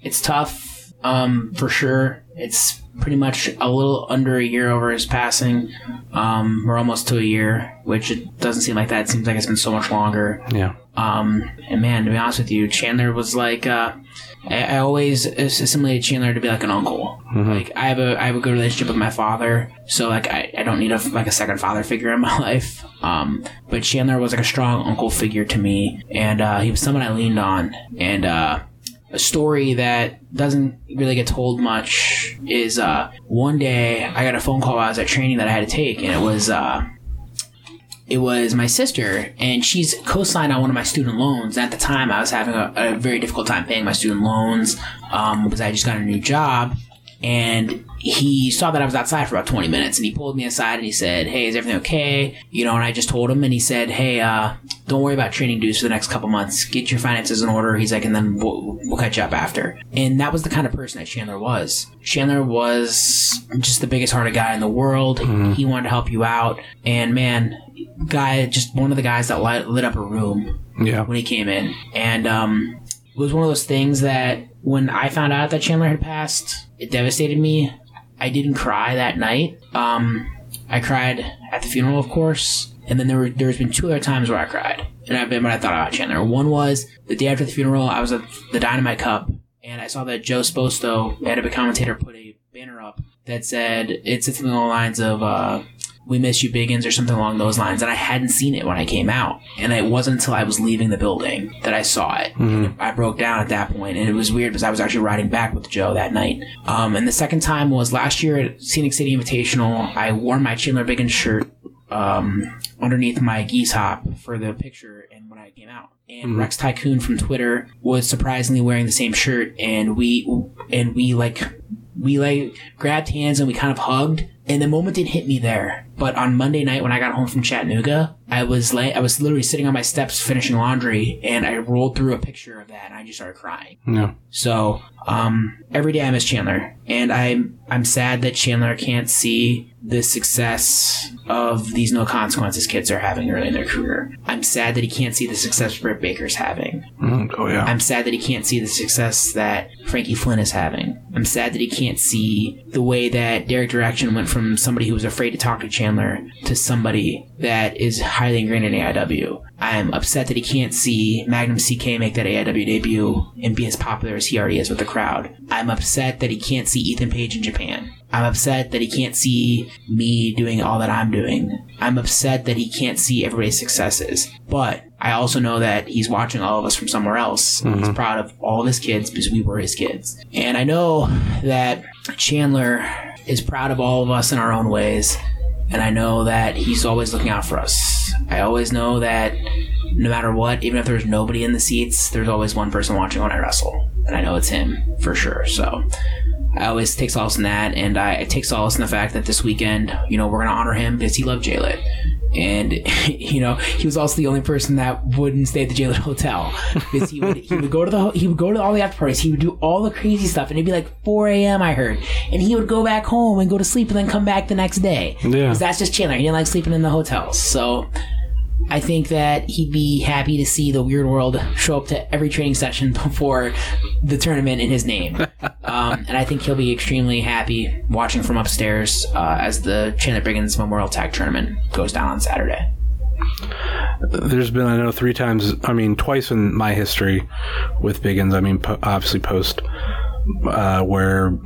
it's tough, um, for sure. It's pretty much a little under a year over his passing. Um, we're almost to a year, which it doesn't seem like that. It seems like it's been so much longer. Yeah. Um, and man, to be honest with you, Chandler was like, uh, I, I always assimilated Chandler to be like an uncle. Like I have a I have a good relationship with my father, so like I, I don't need a like a second father figure in <laughs> my life. Um, but Chandler was like a strong uncle figure to me, and uh, he was someone I leaned on. And uh, a story that doesn't really get told much is uh, one day I got a phone call while I was at training that I had to take, and it was. Uh, it was my sister, and she's co-signed on one of my student loans. At the time, I was having a, a very difficult time paying my student loans um, because I just got a new job. And he saw that I was outside for about 20 minutes, and he pulled me aside and he said, "Hey, is everything okay?" You know, and I just told him, and he said, "Hey, uh, don't worry about training dues for the next couple months. Get your finances in order." He's like, and then we'll, we'll catch up after. And that was the kind of person that Chandler was. Chandler was just the biggest hearted guy in the world. He wanted to help you out, and man, guy, just one of the guys that light, lit up a room Yeah. when he came in. And um, it was one of those things that when I found out that Chandler had passed, it devastated me. I didn't cry that night. Um, I cried at the funeral, of course. And then there were there's been two other times where I cried, and I've been when I thought about Chandler. One was the day after the funeral. I was at the Dynamite Cup, and I saw that Joe Sposto, of a commentator, put a banner up that said it's something along the lines of uh, "We miss you, Biggins" or something along those lines. And I hadn't seen it when I came out, and it wasn't until I was leaving the building that I saw it. And I broke down at that point, and it was weird because I was actually riding back with Joe that night. Um, and the second time was last year at Scenic City Invitational. I wore my Chandler Biggins shirt um, underneath my geese hop for the picture and when I came out. And Mhm. Rex Tycoon from Twitter was surprisingly wearing the same shirt and we and we like we like grabbed hands and we kind of hugged and the moment didn't hit me there. But on Monday night when I got home from Chattanooga, I was lay- I was literally sitting on my steps finishing laundry and I rolled through a picture of that and I just started crying. Yeah. So, um, every day I miss Chandler, and I'm I'm sad that Chandler can't see the success of these no consequences kids are having early in their career. I'm sad that he can't see the success Britt Baker's having. Mm, oh yeah. I'm sad that he can't see the success that Frankie Flynn is having. I'm sad that he can't see the way that Derek Direction went from somebody who was afraid to talk to Chandler to somebody that is highly ingrained in AIW. I'm upset that he can't see Magnum CK make that AIW debut and be as popular as he already is with the crowd. I'm upset that he can't see Ethan Page in Japan. I'm upset that he can't see me doing all that I'm doing. I'm upset that he can't see everybody's successes. But I also know that he's watching all of us from somewhere else. and He's proud of all of his kids because we were his kids. And I know that Chandler is proud of all of us in our own ways. And I know that he's always looking out for us. I always know that no matter what, even if there's nobody in the seats, there's always one person watching when I wrestle. And I know it's him for sure. So I always take solace in that, and I, I take solace in the fact that this weekend, you know, we're going to honor him because he loved J-Lit. and <laughs> you know he was also the only person that wouldn't stay at the Jalen Hotel because he would he would go to the he would go to all the after parties. He would do all the crazy stuff, and it'd be like 4 a.m. I heard, and he would go back home and go to sleep, and then come back the next day. Yeah. because that's just Chandler. He didn't like sleeping in the hotels, so. I think that he'd be happy to see the Weird World show up to every training session <laughs> before the tournament in his name. <laughs> um, and I think he'll be extremely happy watching from upstairs uh, as the Chandler Biggins Memorial Tag Tournament goes down on Saturday. There's been, I know, three times, I mean, twice in my history with Biggins, I mean, po- obviously post, uh, where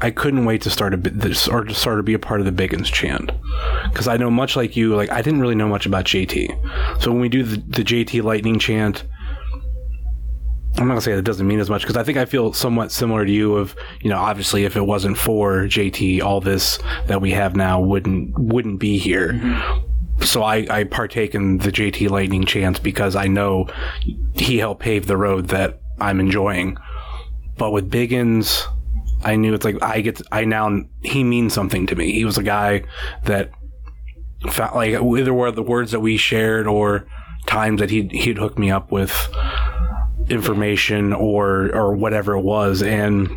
I couldn't wait to start a this or to start to be a part of the Biggins chant because I know much like you, like I didn't really know much about JT. So when we do the, the JT Lightning chant, I'm not gonna say that doesn't mean as much because I think I feel somewhat similar to you. Of you know, obviously, if it wasn't for JT, all this that we have now wouldn't wouldn't be here. Mm-hmm. So I, I partake in the JT Lightning chants because I know he helped pave the road that I'm enjoying. But with Biggins, I knew it's like I get to- I now he means something to me. He was a guy that felt like either were the words that we shared or times that he'd he'd hook me up with information or or whatever it was. And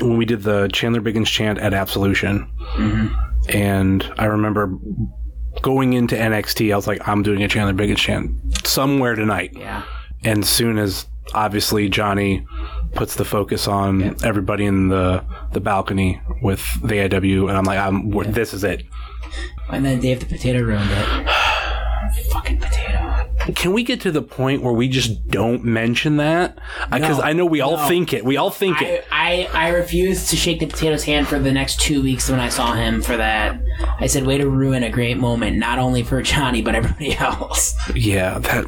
when we did the Chandler Biggins chant at Absolution, mm-hmm. and I remember going into NXT, I was like, I'm doing a Chandler Biggins chant somewhere tonight. Yeah. And soon as obviously Johnny puts the focus on everybody in the the balcony with the AIW, and I'm like, I'm, this is it. And then Dave the Potato ruined it. <sighs> Fucking potato. Can we get to the point where we just don't mention that? Because No, I know we all no. think it. We all think it. I, I, I refused to shake the potato's hand for the next two weeks when I saw him for that. I said, way to ruin a great moment, not only for Johnny, but everybody <laughs> else. Yeah, that.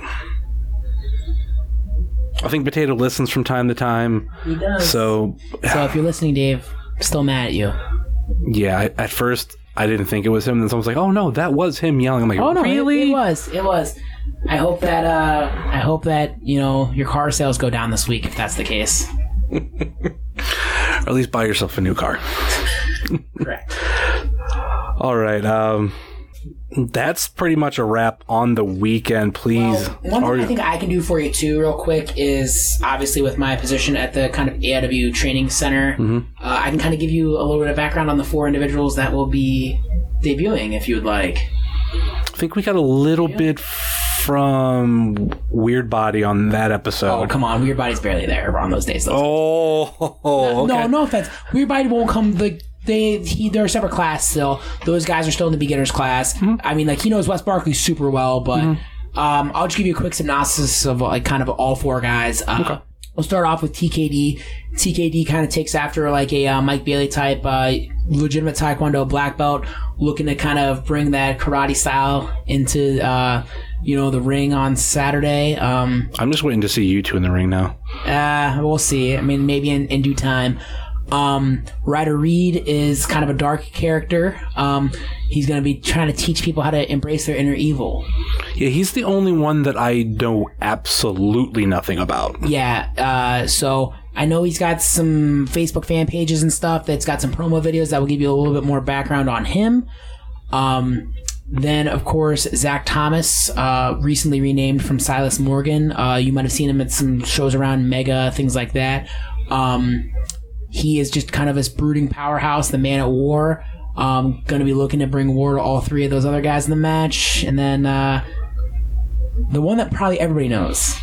I think Potato listens from time to time. He does. So, So if you're listening, Dave, still mad at you. yeah, I, at first I didn't think it was him. Then someone's like, "Oh no, that was him yelling." I'm like, Oh no, it- really?" It, was. It was. I hope that uh I hope that, you know, your car sales go down this week if that's the case. <laughs> Or at least buy yourself a new car. <laughs> Correct. All right. Um, that's pretty much a wrap on the weekend. Please, One Are thing I think I can do for you too, real quick, is obviously with my position at the kind of AIW training center, Mhm. uh, I can kind of give you a little bit of background on the four individuals that will be debuting, if you would like. I think we got a little bit from Weird Body on that episode. Oh, come on, Weird Body's barely there on those days. Those Oh, okay. <laughs> no, no offense. Weird Body won't come. The they he they're a separate class still. Those guys are still in the beginners class. Mm-hmm. I mean, like he knows Wes Barkley super well, but um, I'll just give you a quick synopsis of like kind of all four guys. Uh, We'll start off with TKD. TKD kind of takes after like a uh, Mike Bailey type, uh, legitimate Taekwondo black belt, looking to kind of bring that karate style into, uh, you know, the ring on Saturday. Um, I'm just waiting to see you two in the ring now. uh, we'll see. I mean, maybe in, in due time. Um, Ryder Reed is kind of a dark character. Um, he's going to be trying to teach people how to embrace their inner evil. Yeah, he's the only one that I know absolutely nothing about. Yeah. Uh, so I know he's got some Facebook fan pages and stuff that's got some promo videos that will give you a little bit more background on him. Um, then, of course, Zach Thomas, uh, recently renamed from Silas Morgan. Uh, you might have seen him at some shows around Mega, things like that. Um, he is just kind of this brooding powerhouse, the man at war. Um, going to be looking to bring war to all three of those other guys in the match. And then, uh, the one that probably everybody knows.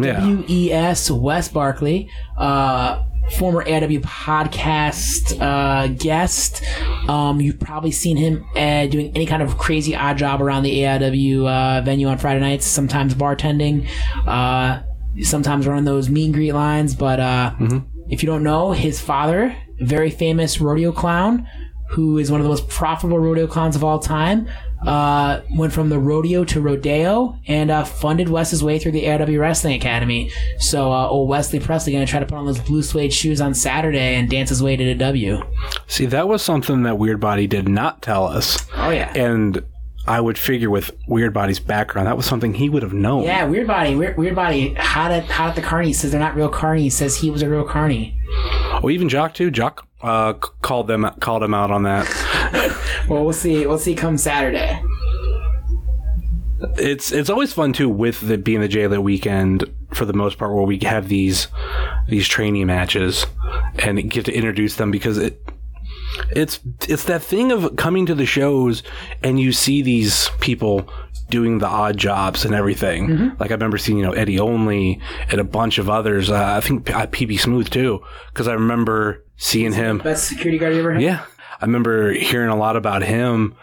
Yeah. WES Wes Barkley, uh, former AW podcast uh, guest. Um, you've probably seen him uh, doing any kind of crazy odd job around the AIW uh, venue on Friday nights. Sometimes bartending, uh, sometimes running those mean greet lines. But uh, if you don't know, his father, very famous rodeo clown, who is one of the most profitable rodeo clowns of all time. Uh, went from the rodeo to rodeo and uh, funded Wes's way through the AIW Wrestling Academy. So, uh, old Wesley Presley gonna try to put on those blue suede shoes on Saturday and dance his way to the W. See, that was something that Weird Body did not tell us. Oh yeah, And I would figure with Weird Body's background, that was something he would have known. yeah. Weird body, weird, weird body. Hot at hot at the carny says they're not real carny. Says he was a real carny. Oh, even Jock too. Jock uh, called them called him out on that. <laughs> well, we'll see. We'll see come Saturday. It's it's always fun too with the being the J Lit weekend for the most part where we have these these training matches and get to introduce them because it it's it's that thing of coming to the shows and you see these people doing the odd jobs and everything. Like I remember seeing you know Eddie Only and a bunch of others. Uh, I think uh, PB Smooth too because I remember seeing him. Best security guard you ever had. Yeah. I remember hearing a lot about him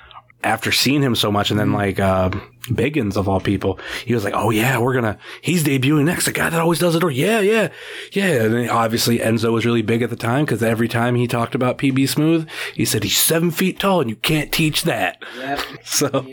after seeing him so much. And then, like, uh, Biggins, of all people, he was like, oh, yeah, we're going to, he's debuting next. The guy that always does it. Or, yeah, yeah, yeah. And then obviously, Enzo was really big at the time because every time he talked about PB Smooth, he said he's seven feet tall and you can't teach that. Yep. <laughs> So,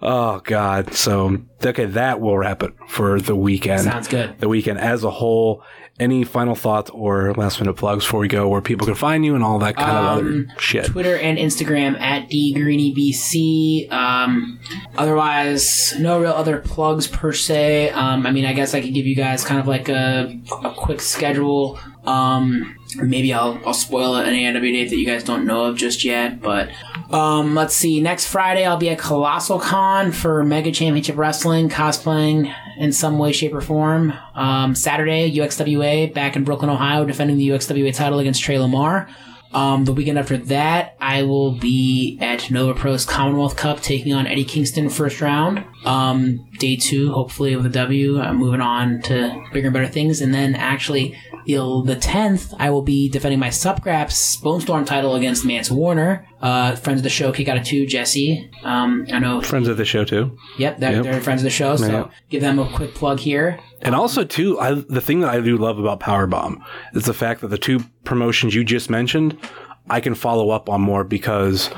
oh, God. So, okay, that will wrap it for the weekend. Sounds good. The weekend as a whole. Any final thoughts or last minute plugs before we go where people can find you and all that kind of Um, other shit? Twitter and Instagram at dgreenybc. Um, otherwise, no real other plugs per se. Um, I mean, I guess I could give you guys kind of like a, a quick schedule. Um, maybe I'll, I'll spoil an AIW date that you guys don't know of just yet. But um, let's see. Next Friday, I'll be at Colossal Con for Mega Championship Wrestling, cosplaying in some way, shape, or form. Um, Saturday, UXWA back in Brooklyn, Ohio, defending the UXWA title against Trey Lamar. Um, the weekend after that, I will be at Nova Pro's Commonwealth Cup taking on Eddie Kingston first round. Um, day two, hopefully with a W. I'm moving on to bigger and better things. And then actually, the, the 10th, I will be defending my Subgraps Bone Storm title against Mance Warner. Uh, friends of the show, kick out of two, Jesse. Um, I know. Friends of the show too. Yep, they're, Yep. they're friends of the show, so Yeah. give them a quick plug here. And also too, I, the thing that I do love about Powerbomb is the fact that the two promotions you just mentioned, I can follow up on more because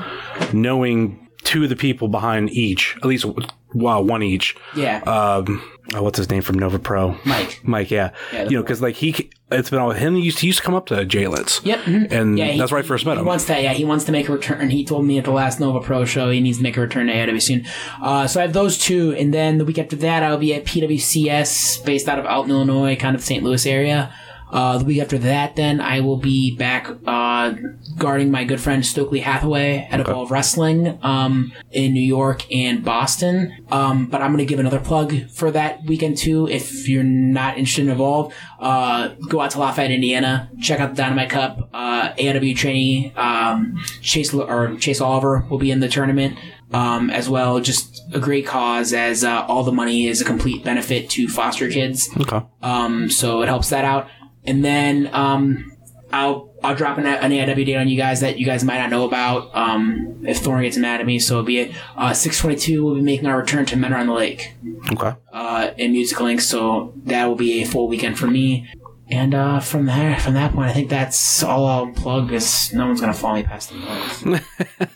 knowing two of the people behind each, at least well, one each. Yeah. Um, oh, what's his name from Nova Pro? Mike. Mike, yeah. Yeah, you know, because like he, it's been all with him. He used, he used to come up to Jalets. Yep. mhm. And Yeah, he- that's where I first met He him. He wants to, Yeah, he wants to make a return. He told me at the last Nova Pro show he needs to make a return to AIW soon. Uh, so I have those two, and then the week after that I'll be at PWCS, based out of Alton, Illinois, kind of St. Louis area. Uh, the week after that, then I will be back uh, guarding my good friend Stokely Hathaway at Evolve Wrestling um, in New York and Boston. Um, but I'm going to give another plug for that weekend too. If you're not interested in Evolve, uh, go out to Lafayette, Indiana, check out the Dynamite Cup. Uh, AIW trainee um, Chase or Chase Oliver will be in the tournament. Um, as well, just a great cause as uh, all the money is a complete benefit to foster kids. Okay. Um, so it helps that out. And then um, I'll I'll drop an, an AIW date on you guys that you guys might not know about. Um, if Thorne gets mad at me, so be it. Uh, Six twenty two will be making our return to Men on the Lake Okay. uh, in Music Links, so that will be a full weekend for me. And uh, from there, from that point, I think that's all I'll plug because no one's gonna follow me past the noise.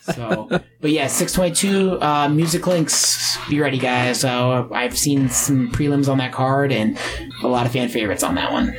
<laughs> so, but yeah, six twenty two uh, Music Links. Be ready, guys. So I've seen some prelims on that card and a lot of fan favorites on that one.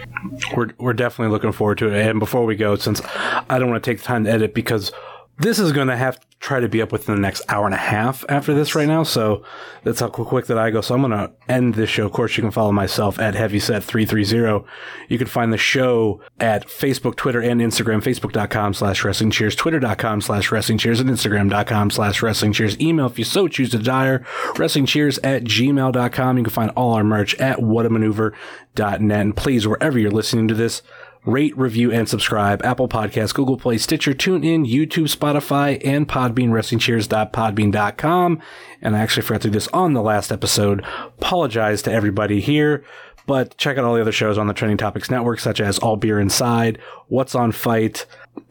We're we're definitely looking forward to it. And before we go, since I don't want to take the time to edit because this is going to have to try to be up within the next hour and a half after this right now. So that's how quick that I go. So I'm going to end this show. Of course, you can follow myself at HeavySet330. You can find the show at Facebook, Twitter, and Instagram. Facebook.com slash Wrestling Cheers, Twitter.com slash Wrestling Cheers, and Instagram.com slash Wrestling Cheers. Email if you so choose to dire, Wrestling Cheers at gmail.com. You can find all our merch at whatamaneuver.net. And please, wherever you're listening to this, rate, review, and subscribe. Apple Podcasts, Google Play, Stitcher, TuneIn, YouTube, Spotify, and Podbean, WrestlingCheers.podbean.com. And I actually forgot to do this on the last episode. Apologize to everybody here. But check out all the other shows on the Trending Topics Network, such as All Beer Inside, What's on Fight,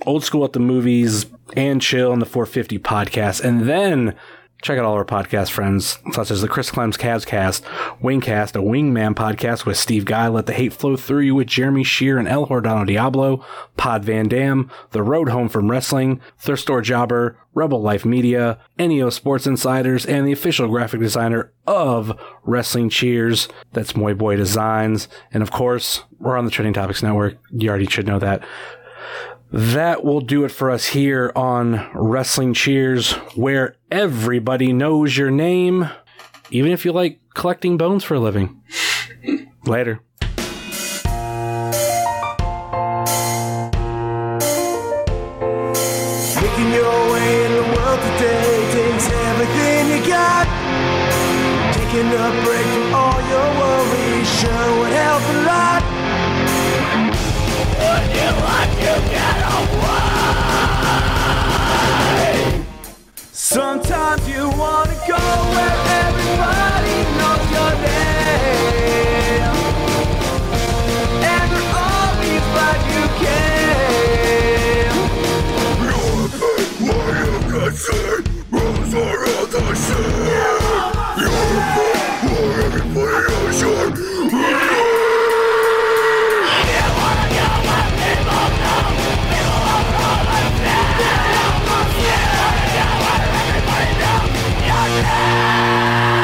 Old School at the Movies, and Chill, and the 450 podcast. And then check out all our podcast friends, such as the Chris Clem's Cavs Cast, Wingcast, a Wingman podcast with Steve Guy, Let the Hate Flow Through You with Jeremy Shear and El Hordano Diablo, Pod Van Dam, The Road Home from Wrestling, Thirst Store Jobber, Rebel Life Media, NEO Sports Insiders, and the official graphic designer of Wrestling Cheers. That's Moy Boy Designs. And of course, we're on the Trending Topics Network. You already should know that. That will do it for us here on Wrestling Cheers, where everybody knows your name, even if you like collecting bones for a living. <laughs> Later. Making your way in the But today takes everything you got. Taking a break from all your worries sure would help a lot. Would you like? Sometimes you wanna go where everybody knows your name And you came You're you can see the You're everybody knows your name Yeah!